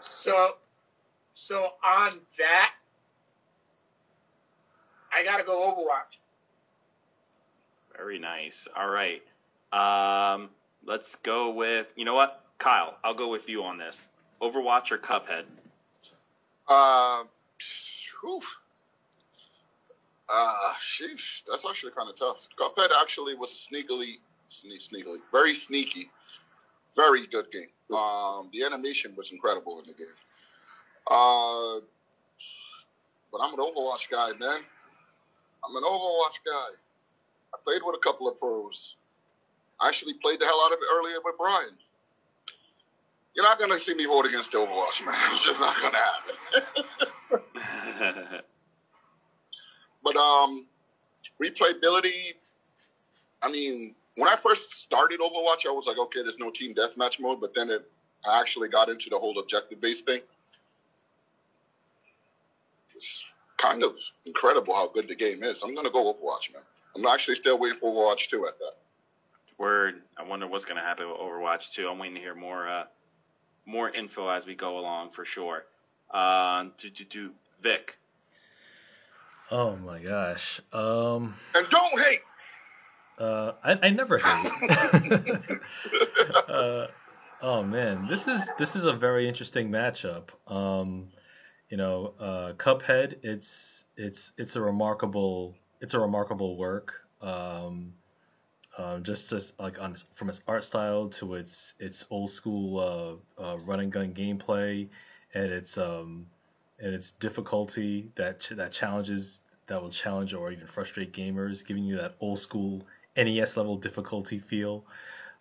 So, so on that, I gotta go Overwatch. Very nice. All right. Um, let's go with, you know what? Kyle, I'll go with you on this. Overwatch or Cuphead? Uh, whew. Uh, sheesh, that's actually kind of tough. Cuphead actually was sneakily, sne- sneakily, very sneaky, very good game. Um, the animation was incredible in the game. Uh, but I'm an Overwatch guy, man. I'm an Overwatch guy. I played with a couple of pros. I actually played the hell out of it earlier with Brian. You're not gonna see me vote against Overwatch, man. [LAUGHS] It's just not gonna happen. [LAUGHS] But um, replayability. I mean, when I first started Overwatch, I was like, okay, there's no team deathmatch mode. But then it, I actually got into the whole objective-based thing. It's kind of incredible how good the game is. I'm gonna go Overwatch, man. I'm actually still waiting for Overwatch 2 at that. Word. I wonder what's to happen with Overwatch 2. I'm waiting to hear more uh, more info as we go along for sure. Uh, do, do, do. Vic. Oh my gosh. Um, And don't hate. uh, I, I never hate. [LAUGHS] uh, oh man, this is this is a very interesting matchup. Um, you know, uh, Cuphead. It's it's it's a remarkable it's a remarkable work. Um, um, just just like on from its art style to its its old school uh, uh, run and gun gameplay, and its um and its difficulty that ch- that challenges that will challenge or even frustrate gamers, giving you that old school NES level difficulty feel.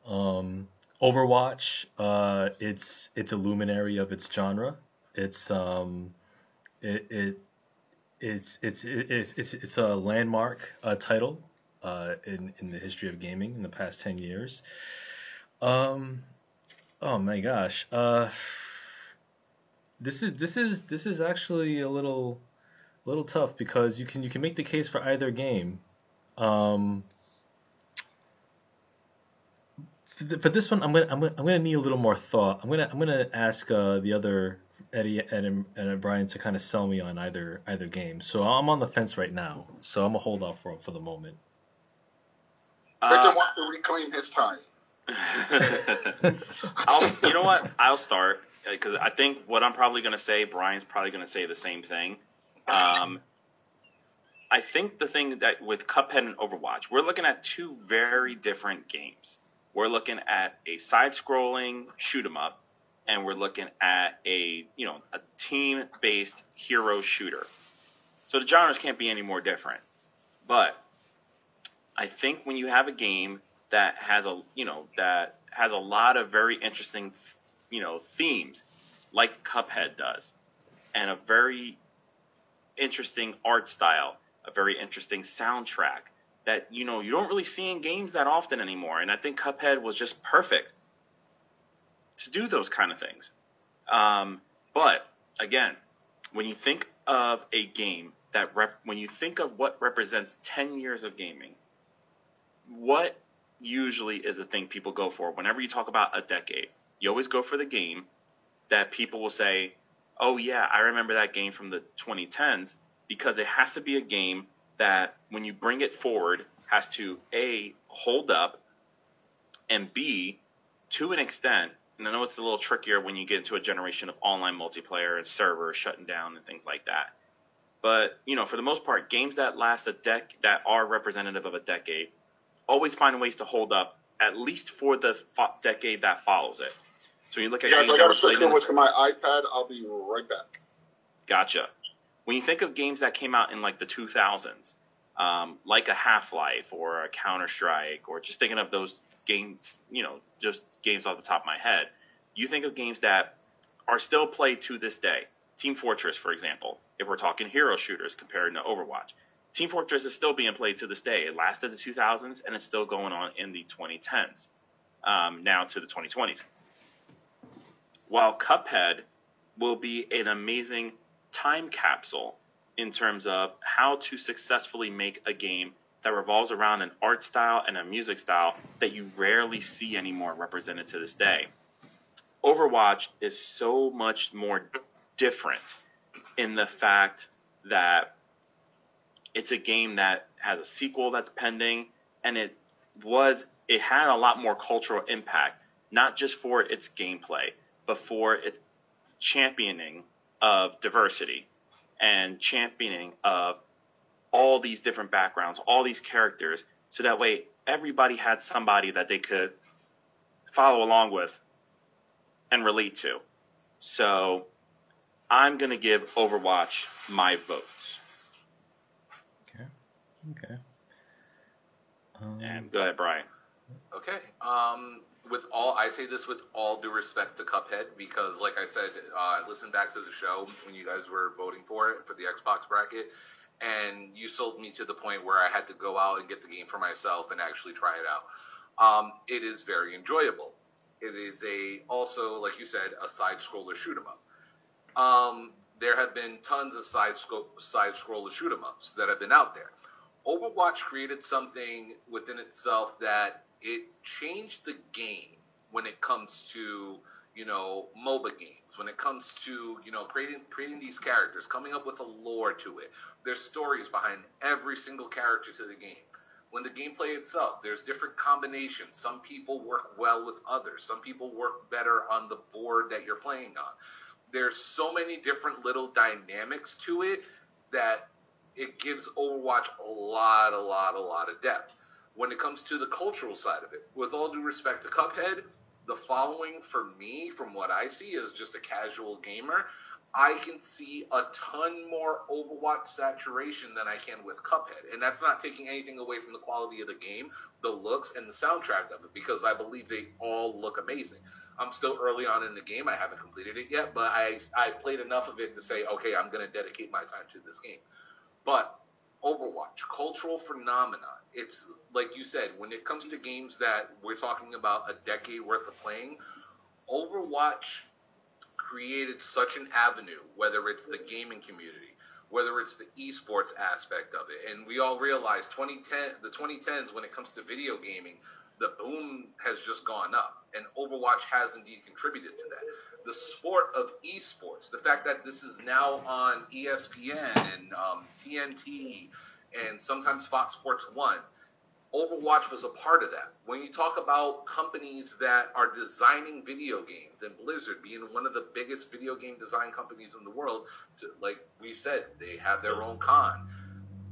Um, Overwatch, uh, it's it's a luminary of its genre. It's um, it, it it's it's it's it's it's a landmark uh, title uh, in in the history of gaming in the past ten years. Um, oh my gosh. Uh, this is this is this is actually a little a little tough because you can you can make the case for either game. Um, for, the, for this one, I'm gonna, I'm gonna I'm gonna need a little more thought. I'm gonna I'm gonna ask uh, the other Eddie and, and Brian to kind of sell me on either either game. So I'm on the fence right now. So I'm gonna hold off for for the moment. Victor Uh, wants to reclaim his time. [LAUGHS] [LAUGHS] I'll, you know what? I'll start because I think what I'm probably going to say, Brian's probably going to say the same thing. Um, I think the thing that with Cuphead and Overwatch, we're looking at two very different games. We're looking at a side-scrolling shoot 'em up, and we're looking at a you know a team-based hero shooter. So the genres can't be any more different. But I think when you have a game that has a you know that has a lot of very interesting you know themes like Cuphead does. And a very interesting art style a very interesting soundtrack that you know you don't really see in games that often anymore. And I think Cuphead was just perfect to do those kind of things. Um, but again when you think of a game that rep- when you think of what represents 10 years of gaming what usually is the thing people go for whenever you talk about a decade. You always go for the game that people will say, "Oh yeah, I remember that game from the 2010s," because it has to be a game that when you bring it forward has to a hold up and b to an extent. And I know it's a little trickier when you get into a generation of online multiplayer and servers shutting down and things like that. But you know, for the most part, games that last a dec that are representative of a decade always find ways to hold up at least for the fo- decade that follows it. So you look at Guys, games I that were played in, to my iPad. I'll be right back. gotcha. When you think of games that came out in like the 2000s, um, like a Half Life or a Counter Strike, or just thinking of those games, you know, just games off the top of my head, you think of games that are still played to this day. Team Fortress, for example, if we're talking hero shooters compared to Overwatch. Team Fortress is still being played to this day. It lasted the 2000s and it's still going on in the 2010s, um, now to the 2020s. While Cuphead will be an amazing time capsule in terms of how to successfully make a game that revolves around an art style and a music style that you rarely see anymore represented to this day. Overwatch is so much more different in the fact that it's a game that has a sequel that's pending and it was it had a lot more cultural impact not just for its gameplay but for its championing of diversity and championing of all these different backgrounds all these characters so that way everybody had somebody that they could follow along with and relate to so i'm going to give overwatch my vote Okay. Um, and go ahead brian Okay. Um, with all, I say this with all due respect to Cuphead because, like I said, uh, I listened back to the show when you guys were voting for it for the Xbox bracket, and you sold me to the point where I had to go out and get the game for myself and actually try it out. Um, it is very enjoyable. It is a also, like you said, a side scroller shoot 'em up. Um, there have been tons of side side scroller shoot 'em ups that have been out there. Overwatch created something within itself that it changed the game when it comes to you know MOBA games, when it comes to you know creating creating these characters, coming up with a lore to it. There's stories behind every single character to the game. When the gameplay itself, there's different combinations. Some people work well with others. Some people work better on the board that you're playing on. There's so many different little dynamics to it that it gives Overwatch a lot, a lot, a lot of depth. When it comes to the cultural side of it, with all due respect to Cuphead, the following for me, from what I see as just a casual gamer, I can see a ton more Overwatch saturation than I can with Cuphead. And that's not taking anything away from the quality of the game, the looks, and the soundtrack of it, because I believe they all look amazing. I'm still early on in the game. I haven't completed it yet, but I I played enough of it to say, okay, I'm going to dedicate my time to this game. But Overwatch, cultural phenomenon. It's like you said, when it comes to games that we're talking about a decade worth of playing, Overwatch created such an avenue, whether it's the gaming community, whether it's the esports aspect of it. And we all realize 2010, the 2010s, when it comes to video gaming, the boom has just gone up, and Overwatch has indeed contributed to that. The sport of esports, the fact that this is now on ESPN and um, TNT and sometimes Fox Sports One, Overwatch was a part of that. When you talk about companies that are designing video games, and Blizzard being one of the biggest video game design companies in the world, to, like we've said, they have their own con.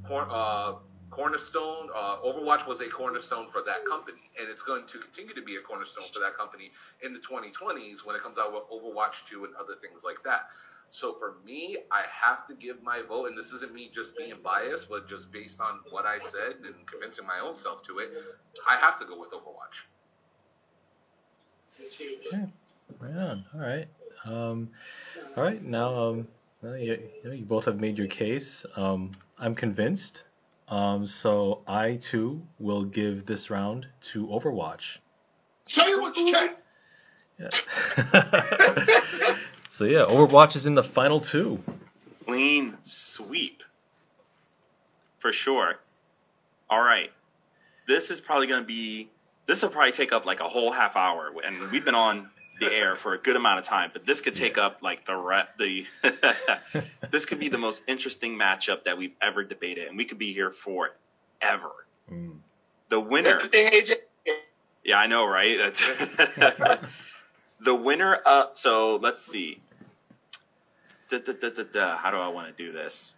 Uh, cornerstone, uh, Overwatch was a cornerstone for that company, and it's going to continue to be a cornerstone for that company in the 2020s when it comes out with Overwatch 2 and other things like that. So for me, I have to give my vote, and this isn't me just being biased, but just based on what I said and convincing my own self to it, I have to go with Overwatch. Okay. Right on. All right. Um, all right. Now, um, well, you, you, both have made your case. Um, I'm convinced. Um, so I too will give this round to Overwatch. Say it with your chest. Yeah. [LAUGHS] so yeah, Overwatch is in the final two. Clean sweep. For sure. All right. This is probably going to be, this will probably take up like a whole half hour. And we've been on the air for a good amount of time, but this could take up like the re- the [LAUGHS] this could be the most interesting matchup that we've ever debated, and we could be here forever. Mm. The winner, yeah, I know, right? [LAUGHS] [LAUGHS] The winner. Uh, so let's see. Da, da, da, da, da. How do I want to do this?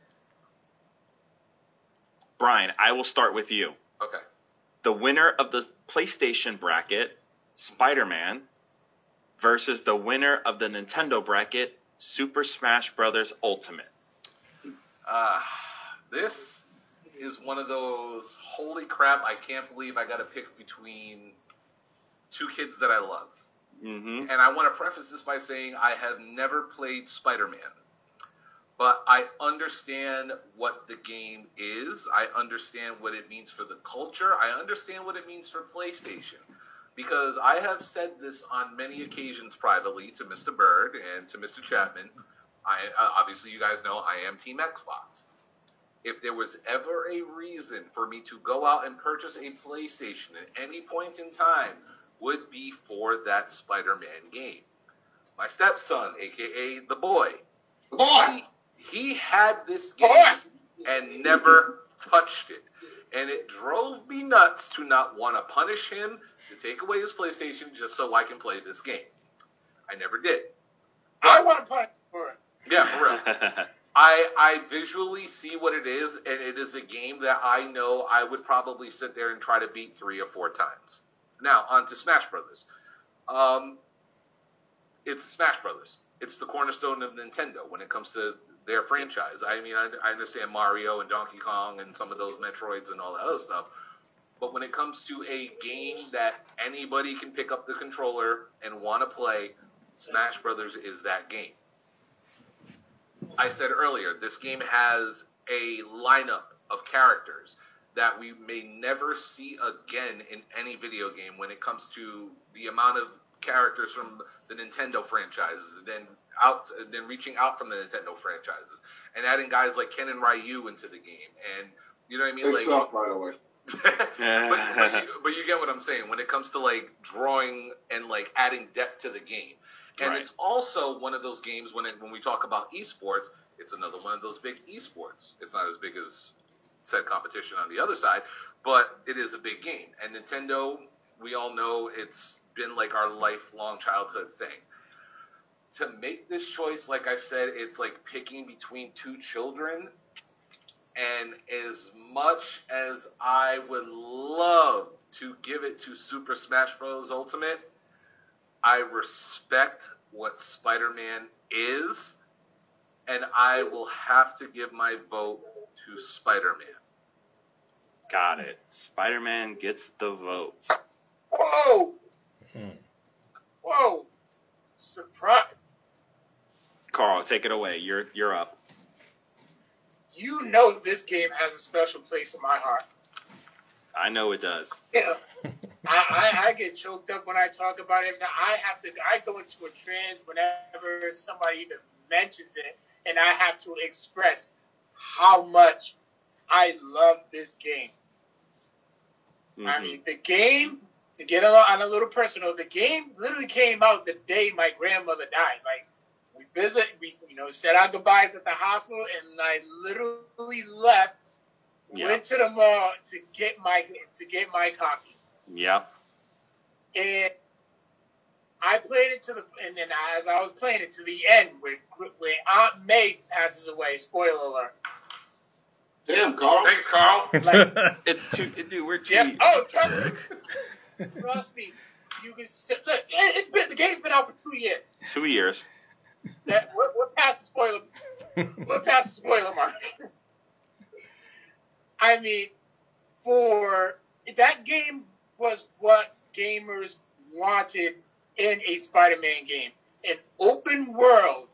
Brian, I will start with you. Okay. The winner of the PlayStation bracket, Spider Man, versus the winner of the Nintendo bracket, Super Smash Bros. Ultimate. Uh, this is one of those holy crap, I can't believe I got to pick between two kids that I love. Mm-hmm. And I want to preface this by saying I have never played Spider Man, but I understand what the game is. I understand what it means for the culture. I understand what it means for PlayStation. Because I have said this on many occasions privately to Mr. Bird and to Mr. Chapman. I uh, obviously you guys know I am Team Xbox. If there was ever a reason for me to go out and purchase a PlayStation at any point in time, would be for that Spider-Man game. My stepson, aka the boy, Boy, he, he had this game Boy. and never touched it. And it drove me nuts to not want to punish him to take away his PlayStation just so I can play this game. I never did. I want to punch for it. Yeah, for real. [LAUGHS] I I visually see what it is, and it is a game that I know I would probably sit there and try to beat three or four times. Now on to Smash Brothers. Um, it's Smash Brothers. It's the cornerstone of Nintendo when it comes to their franchise. I mean, I, I understand Mario and Donkey Kong and some of those Metroids and all that other stuff, but when it comes to a game that anybody can pick up the controller and want to play, Smash Brothers is that game. I said earlier, this game has a lineup of characters that we may never see again in any video game when it comes to the amount of characters from the Nintendo franchises, and then out, then reaching out from the Nintendo franchises, and adding guys like Ken and Ryu into the game, and you know what I mean? they like, suck, by the way. [LAUGHS] but, but, you, [LAUGHS] but you get what I'm saying when it comes to like drawing and like adding depth to the game. And Right. it's also one of those games when it, when we talk about esports, it's another one of those big esports. It's not as big as said competition on the other side, but it is a big game. And Nintendo, we all know it's been like our lifelong childhood thing. To make this choice, like I said, it's like picking between two children. And as much as I would love to give it to Super Smash Bros. Ultimate, I respect what Spider Man is, and I will have to give my vote to Spider Man. Got it. Spider Man gets the vote. Whoa! Hmm. Whoa! Surprise! Carl, take it away. You're you're up. You know this game has a special place in my heart. I know it does. Yeah. [LAUGHS] I, I, I get choked up when I talk about it. I have to. I go into a trance whenever somebody even mentions it, and I have to express how much I love this game. Mm-hmm. I mean, the game to get a, on a little personal. The game literally came out the day my grandmother died. Like we visit, we you know said our goodbyes at the hospital, and I literally left, Yeah. went to the mall to get my to get my copy, Yep. and I played it to the and then as I was playing it to the end, where where Aunt May passes away. Spoiler alert. Damn, Carl. Thanks, Carl. [LAUGHS] Like, It's too, dude. We're too. yeah. Oh, trust, Sick. [LAUGHS] trust me. You can still look. it- It's been the game's been out for two years. Two years. That we're, we're past the spoiler. We're past the spoiler mark. I mean, for that game was what gamers wanted in a Spider-Man game, an open world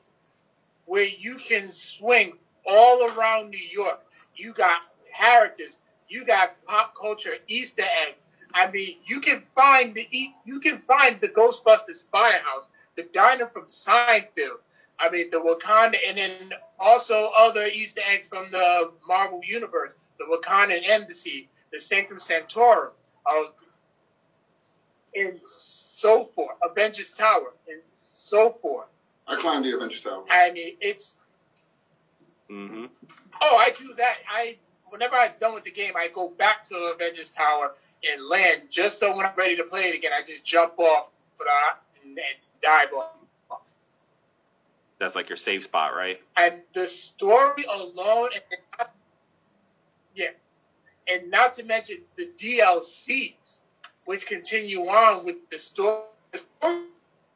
where you can swing all around New York. You got characters, you got pop culture Easter eggs. I mean, you can find the E- you can find the Ghostbusters firehouse, the diner from Seinfeld. I mean, the Wakanda, and then also other Easter eggs from the Marvel universe, the Wakandan embassy, the Sanctum Sanctorum, uh, and so forth, Avengers Tower, and so forth. I climbed the Avengers Tower. I mean, it's Mm-hmm. Oh, I do that. I whenever I'm done with the game, I go back to the Avengers Tower and land just so when I'm ready to play it again, I just jump off for the and, and dive off. That's like your safe spot, right? And the story alone, and not, yeah, and not to mention the DLCs, which continue on with the story. The story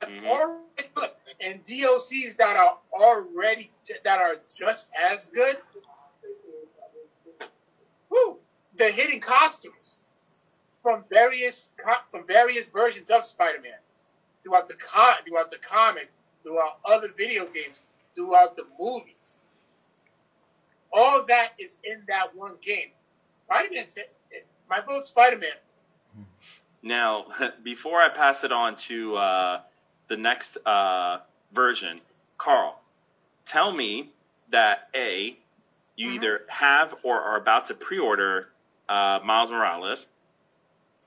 is Mhm. already good, and DLCs that are already that are just as good. Woo! The hidden costumes from various from various versions of Spider-Man throughout the throughout the comics, throughout other video games, throughout the movies. All that is in that one game. Spider-Man said, my vote Spider-Man. Now, [LAUGHS] before I pass it on to uh, the next uh, version, Carl, tell me that A, you Mhm. either have or are about to pre order uh, Miles Morales,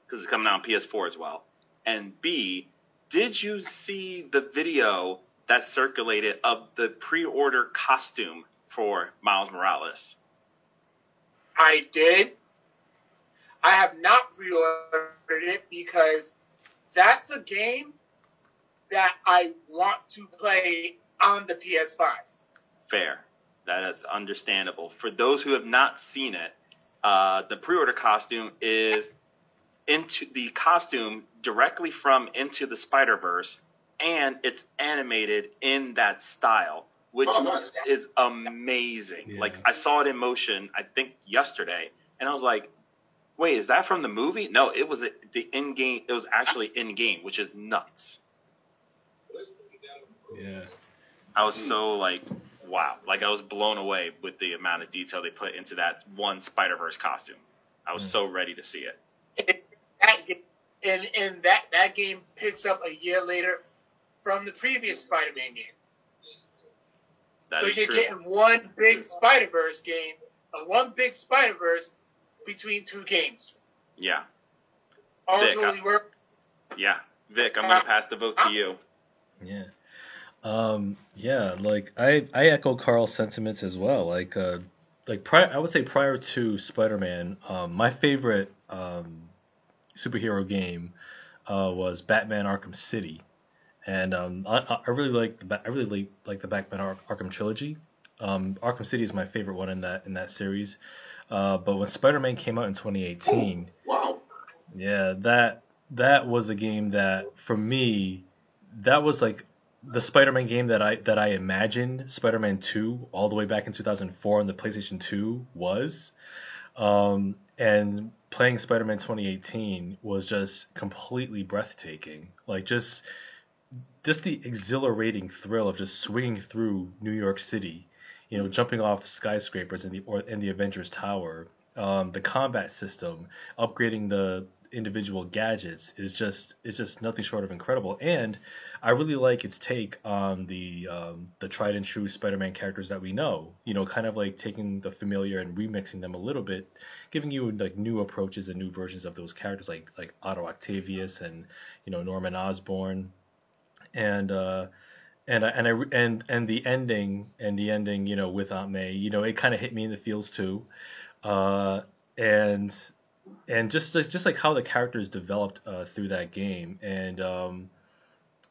because it's coming out on PS4 as well. And B, did you see the video that circulated of the pre order costume for Miles Morales? I did. I have not pre-ordered it because that's a game that I want to play on the PS5. Fair. That is understandable. For those who have not seen it, uh, the pre-order costume is into the costume directly from Into the Spider Verse, and it's animated in that style, which Oh, nice. is amazing. Yeah. Like I saw it in motion, I think yesterday, and I was like, "Wait, is that from the movie?" No, it was the in-game. It was actually in-game, which is nuts. yeah. I was hmm. so like, wow, like I was blown away with the amount of detail they put into that one Spider Verse costume. I was Mm. so ready to see it. [LAUGHS] That ga- and and that that game picks up a year later from the previous Spider-Man game. That so is you're true. getting one big Spider-Verse game, a one big Spider-Verse between two games. Yeah, All Vic, totally work. yeah. Vic, I'm gonna uh, pass the vote to uh, you. Yeah. Um, yeah, like I, I echo Carl's sentiments as well. Like uh like prior I would say prior to Spider-Man, um, my favorite um, superhero game uh, was Batman Arkham City. And um, I, I really like the I really like, like the Batman Ar- Arkham trilogy. Um, Arkham City is my favorite one in that in that series. Uh, but when Spider-Man came out in 2018, Wow. yeah, that that was a game that for me, that was like the Spider-Man game that I that I imagined Spider-Man 2 all the way back in 2004 on the PlayStation 2 was. Um, and playing Spider-Man 2018 was just completely breathtaking. Like just just the exhilarating thrill of just swinging through New York City, you know, jumping off skyscrapers in the or in the Avengers Tower, um, the combat system, upgrading the individual gadgets is just is just nothing short of incredible. And I really like its take on the um, the tried and true Spider-Man characters that we know. You know, kind of like taking the familiar and remixing them a little bit, giving you like new approaches and new versions of those characters, like like Otto Octavius and you know Norman Osborn, and uh, and I, and I and and the ending and the ending, you know, with Aunt May, you know, it kind of hit me in the feels too, uh, and and just just like how the characters developed uh, through that game, and um,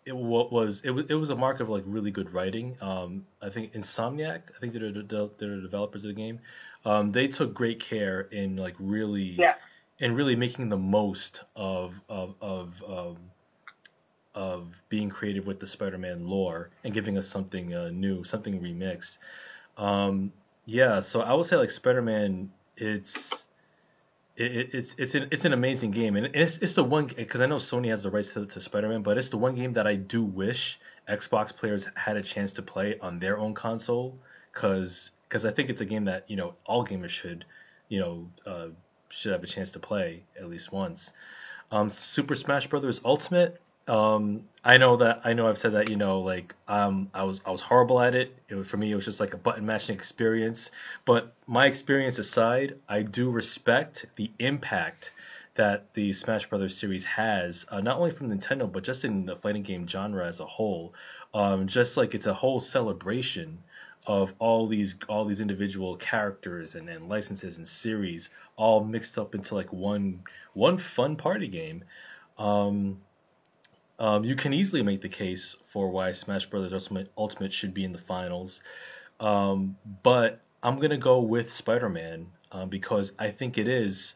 it what was it was it was a mark of like really good writing. Um, I think Insomniac, I think they're the, they're the developers of the game. Um, they took great care in like really Yeah. in really making the most of of of um, of being creative with the Spider-Man lore and giving us something uh, new, something remixed. Um, yeah, so I would say like Spider-Man, it's it, it- it's it's an it's an amazing game, and it's it's the one because I know Sony has the rights to, to Spider-Man, but it's the one game that I do wish Xbox players had a chance to play on their own console, because I think it's a game that you know all gamers should you know uh, should have a chance to play at least once. Um, Super Smash Brothers Ultimate. Um, I know that I know I've said that you know like um, I was I was horrible at it. It was, for me it was just like a button mashing experience. But my experience aside, I do respect the impact that the Smash Brothers series has, uh, not only from Nintendo but just in the fighting game genre as a whole. Um, just like it's a whole celebration of all these all these individual characters and, and licenses and series all mixed up into like one one fun party game. Um, um, you can easily make the case for why Smash Brothers Ultimate Ultimate should be in the finals, um, but I'm gonna go with Spider-Man um, because I think it is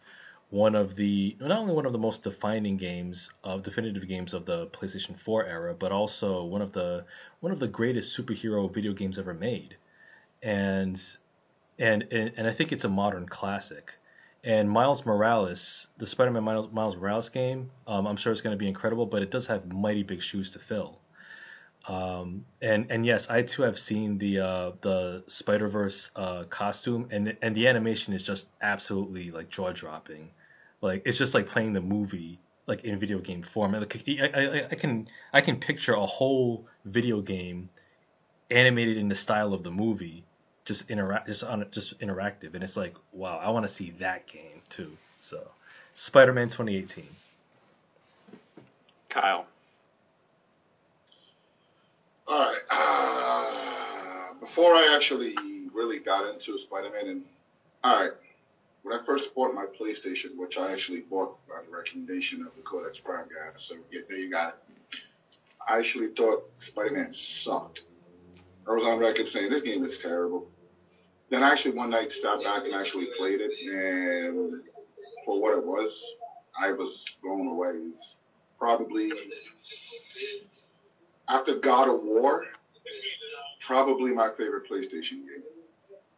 one of the not only one of the most defining games of definitive games of the PlayStation 4 era, but also one of the one of the greatest superhero video games ever made, and and and, and I think it's a modern classic. And Miles Morales, the Spider-Man Miles, Miles Morales game, um, I'm sure it's going to be incredible, but it does have mighty big shoes to fill. Um, and and yes, I too have seen the uh, the Spider Verse uh, costume, and and the animation is just absolutely like jaw dropping. Like it's just like playing the movie like in video game form. Like I, I, I can I can picture a whole video game animated in the style of the movie, just interact just on just interactive, and it's like wow, I want to see that game too. So Spider Man 2018. Kyle. All right. Uh, before I actually really got into Spider-Man, and all right, when I first bought my PlayStation, which I actually bought by the recommendation of the Codex Prime guy, so yeah, there you got it. I actually thought Spider-Man sucked. I was on record saying this game is terrible. Then I actually one night stopped back and actually played it, and for what it was, I was blown away. It's probably after God of War, probably my favorite PlayStation game.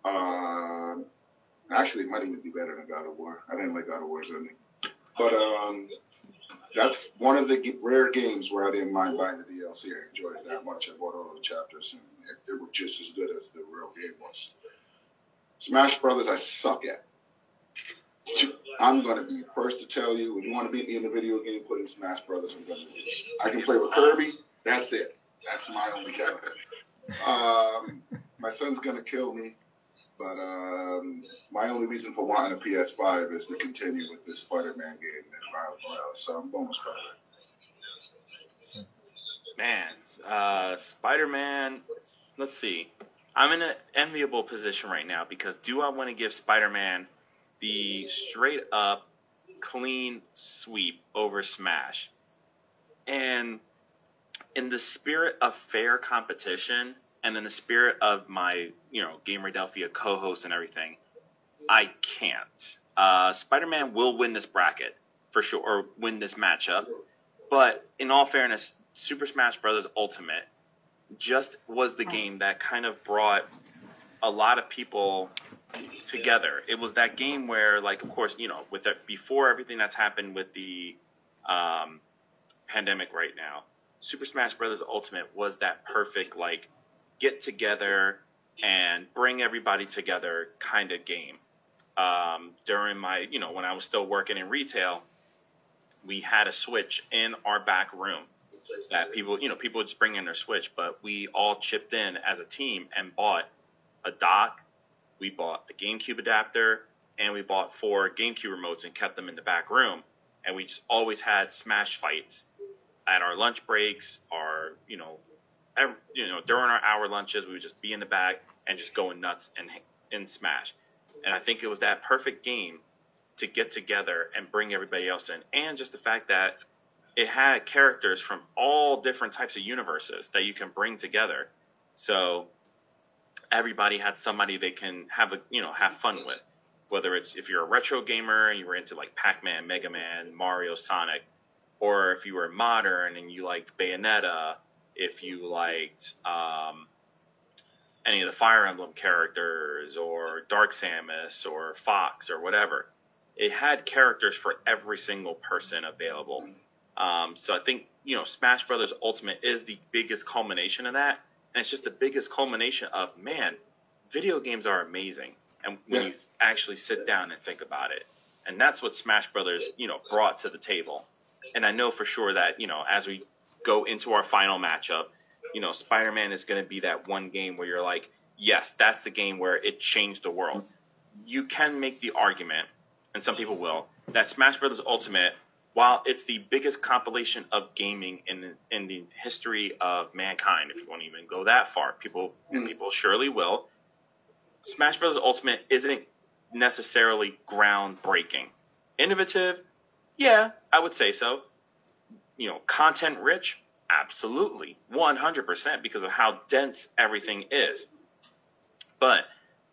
Um, actually, it might even be better than God of War. I didn't like God of War's ending, but um, that's one of the rare games where I didn't mind buying the DLC. I enjoyed it that much. I bought all the chapters, and they were just as good as the real game was. Smash Brothers, I suck at. I'm going to be first to tell you, if you want to beat me in the video game, put in Smash Brothers. I'm to lose. I can play with Kirby. That's it. That's my only character. Um, my son's going to kill me, but um, my only reason for wanting a PS5 is to continue with this Spider-Man game and Miles Morales. So I'm going with Spider-Man. Man, uh, Spider Man. Let's see. I'm in an enviable position right now because do I want to give Spider Man the straight up clean sweep over Smash? And in the spirit of fair competition and in the spirit of my, you know, Gamerdelphia co host and everything, I can't. Uh, Spider Man will win this bracket for sure, or win this matchup. But in all fairness, Super Smash Bros. Ultimate just was the game that kind of brought a lot of people together. It was that game where, like, of course, you know, with it, before everything that's happened with the um, pandemic right now, Super Smash Bros. Ultimate was that perfect, like, get together and bring everybody together kind of game. Um, during my, you know, when I was still working in retail, we had a Switch in our back room that people, you know, people would just bring in their Switch, but we all chipped in as a team and bought a dock, we bought a GameCube adapter, and we bought four GameCube remotes and kept them in the back room. And we just always had Smash fights at our lunch breaks, our, you know, every, you know, during our hour lunches, we would just be in the back and just going nuts and in Smash. And I think it was that perfect game to get together and bring everybody else in, and just the fact that it had characters from all different types of universes that you can bring together. So everybody had somebody they can have a you know have fun with. Whether it's if you're a retro gamer and you were into like Pac-Man, Mega Man, Mario, Sonic, or if you were modern and you liked Bayonetta, if you liked um, any of the Fire Emblem characters or Dark Samus or Fox or whatever, it had characters for every single person available. Um, so I think you know Smash Brothers Ultimate is the biggest culmination of that, and it's just the biggest culmination of man, video games are amazing, and when Yeah. you actually sit down and think about it, and that's what Smash Brothers you know brought to the table. And I know for sure that you know as we go into our final matchup, you know Spider-Man is going to be that one game where you're like, yes, that's the game where it changed the world. You can make the argument, and some people will, that Smash Brothers Ultimate while it's the biggest compilation of gaming in in the history of mankind, if you want to even go that far, people Mm. people surely will. Smash Bros. Ultimate isn't necessarily groundbreaking, innovative. Yeah, I would say so. You know, content rich, absolutely, one hundred percent, because of how dense everything is. But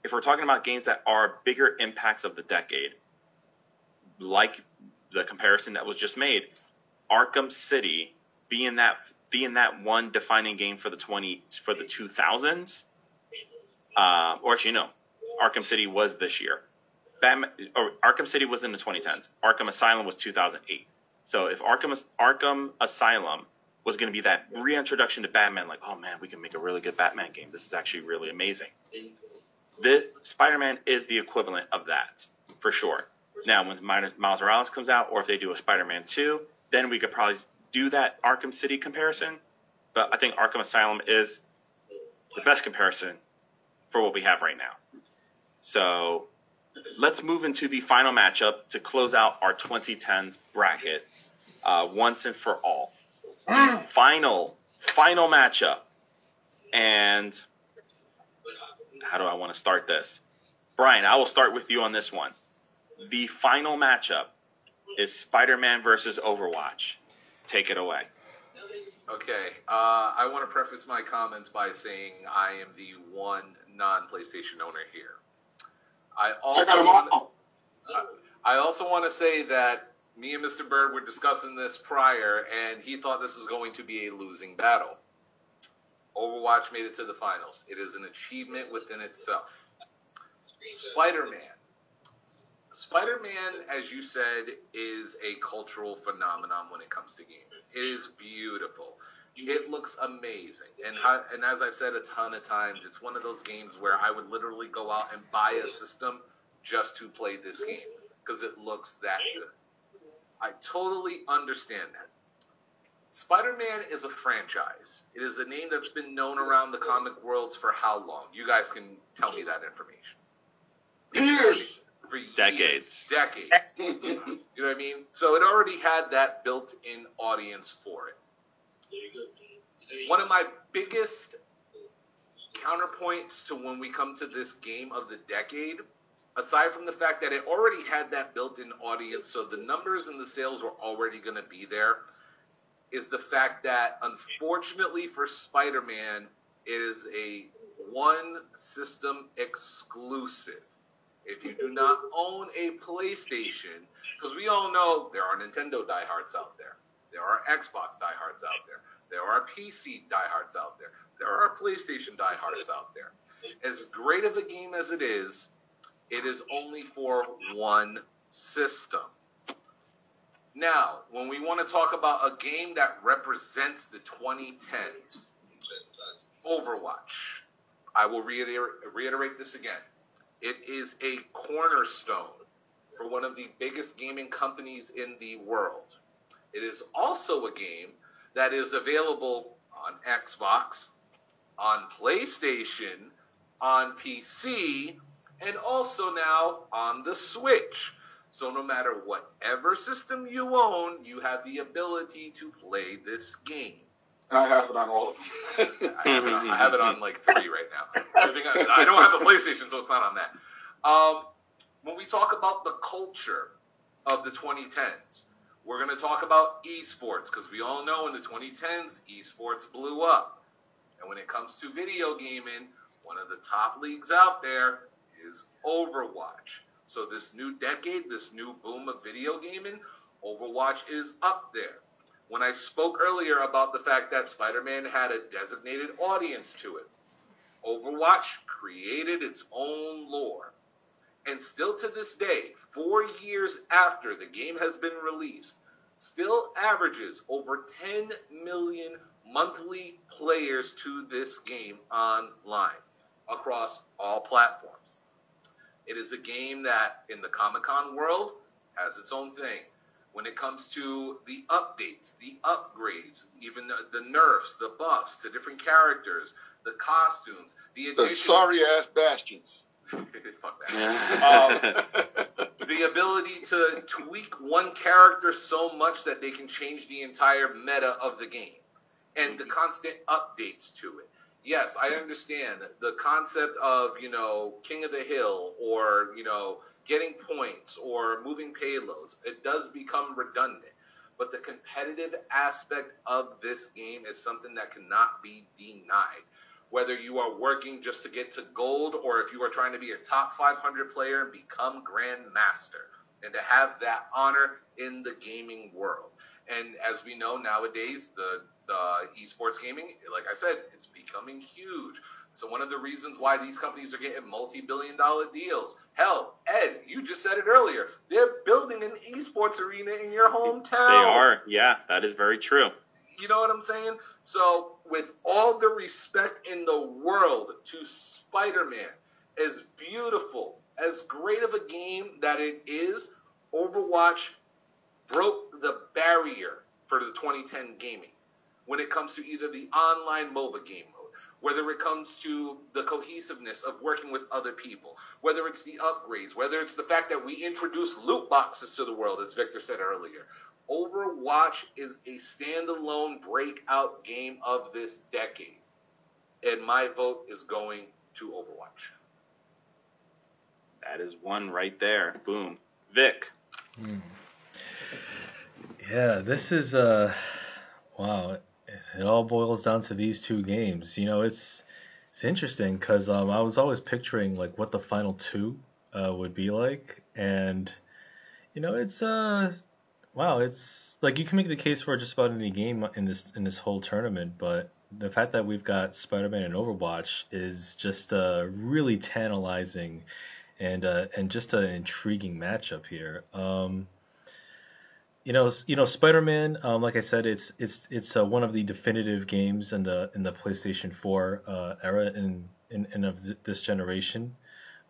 if we're talking about games that are bigger impacts of the decade, like the comparison that was just made, Arkham City being that being that one defining game for the twenty for the two thousands, uh, or actually no, Arkham City was this year. Batman Arkham City was in the 2010s. Arkham Asylum was 2008. So if Arkham Arkham Asylum was going to be that reintroduction to Batman, like oh man, we can make a really good Batman game. This is actually really amazing. The Spider-Man is the equivalent of that for sure. Now, when Miles Morales comes out, or if they do a Spider-Man 2, then we could probably do that Arkham City comparison. But I think Arkham Asylum is the best comparison for what we have right now. So let's move into the final matchup to close out our 2010s bracket uh, once and for all. Final, final matchup. And how do I want to start this? Brian, I will start with you on this one. The final matchup is Spider-Man versus Overwatch. Take it away. Okay, uh, I want to preface my comments by saying I am the one non-PlayStation owner here. I also I wanna- I also want to say that me and Mr. Bird were discussing this prior, and he thought this was going to be a losing battle. Overwatch made it to the finals. It is an achievement within itself. Spider Man. Spider Man, as you said, is a cultural phenomenon when it comes to gaming. It is beautiful. It looks amazing, and how, and as I've said a ton of times, it's one of those games where I would literally go out and buy a system just to play this game because it looks that good. I totally understand that. Spider Man is a franchise. It is a name that's been known around the comic worlds for how long? You guys can tell me that information. Years. For years, Decades. Decades. [LAUGHS] You know what I mean? So it already had that built in audience for it. One of my biggest counterpoints to when we come to this game of the decade, aside from the fact that it already had that built in audience, so the numbers and the sales were already going to be there, is the fact that unfortunately for Spider Man, it is a one system exclusive. If you do not own a PlayStation, because we all know there are Nintendo diehards out there, there are Xbox diehards out there, there are PC diehards out there, there are PlayStation diehards out there. As great of a game as it is, it is only for one system. Now, when we want to talk about a game that represents the 2010s, Overwatch. I will reiterate, reiterate this again. It is a cornerstone for one of the biggest gaming companies in the world. It is also a game that is available on Xbox, on PlayStation, on PC, and also now on the Switch. So no matter whatever system you own, you have the ability to play this game. I have it on all of them. [LAUGHS] I have, it on, I have it on like three right now. I, think I, I don't have a PlayStation, so it's not on that. Um, when we talk about the culture of the 2010s, we're going to talk about esports because we all know in the 2010s, esports blew up. And when it comes to video gaming, one of the top leagues out there is Overwatch. So this new decade, this new boom of video gaming, Overwatch is up there. When I spoke earlier about the fact that Spider-Man had a designated audience to it, Overwatch created its own lore. And still to this day, four years after the game has been released, still averages over 10 million monthly players to this game online across all platforms. It is a game that, in the Comic Con world, has its own thing. When it comes to the updates, the upgrades, even the, the nerfs, the buffs to different characters, the costumes, the The sorry ass bastions. [LAUGHS] Fuck that. Um, [LAUGHS] the ability to tweak one character so much that they can change the entire meta of the game, and the constant updates to it. Yes, I understand the concept of you know King of the Hill or you know getting points or moving payloads. It does become redundant, but the competitive aspect of this game is something that cannot be denied whether you are working just to get to gold or if you are trying to be a top 500 player and become grandmaster and to have that honor in the gaming world. And as we know nowadays, the, the esports gaming, like I said, it's becoming huge. So one of the reasons why these companies are getting multi-billion dollar deals. Hell, Ed, you just said it earlier. They're building an esports arena in your hometown. They are. Yeah, that is very true. You know what I'm saying? So, with all the respect in the world to Spider Man, as beautiful, as great of a game that it is, Overwatch broke the barrier for the 2010 gaming when it comes to either the online MOBA game mode, whether it comes to the cohesiveness of working with other people, whether it's the upgrades, whether it's the fact that we introduce loot boxes to the world, as Victor said earlier, Overwatch is a standalone breakout game of this decade. And my vote is going to Overwatch. That is one right there. Boom. Vic. Hmm. Yeah, this is uh wow. It, all boils down to these two games. You know, it's it's interesting because um, I was always picturing like what the final two uh, would be like, and you know, it's uh wow, it's like you can make the case for just about any game in this in this whole tournament, but the fact that we've got Spider-Man and Overwatch is just uh, really tantalizing and uh, and just an intriguing matchup here. Um, you know, you know, Spider-Man. Um, like I said, it's it's it's uh, one of the definitive games in the in the PlayStation 4 uh, era in, in in of th- this generation.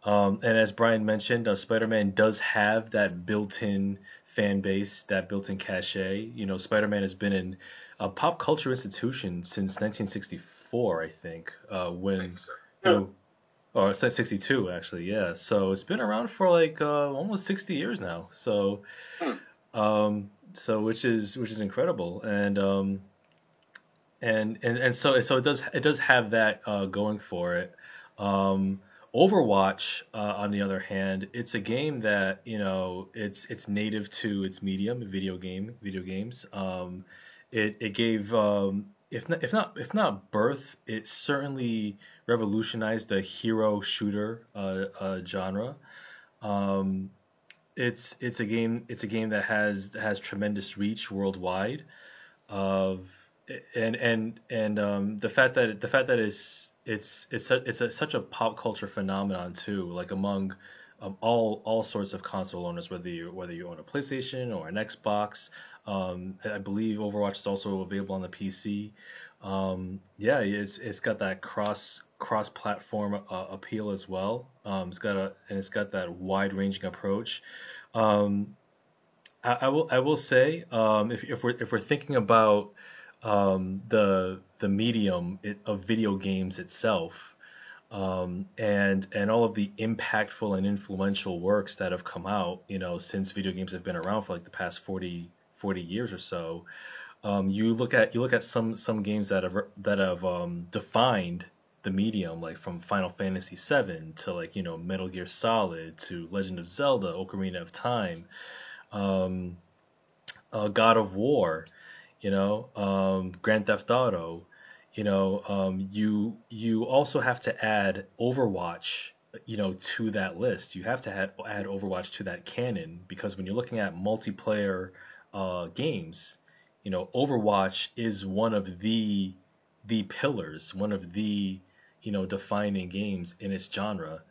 Um, and as Brian mentioned, uh, Spider-Man does have that built-in fan base, that built-in cachet. You know, Spider-Man has been in a pop culture institution since 1964, I think, uh, when so. you know, or since 62 actually, yeah. So it's been around for like uh, almost 60 years now. So, um, so which is which is incredible, and um, and and and so so it does it does have that uh, going for it. Um, Overwatch, uh, on the other hand, it's a game that you know it's it's native to its medium, video game, video games. Um, it it gave um, if not if not if not birth, it certainly revolutionized the hero shooter uh, uh, genre. Um, it's it's a game it's a game that has has tremendous reach worldwide. Of and and and um, the fact that the fact that it's it's it's a, it's a, such a pop culture phenomenon too, like among um, all all sorts of console owners, whether you whether you own a PlayStation or an Xbox. Um, I believe Overwatch is also available on the PC. Um, yeah, it's it's got that cross cross platform uh, appeal as well. Um, it's got a and it's got that wide ranging approach. Um, I, I will I will say um, if if we're if we're thinking about um, the the medium of video games itself um, and and all of the impactful and influential works that have come out you know since video games have been around for like the past 40 40 years or so um, you look at you look at some some games that have that have defined the medium like from Final Fantasy VII to like you know Metal Gear Solid to Legend of Zelda Ocarina of Time um, uh, God of War you know, um, Grand Theft Auto, you know, um, you you also have to add Overwatch, you know, to that list. You have to add, add Overwatch to that canon because when you're looking at multiplayer uh, games, you know, Overwatch is one of the the pillars, one of the you know defining games in its genre,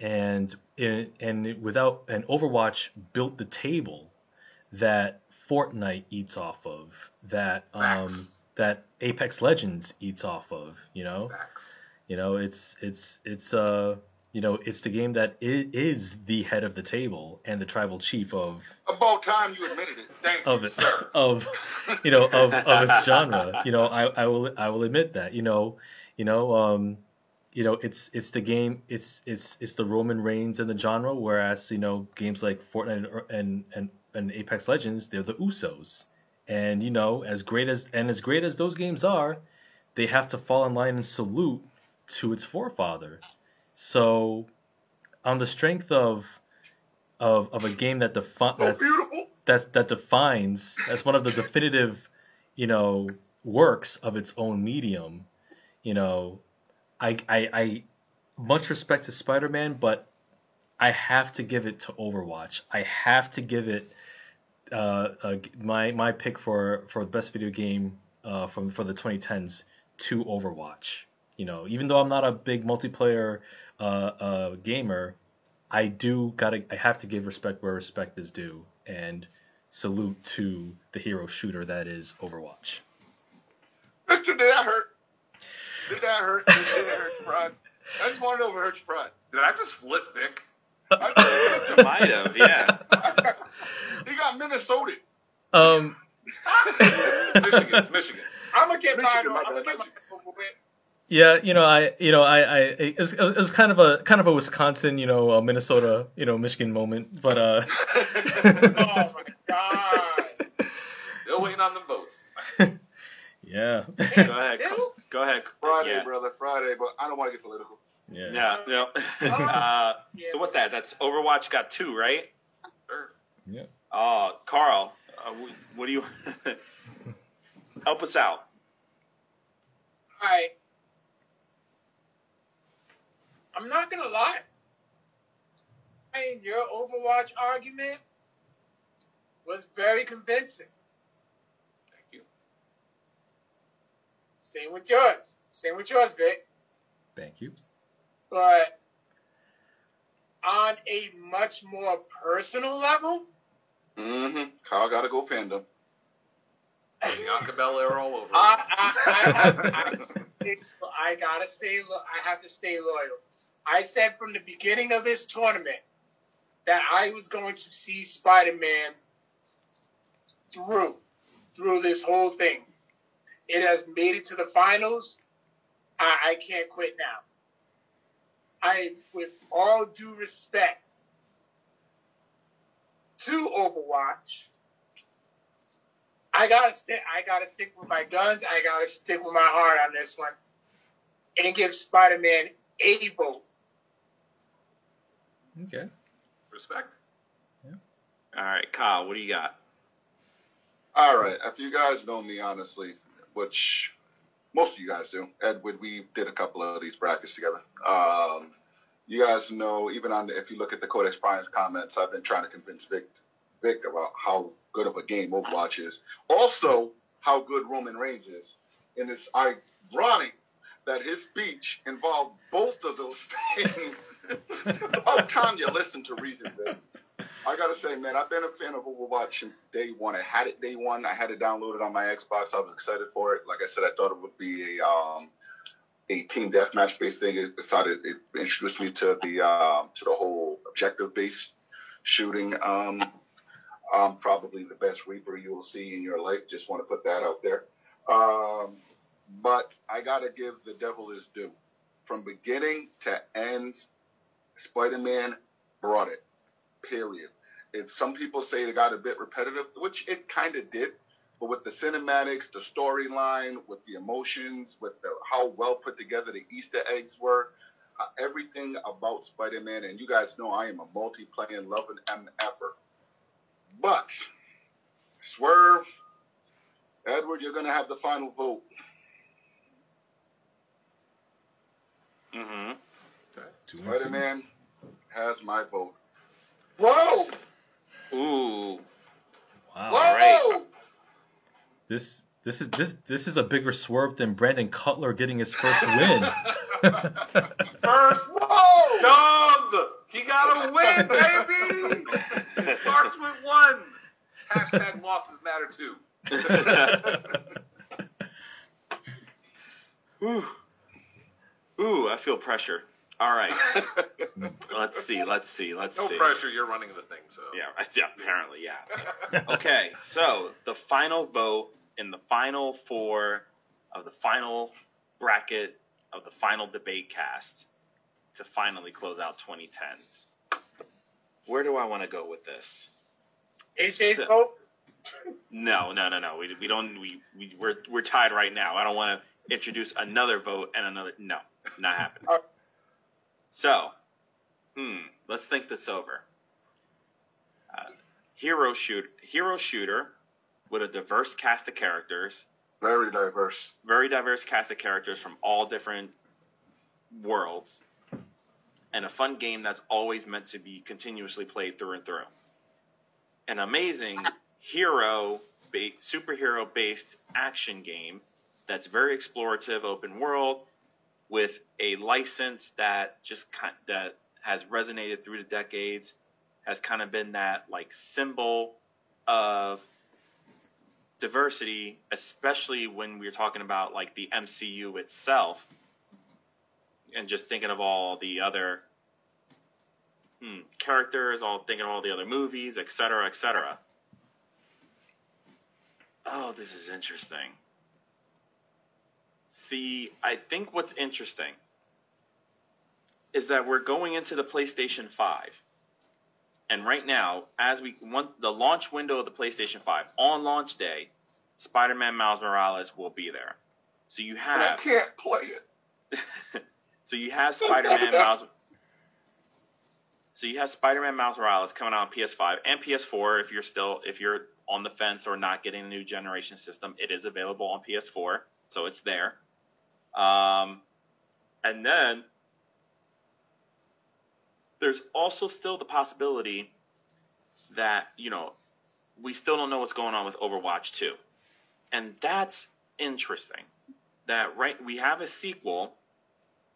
and in, and without and Overwatch built the table that Fortnite eats off of, that um, that Apex Legends eats off of. You know, Facts. you know, it's it's it's uh you know it's the game that i- the head of the table and the tribal chief of About time you admitted it. Thank of it of you know of, of its genre. You know, I, I will I will admit that. You know, you know, um, you know, it's it's the game. It's it's it's the Roman Reigns in the genre. Whereas you know, games like Fortnite and and and Apex Legends, they're the Usos. And you know, as great as and as great as those games are, they have to fall in line and salute to its forefather. So, on the strength of of of a game that defi- that's that's that defines that's one of the definitive you know works of its own medium you know i i, I much respect to spider-man but i have to give it to overwatch i have to give it uh, uh my my pick for for the best video game uh from for the 2010s to overwatch you know even though i'm not a big multiplayer uh uh gamer I do gotta I have to give respect where respect is due and salute to the hero shooter that is Overwatch. Victor, did that hurt? Did that hurt? Did that hurt your pride? I just want to know if it hurt your pride. Did I just flip Vic? I It [LAUGHS] might have, yeah. [LAUGHS] he got Minnesota. Um [LAUGHS] Michigan. It's Michigan. I'm gonna get Michigan, my I'm gonna get Michigan. mine over with. yeah, you know I you know I I it was, it was kind of a kind of a Wisconsin, you know, uh, Minnesota, you know, Michigan moment, but uh Oh my god. Still waiting on the votes. Yeah. Go ahead. [LAUGHS] Go ahead. Friday, Yeah. brother, Friday, but I don't want to get political. Yeah. Yeah. [LAUGHS] yeah. uh, so what's that? That's Overwatch got two, right? Sure. Yeah. Oh, Carl, uh, what do you [LAUGHS] help us out? Alright. I'm not gonna lie. I mean, your Overwatch argument was very convincing. Thank you. Same with yours. Same with yours, Vic. Thank you. But on a much more personal level, Mm-hmm. Kyle got to go fandom. Bianca Belair all over. I, I, I, have, I, I gotta stay. I have to stay loyal. I said from the beginning of this tournament that I was going to see Spider-Man through, through this whole thing. It has made it to the finals. I, I can't quit now. I, with all due respect to Overwatch, I gotta stick. I gotta stick with my guns. I gotta stick with my heart on this one, and give Spider-Man a vote. Okay. Respect. Yeah. All right, Kyle, what do you got? All right. If you guys know me, honestly, which most of you guys do, Edward, we did a couple of these brackets together. Um, you guys know, even on the, if you look at the Codex Prime's comments, I've been trying to convince Vic, Vic about how good of a game Overwatch is. Also, how good Roman Reigns is. And it's ironic that his speech involved both of those [LAUGHS] things. about time you listen to reason, Vic. I gotta say, man, I've been a fan of Overwatch since day one. I had it day one. I had it downloaded on my Xbox. I was excited for it. Like I said, I thought it would be a um, a team deathmatch based thing. It decided it introduced me to the um, to the whole objective based shooting. Um, I'm probably the best Reaper you will see in your life. Just want to put that out there. Um, but I got to give the devil his due. From beginning to end, Spider Man brought it, period. If some people say it got a bit repetitive, which it kind of did, but with the cinematics, the storyline, with the emotions, with the, how well put together the Easter eggs were, uh, everything about Spider Man, and you guys know I am a multiplayer loving MFer. But, Swerve, Edward, you're going to have the final vote. Mm-hmm. Two Spider-Man has my vote. Whoa! Ooh. Wow. Whoa! right. This this is this this is a bigger swerve than Brandon Cutler getting his first win. [LAUGHS] First Whoa! Doug! He got a win, baby! It starts with one. Hashtag losses matter too. [LAUGHS] Ooh. Ooh, I feel pressure. All right. [LAUGHS] let's see. Let's see. Let's No see. No pressure, you're running the thing, so. Yeah, [LAUGHS] yeah, apparently, yeah. [LAUGHS] Okay, so the final vote in the final four of the final bracket of the final debate cast to finally close out 2010s. Where do I want to go with this? AJ's So- vote? No, no, no, no. We, we don't. We, we we're we're tied right now. I don't want to introduce another vote and another. No, not happening. So, hmm. Let's think this over. Uh, hero shoot hero shooter with a diverse cast of characters, Very diverse. very diverse cast of characters from all different worlds, and a fun game that's always meant to be continuously played through and through. An amazing hero ba- superhero based action game that's very explorative open world with a license that just kind that has resonated through the decades has kind of been that like symbol of diversity especially when we're talking about like the MCU itself and just thinking of all the other hmm, characters all thinking of all the other movies etc cetera, etc cetera. Oh, this is interesting. I think what's interesting is that we're going into the PlayStation 5. And right now, as we want the launch window of the PlayStation 5, on launch day, Spider-Man Miles Morales will be there. So you But I have can't play it. [LAUGHS] so you have Spider-Man [LAUGHS] Miles so you have Spider-Man Miles Morales coming out on PS5 and PS4 if you're still if you're on the fence or not getting a new generation system, it is available on PS4, so it's there. Um, and then there's also still the possibility that you know we still don't know what's going on with Overwatch 2, and that's interesting. That right, we have a sequel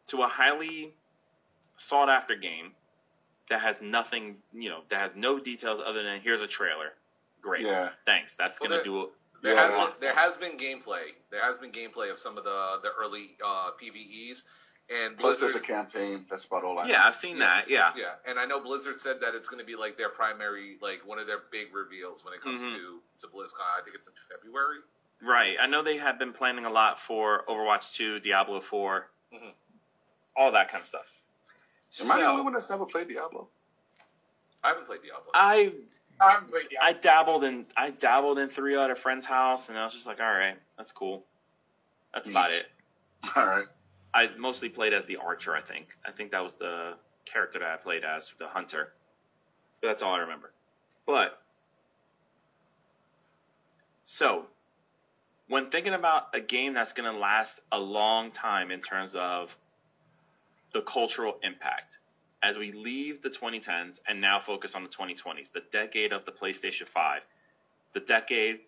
to a highly sought after game that has nothing, you know, that has no details other than here's a trailer. Great. Yeah. Thanks. That's Well, gonna there- do. There Yeah. has been, there has been gameplay. There has been gameplay of some of the the early uh, PVEs, and Plus, there's a campaign. That's about all I Yeah, know. I've seen that. Yeah. Yeah, and I know Blizzard said that it's going to be like their primary, like one of their big reveals when it comes Mhm. to to BlizzCon. I think it's in February. Right. I know they have been planning a lot for Overwatch 2, Diablo 4, Mhm. all that kind of stuff. Am I the only one that's never played Diablo? I haven't played Diablo. I I haven't played the I dabbled in I dabbled in three at a friend's house, and I was just like, all right, that's cool. That's about it. [LAUGHS] All right. I mostly played as the archer. I think. I think that was the character that I played as, the hunter. But that's all I remember. But so, when thinking about a game that's going to last a long time in terms of the cultural impact, as we leave the 2010s and now focus on the 2020s, the decade of the PlayStation 5, the decade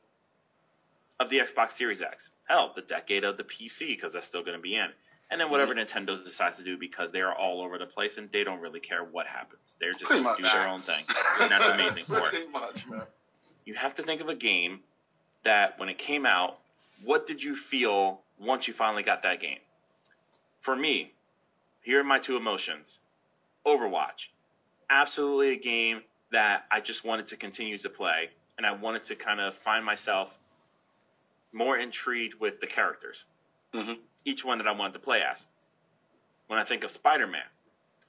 of the Xbox Series X, hell, the decade of the PC because that's still going to be in, and then whatever mm-hmm. Nintendo decides to do because they are all over the place and they don't really care what happens. They're just going to do their own thing, and that's amazing [LAUGHS] for it. Much, man. You have to think of a game that when it came out, what did you feel once you finally got that game? For me, here are my two emotions. Overwatch. Absolutely a game that I just wanted to continue to play, and I wanted to kind of find myself more intrigued with the characters. Mhm. Each one that I wanted to play as. When I think of Spider-Man,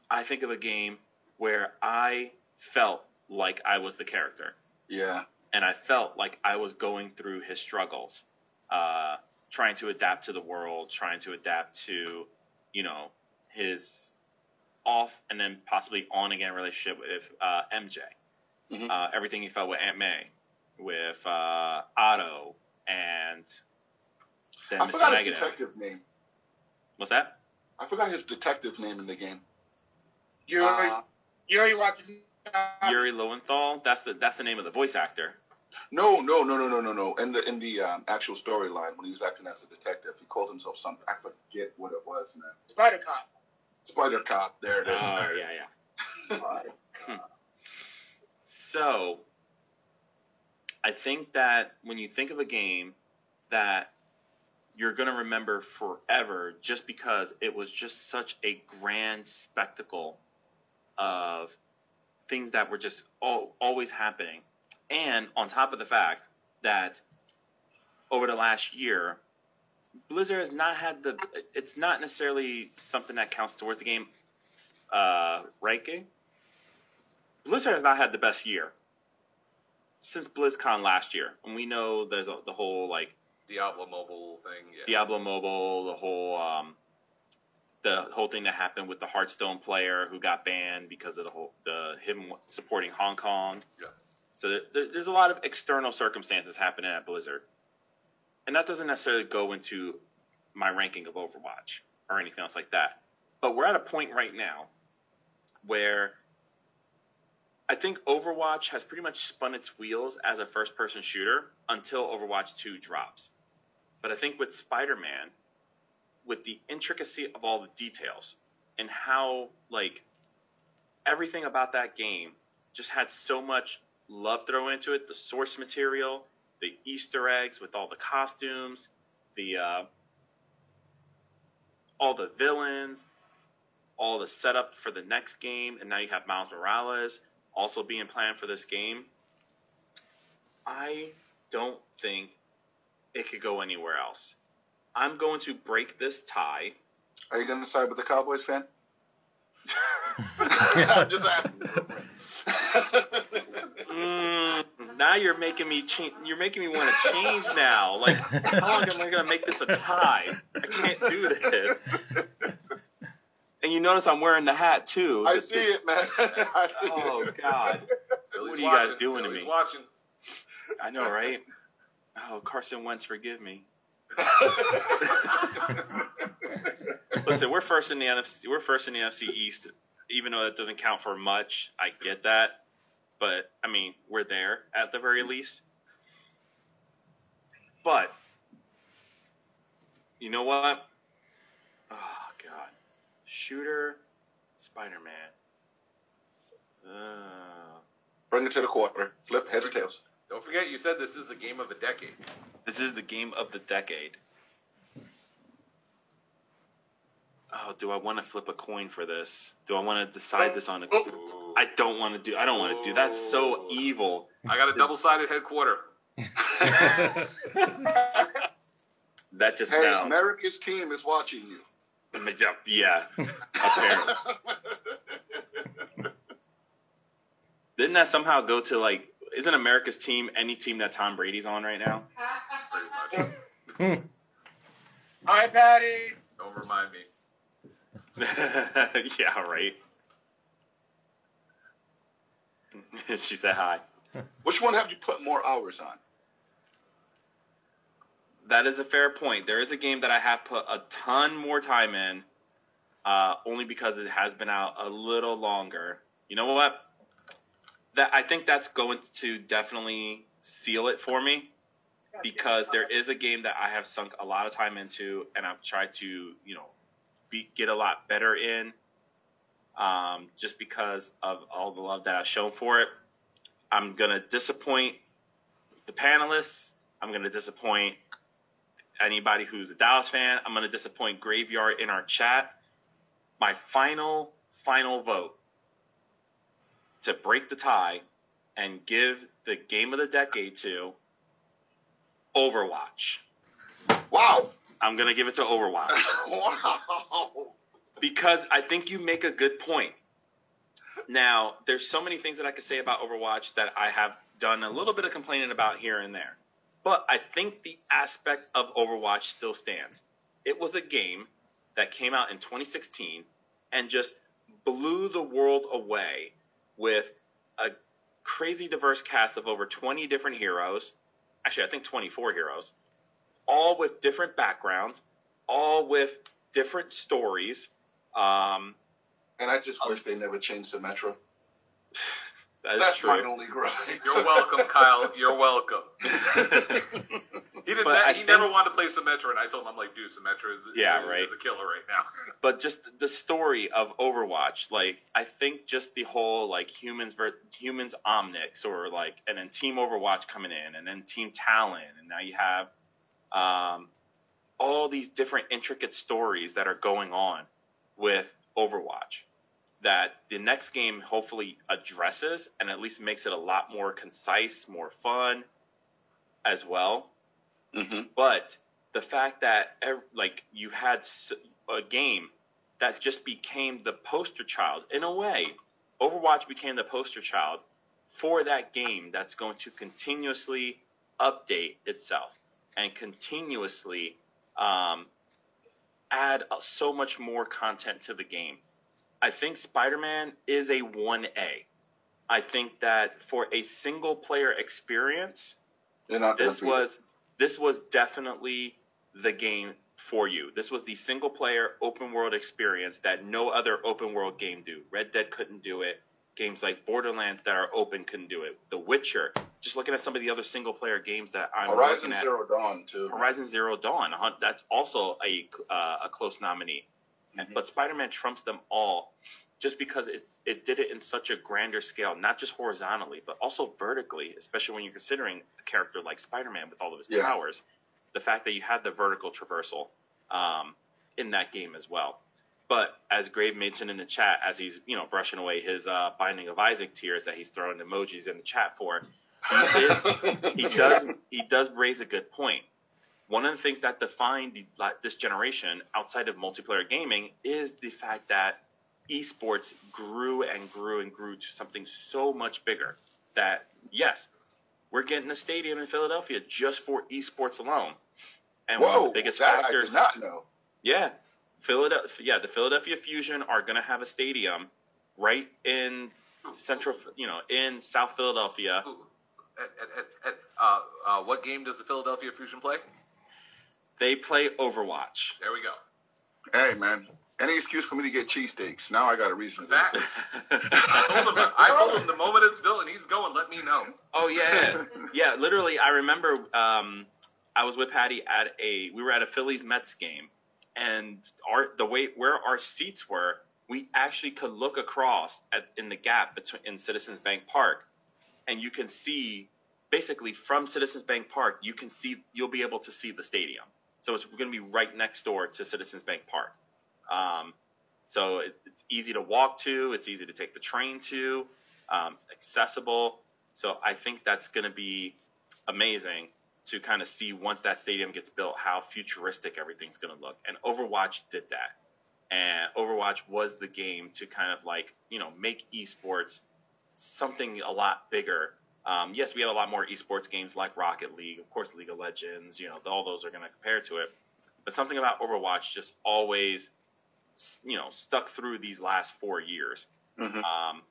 I think of a game where I felt like I was the character Yeah. and I felt like I was going through his struggles, uh, trying to adapt to the world, trying to adapt to, you know, his off and then possibly on again relationship with uh, MJ. Mhm. Uh, everything he felt with Aunt May, with uh, Otto, and then I Mr. forgot his detective name. What's that? I forgot his detective name in the game. Yuri, Uh, Yuri watching. Yuri Lowenthal. That's the that's the name of the voice actor. no, no, no, no, no, no, no. In the in the um, actual storyline, when he was acting as a detective, he called himself something. I forget what it was, man. Spider Cop. Spider Cop. There it is. Oh yeah, yeah. So, I think that when you think of a game that you're going to remember forever just because it was just such a grand spectacle of things that were just al- always happening. And on top of the fact that over the last year, Blizzard has not had the, it's not necessarily something that counts towards the game uh, ranking. Blizzard has not had the best year since BlizzCon last year, and we know there's a, the whole like Diablo mobile thing. Yeah. Diablo Mobile, the whole um, the whole thing that happened with the Hearthstone player who got banned because of the whole the him supporting Hong Kong. Yeah. So there, there- there's a lot of external circumstances happening at Blizzard, and that doesn't necessarily go into my ranking of Overwatch or anything else like that. But we're at a point right now where I think Overwatch has pretty much spun its wheels as a first person shooter until Overwatch 2 drops. But I think with Spider Man, with the intricacy of all the details and how, like, everything about that game just had so much love thrown into it the source material, the Easter eggs with all the costumes, the, uh, all the villains, all the setup for the next game, and now you have Miles Morales also being planned for this game. I don't think it could go anywhere else. I'm going to break this tie. Are you going to side with the Cowboys fan? [LAUGHS] [LAUGHS] I'm just asking. [LAUGHS] Mm, now you're making me change. You're making me want to change now. Like, [LAUGHS] how long am I going to make this a tie? I can't do this. And you notice I'm wearing the hat too. I The- [LAUGHS] see it, man. I see Oh it. God. Billy's What are you guys watching. doing to Billy's me? watching. I know, right? Oh, Carson Wentz, forgive me. [LAUGHS] Listen, we're first in the NFC. We're first in the NFC East, even though that doesn't count for much. I get that, but I mean, we're there at the very least. But you know what? Oh God, shooter, Spider Man. Uh, Bring it to the quarter. Flip heads or tails. Don't forget, you said this is the game of the decade. This is the game of the decade. Oh, do I want to flip a coin for this? Do I want to decide this on a? Ooh. I don't want to do. I don't want to do. That's so evil. I got a double-sided headquarter. [LAUGHS] That just Hey, sounds. America's team is watching you. [LAUGHS] Yeah, apparently. [LAUGHS] Didn't that somehow go to like? Isn't America's team any team that Tom Brady's on right now? Pretty much. Hi, Patty. Don't remind me. [LAUGHS] yeah, right. [LAUGHS] she said hi. Which one have you put more hours on? That is a fair point. There is a game that I have put a ton more time in, uh, only because it has been out a little longer. You know what? That I think that's going to definitely seal it for me because there is a game that I have sunk a lot of time into, and I've tried to, you know, be, get a lot better in, um, just because of all the love that I've shown for it. I'm gonna disappoint the panelists. I'm gonna disappoint anybody who's a Dallas fan. I'm going to disappoint Graveyard in our chat. My final, final vote to break the tie and give the game of the decade to Overwatch. Wow. I'm gonna give it to Overwatch [LAUGHS] wow. because I think you make a good point. Now, there's so many things that I could say about Overwatch that I have done a little bit of complaining about here and there. But I think the aspect of Overwatch still stands. It was a game that came out in 2016 and just blew the world away with a crazy diverse cast of over 20 different heroes. Actually, I think 24 heroes, all with different backgrounds, all with different stories. Um, And I just wish they never changed Symmetra. [SIGHS] that is That's true. my only gripe. [LAUGHS] You're welcome, Kyle. You're welcome. [LAUGHS] He didn't. But I he think- never wanted to play Symmetra, and I told him, I'm like, dude, Symmetra is, Yeah, is, right. is a killer right now. [LAUGHS] but just the story of Overwatch, like I think just the whole like humans ver- humans Omnics or like and then Team Overwatch coming in and then Team Talon and now you have um, all these different intricate stories that are going on with Overwatch that the next game hopefully addresses and at least makes it a lot more concise, more fun as well. Hmm but the fact that like you had a game that just became the poster child in a way overwatch became the poster child for that game that's going to continuously update itself and continuously um, add so much more content to the game i think spider-man is a 1a i think that for a single player experience They're not gonna this was this was definitely the game for you. This was the single player open world experience that no other open world game do. Red Dead couldn't do it. Games like Borderlands that are open couldn't do it. The Witcher. Just looking at some of the other single player games that I'm Horizon looking at. Zero Dawn too. Horizon Zero Dawn. That's also a uh, a close nominee. Mhm. But Spider-Man trumps them all, just because it, it did it in such a grander scale, not just horizontally, but also vertically. Especially when you're considering a character like Spider-Man with all of his Yeah. powers, the fact that you had the vertical traversal um, in that game as well. But as Grave mentioned in the chat, as he's you know brushing away his uh, Binding of Isaac tears that he's throwing emojis in the chat for, is he does he does raise a good point. One of the things that defined the, like, this generation outside of multiplayer gaming is the fact that esports grew and grew and grew to something so much bigger that yes, we're getting a stadium in Philadelphia just for esports alone. And one of the biggest that factors I did not know. yeah, Philadelphia. Yeah, the Philadelphia Fusion are going to have a stadium right in oh. central, you know, in South Philadelphia. Ooh, Ed, Ed, Ed, Ed, uh, uh, what game does the Philadelphia Fusion play? They play Overwatch. There we go. Hey man, any excuse for me to get cheesesteaks? Now I got a reason. to do Fact. it. I told him, I told him the moment it's built and he's going, let me know. oh yeah, yeah. Literally, I remember um, I was with Patty at a we were at a Phillies Mets game, and our the way where our seats were, we actually could look across at in the gap between in Citizens Bank Park, and you can see basically from Citizens Bank Park, you can see you'll be able to see the stadium. So it's going to be right next door to Citizens Bank Park. Um, so it, it's easy to walk to, it's easy to take the train to, um, accessible. So I think that's going to be amazing to kind of see once that stadium gets built how futuristic everything's going to look. And Overwatch did that. And Overwatch was the game to kind of like, you know, make esports something a lot bigger. Um, yes, we have a lot more esports games like Rocket League, of course, League of Legends, you know, all those are going to compare to it. But something about Overwatch just always, you know, stuck through these last four years Mhm. um,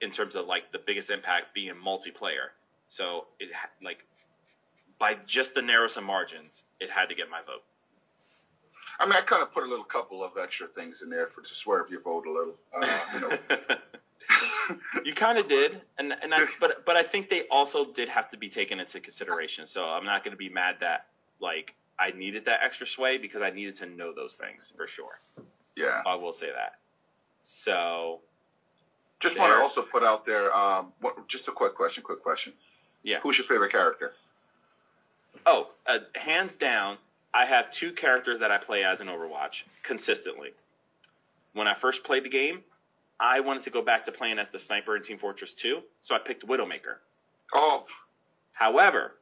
in terms of like the biggest impact being multiplayer. So it like by just the narrowest of margins, it had to get my vote. I mean, I kind of put a little couple of extra things in there for to swerve your vote a little. Uh, you know, [LAUGHS] [LAUGHS] you kind of did, and and I, but but I think they also did have to be taken into consideration. So I'm not going to be mad that like I needed that extra sway because I needed to know those things for sure. yeah. I will say that. So Just want to also put out there, um, what, just a quick question, quick question. Yeah. Who's your favorite character? Oh, uh, hands down, I have two characters that I play as in Overwatch consistently. When I first played the game, I wanted to go back to playing as the sniper in Team Fortress 2, so I picked Widowmaker. Oh, However,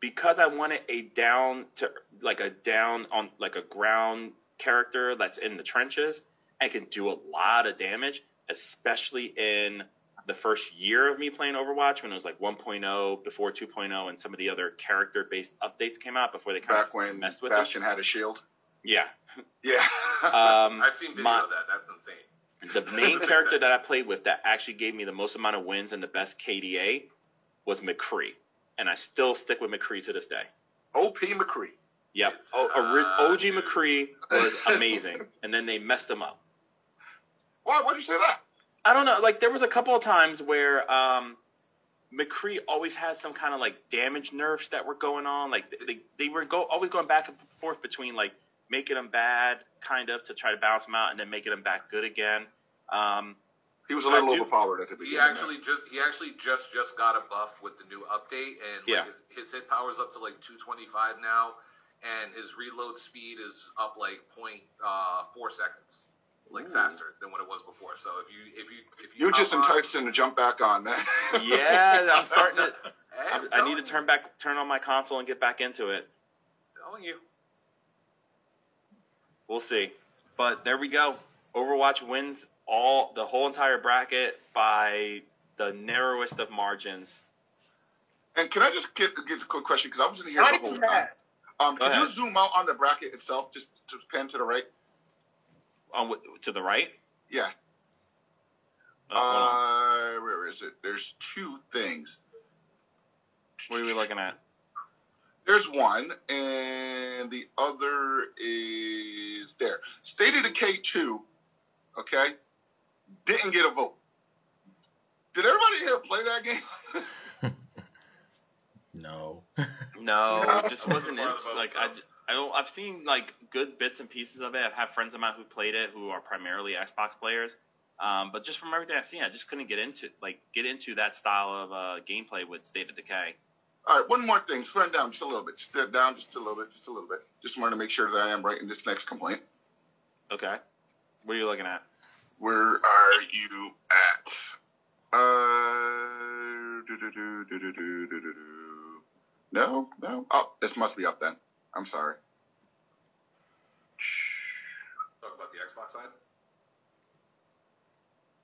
because I wanted a down to like a down on like a ground character that's in the trenches and can do a lot of damage, especially in the first year of me playing Overwatch when it was like 1.0 before 2.0 and some of the other character based updates came out before they kind back of when messed with Bastion had a shield. Yeah. Yeah. Um, [LAUGHS] I've seen video my- of that. That's insane. The main character that I played with that actually gave me the most amount of wins and the best KDA was McCree. And I still stick with McCree to this day. OP McCree. Yep. It's O- ori- OG dude. McCree was amazing. and then they messed him up. Why? Why'd you say that? I don't know. Like, there was a couple of times where um, McCree always had some kind of like damage nerfs that were going on. Like, they, they were go always going back and forth between like making him bad, kind of, to try to balance him out, and then making him back good again. Um, He was a little do- overpowered at the beginning. He actually just he actually just just got a buff with the new update, and like Yeah. his, his hit power's up to like 225 now, and his reload speed is up like point uh, four seconds, like Ooh. faster than what it was before. So if you if you if you You just hop on- enticed him to jump back on, man. [LAUGHS] yeah, I'm starting to. [LAUGHS] Hey, I, I'm I need to turn back, turn on my console and get back into it. you, telling you. We'll see. But there we go. Overwatch wins all the whole entire bracket by the narrowest of margins. And can I just get, get a quick question? Because I wasn't here Not the whole even time. Um, Go can you zoom out on the bracket itself, just to pan to the right? On w- to the right. Yeah. Hold. Uh, where is it? There's two things. What are we looking at? There's one, and the other is there. State of Decay 2, okay, didn't get a vote. Did everybody here play that game? [LAUGHS] No. No, [LAUGHS] No. it [LAUGHS] just wasn't More in, like I, I don't. I've seen like good bits and pieces of it. I've had friends of mine who've played it who are primarily Xbox players. Um, but just from everything I've seen, I just couldn't get into like get into that style of uh, gameplay with State of Decay. All right, one more thing. Slow down just a little bit. Just down just a little bit. Just a little bit. Just wanted to make sure that I am right in this next complaint. Okay, what are you looking at? Where are you at? Uh, do, do, do, do, do, do, do, do, do. No, no. Oh, this must be up then. I'm sorry. Talk about the Xbox side.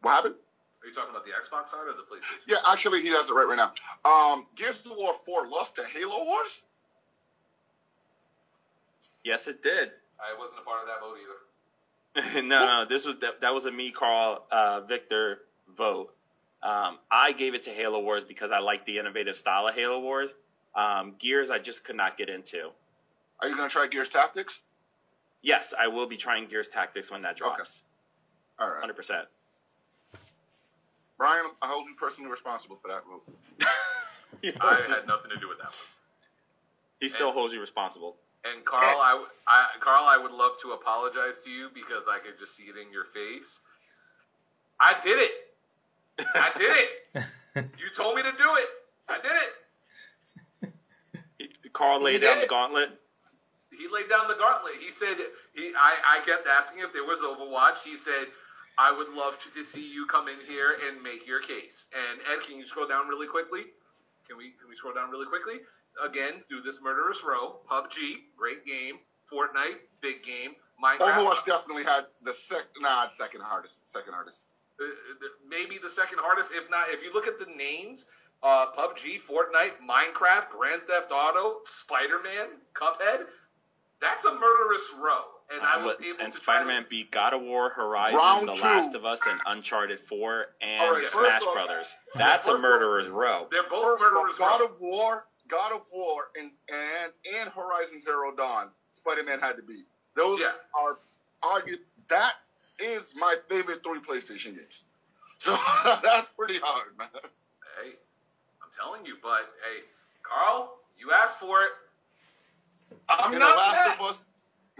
What happened? Are you talking about the Xbox side or the PlayStation? Yeah, actually, he has it right right now. Um, Gears of War 4 lost to Halo Wars? Yes, it did. I wasn't a part of that vote either. [LAUGHS] no, no, this was that, that was a me, Carl, uh, Victor vote. Um, I gave it to Halo Wars because I like the innovative style of Halo Wars. Um, Gears, I just could not get into. Are you going to try Gears Tactics? Yes, I will be trying Gears Tactics when that drops. Okay. All right. Hundred percent. Brian, I hold you personally responsible for that vote. [LAUGHS] I had nothing to do with that one. He still holds you responsible. And Carl, I, w- I- Carl, I would love to apologize to you because I could just see it in your face. I did it. I did it. [LAUGHS] You told me to do it. I did it. Carl laid He down did. the gauntlet. He laid down the gauntlet. He said, he, I, I kept asking if there was Overwatch. He said, I would love to, to see you come in here and make your case. And Ed, can you scroll down really quickly? Can we can we scroll down really quickly? Again, through this murderous row. PUBG, great game. Fortnite, big game. Minecraft, Overwatch definitely had the sec, nah, second hardest. Second hardest. uh, maybe the second hardest, if not. If you look at the names, uh, PUBG, Fortnite, Minecraft, Grand Theft Auto, Spider-Man, Cuphead, that's a murderous row. And I was able and to try to- Spider-Man beat God of War, Horizon, Round The two. Last of Us, and Uncharted 4, and All right, first Smash off- Brothers. That's a first off- murderer's row. They're both First of all, God row. of War, God of War, and and and Horizon Zero Dawn, Spider-Man had to beat. Those Yeah. are argued. That is my favorite three PlayStation games. [LAUGHS] So that's pretty hard, man. Hey, I'm telling you, but hey, Carl, you asked for it. I'm And not The Last mad. of Us,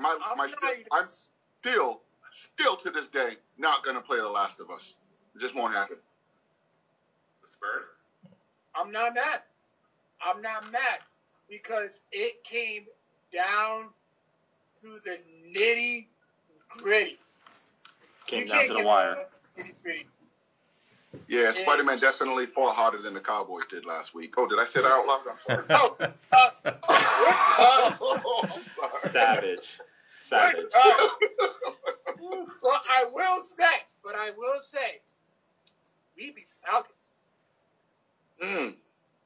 my I'm my not still, I'm still still to this day not gonna play The Last of Us. It just won't happen. Mr. Bird. I'm not mad. I'm not mad because it came down to the nitty gritty. Came You down to the wire. a- pretty, pretty. Yeah, Spider Man definitely fought harder than the Cowboys did last week. Oh, did I say that out loud? I'm sorry. [LAUGHS] Oh, uh, uh, [LAUGHS] oh, I'm sorry. Savage. Savage. uh, [LAUGHS] well, I will say, but I will say, we beat the Falcons. Mm.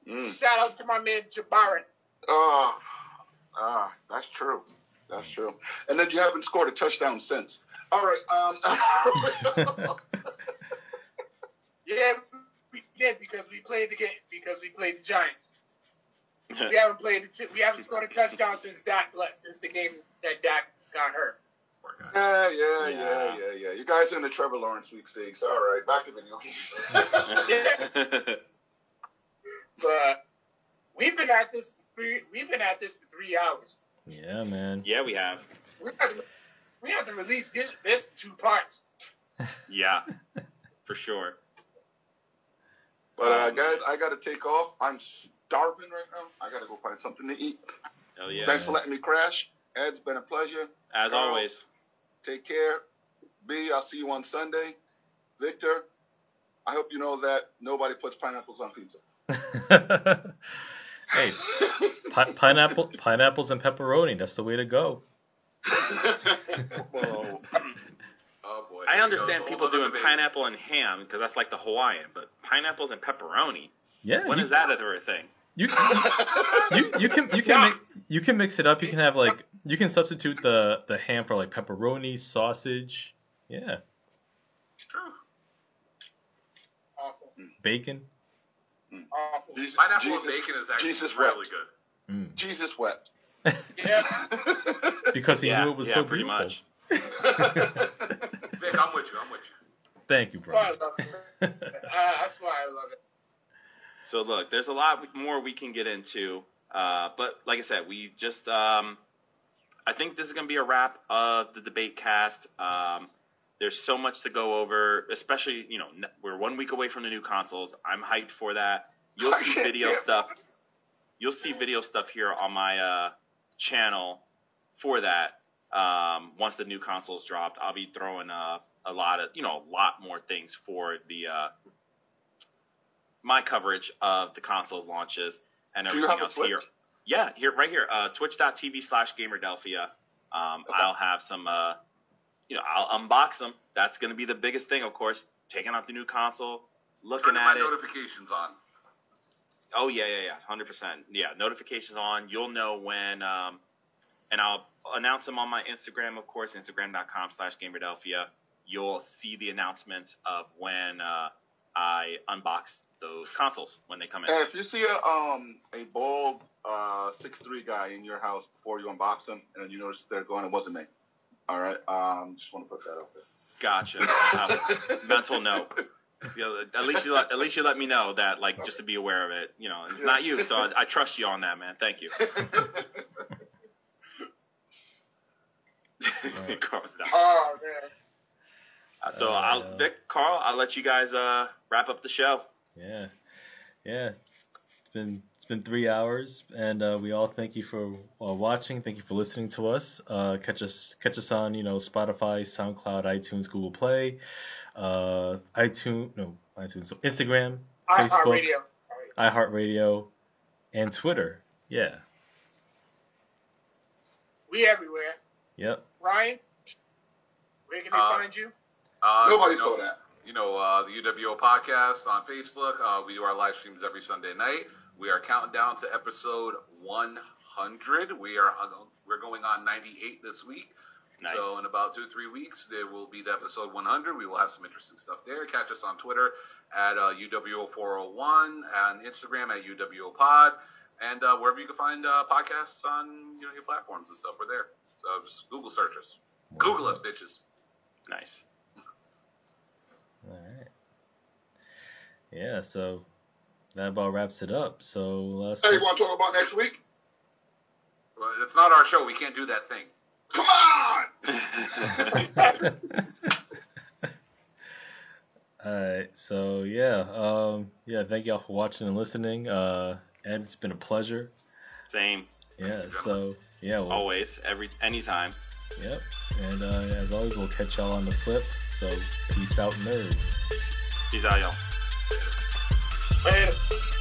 Mm. Shout out to my man Jabari. Oh, ah, that's true. That's true. And then you haven't scored a touchdown since. All right. Um, [LAUGHS] Yeah, we did because we played the game because we played the Giants. [LAUGHS] We haven't played the t- we haven't scored a touchdown since Dak left since the game that Dak got hurt. Yeah, yeah, yeah, Yeah. yeah, yeah. You guys are in the Trevor Lawrence sweepstakes. All right, back to video games. [LAUGHS] But we've been at this three, we've been at this for three hours. Yeah, man. yeah, we have. We have to, we have to release this this two parts. [LAUGHS] Yeah, for sure. but uh, guys, I got to take off. I'm starving right now. I got to go find something to eat. Hell yeah. Thanks for letting me crash. Ed, it's been a pleasure. As Carl. always. Take care. B, I'll see you on Sunday. Victor, I hope you know that nobody puts pineapples on pizza. [LAUGHS] hey, pi- pineapple, pineapples and pepperoni. That's the way to go. [LAUGHS] Well, Oh boy. I understand people doing debate. pineapple and ham because that's like the Hawaiian, but pineapples and pepperoni. Yeah. When you, is that ever a thing? You, you, you can you can mix, you can mix it up. You can have like you can substitute the the ham for like pepperoni, sausage, yeah, It's true. Awful, bacon. awful. Jesus, Pineapple Jesus, and bacon is actually Jesus really wept. good. Mm. Jesus wept. Yeah, [LAUGHS] Because he yeah, knew it was yeah, so pretty beautiful. much. [LAUGHS] Vic, I'm with you. I'm with you. Thank you, that's why I bro. love it. Uh, that's why I love it. So look, there's a lot more we can get into, uh, but like I said, we just um, I think this is gonna be a wrap of the debate cast. Um, there's so much to go over, especially you know we're one week away from the new consoles. I'm hyped for that. You'll see video stuff. You'll see video stuff here on my uh, channel for that. Um, once the new consoles dropped, I'll be throwing uh, a lot of you know a lot more things for the uh, my coverage of the console launches and everything else here. Yeah, here right here, uh, twitch.tv slash gamerdelphia. Um, Okay. I'll have some, uh, you know, I'll unbox them. That's going to be the biggest thing, of course. Taking out the new console, looking Turning my at it. notifications on. Oh yeah, yeah, yeah, hundred percent. Yeah, notifications on. You'll know when, um, and I'll announce them on my Instagram, of course, Instagram.com/slash GamerDelphia. You'll see the announcements of when uh, I unbox those consoles when they come in. Hey, if you see a um a bald uh six three guy in your house before you unbox them and you notice they're going, it wasn't me. All right. Um, just want to put that out there. Gotcha. Uh, [LAUGHS] mental note. You know, at least you let, at least you let me know that, like, just to be aware of it. You know, it's not you, so I, I trust you on that, man. Thank you. [LAUGHS] [LAUGHS] Carl's down. Oh man. Uh, So, Uh, I'll, Vic, Carl, I'll let you guys uh, wrap up the show. Yeah, yeah. It's been it's been three hours, and uh, we all thank you for uh, watching. Thank you for listening to us. Uh, catch us catch us on you know Spotify, SoundCloud, iTunes, Google Play, uh, iTunes no iTunes, Instagram, Facebook, iHeartRadio. iHeartRadio, and Twitter. Yeah. We everywhere. Yep. Ryan, where can they Uh, find you? Uh, Nobody you know, saw that. You know, uh, the UWO podcast on Facebook. Uh, we do our live streams every Sunday night. We are counting down to episode 100. We are uh, we're going on 98 this week. Nice. So in about two three weeks, there will be the episode 100. We will have some interesting stuff there. Catch us on Twitter at uh, UWO401 and Instagram at UWO Pod, and uh, wherever you can find uh, podcasts on you know your platforms and stuff. We're there. So just Google search us. Google us, bitches. Nice. All right. Yeah. So that about wraps it up. So let's. Hey, you want to talk about next week? Well, it's not our show. We can't do that thing. Come on! [LAUGHS] [LAUGHS] Alright, so yeah, um, yeah, thank y'all for watching and listening. Uh, and it's been a pleasure. Same. Yeah, so yeah, well, Always. Every anytime. yep. And uh, as always, we'll catch y'all on the flip. So So peace out, nerds. Peace out, y'all. A ver.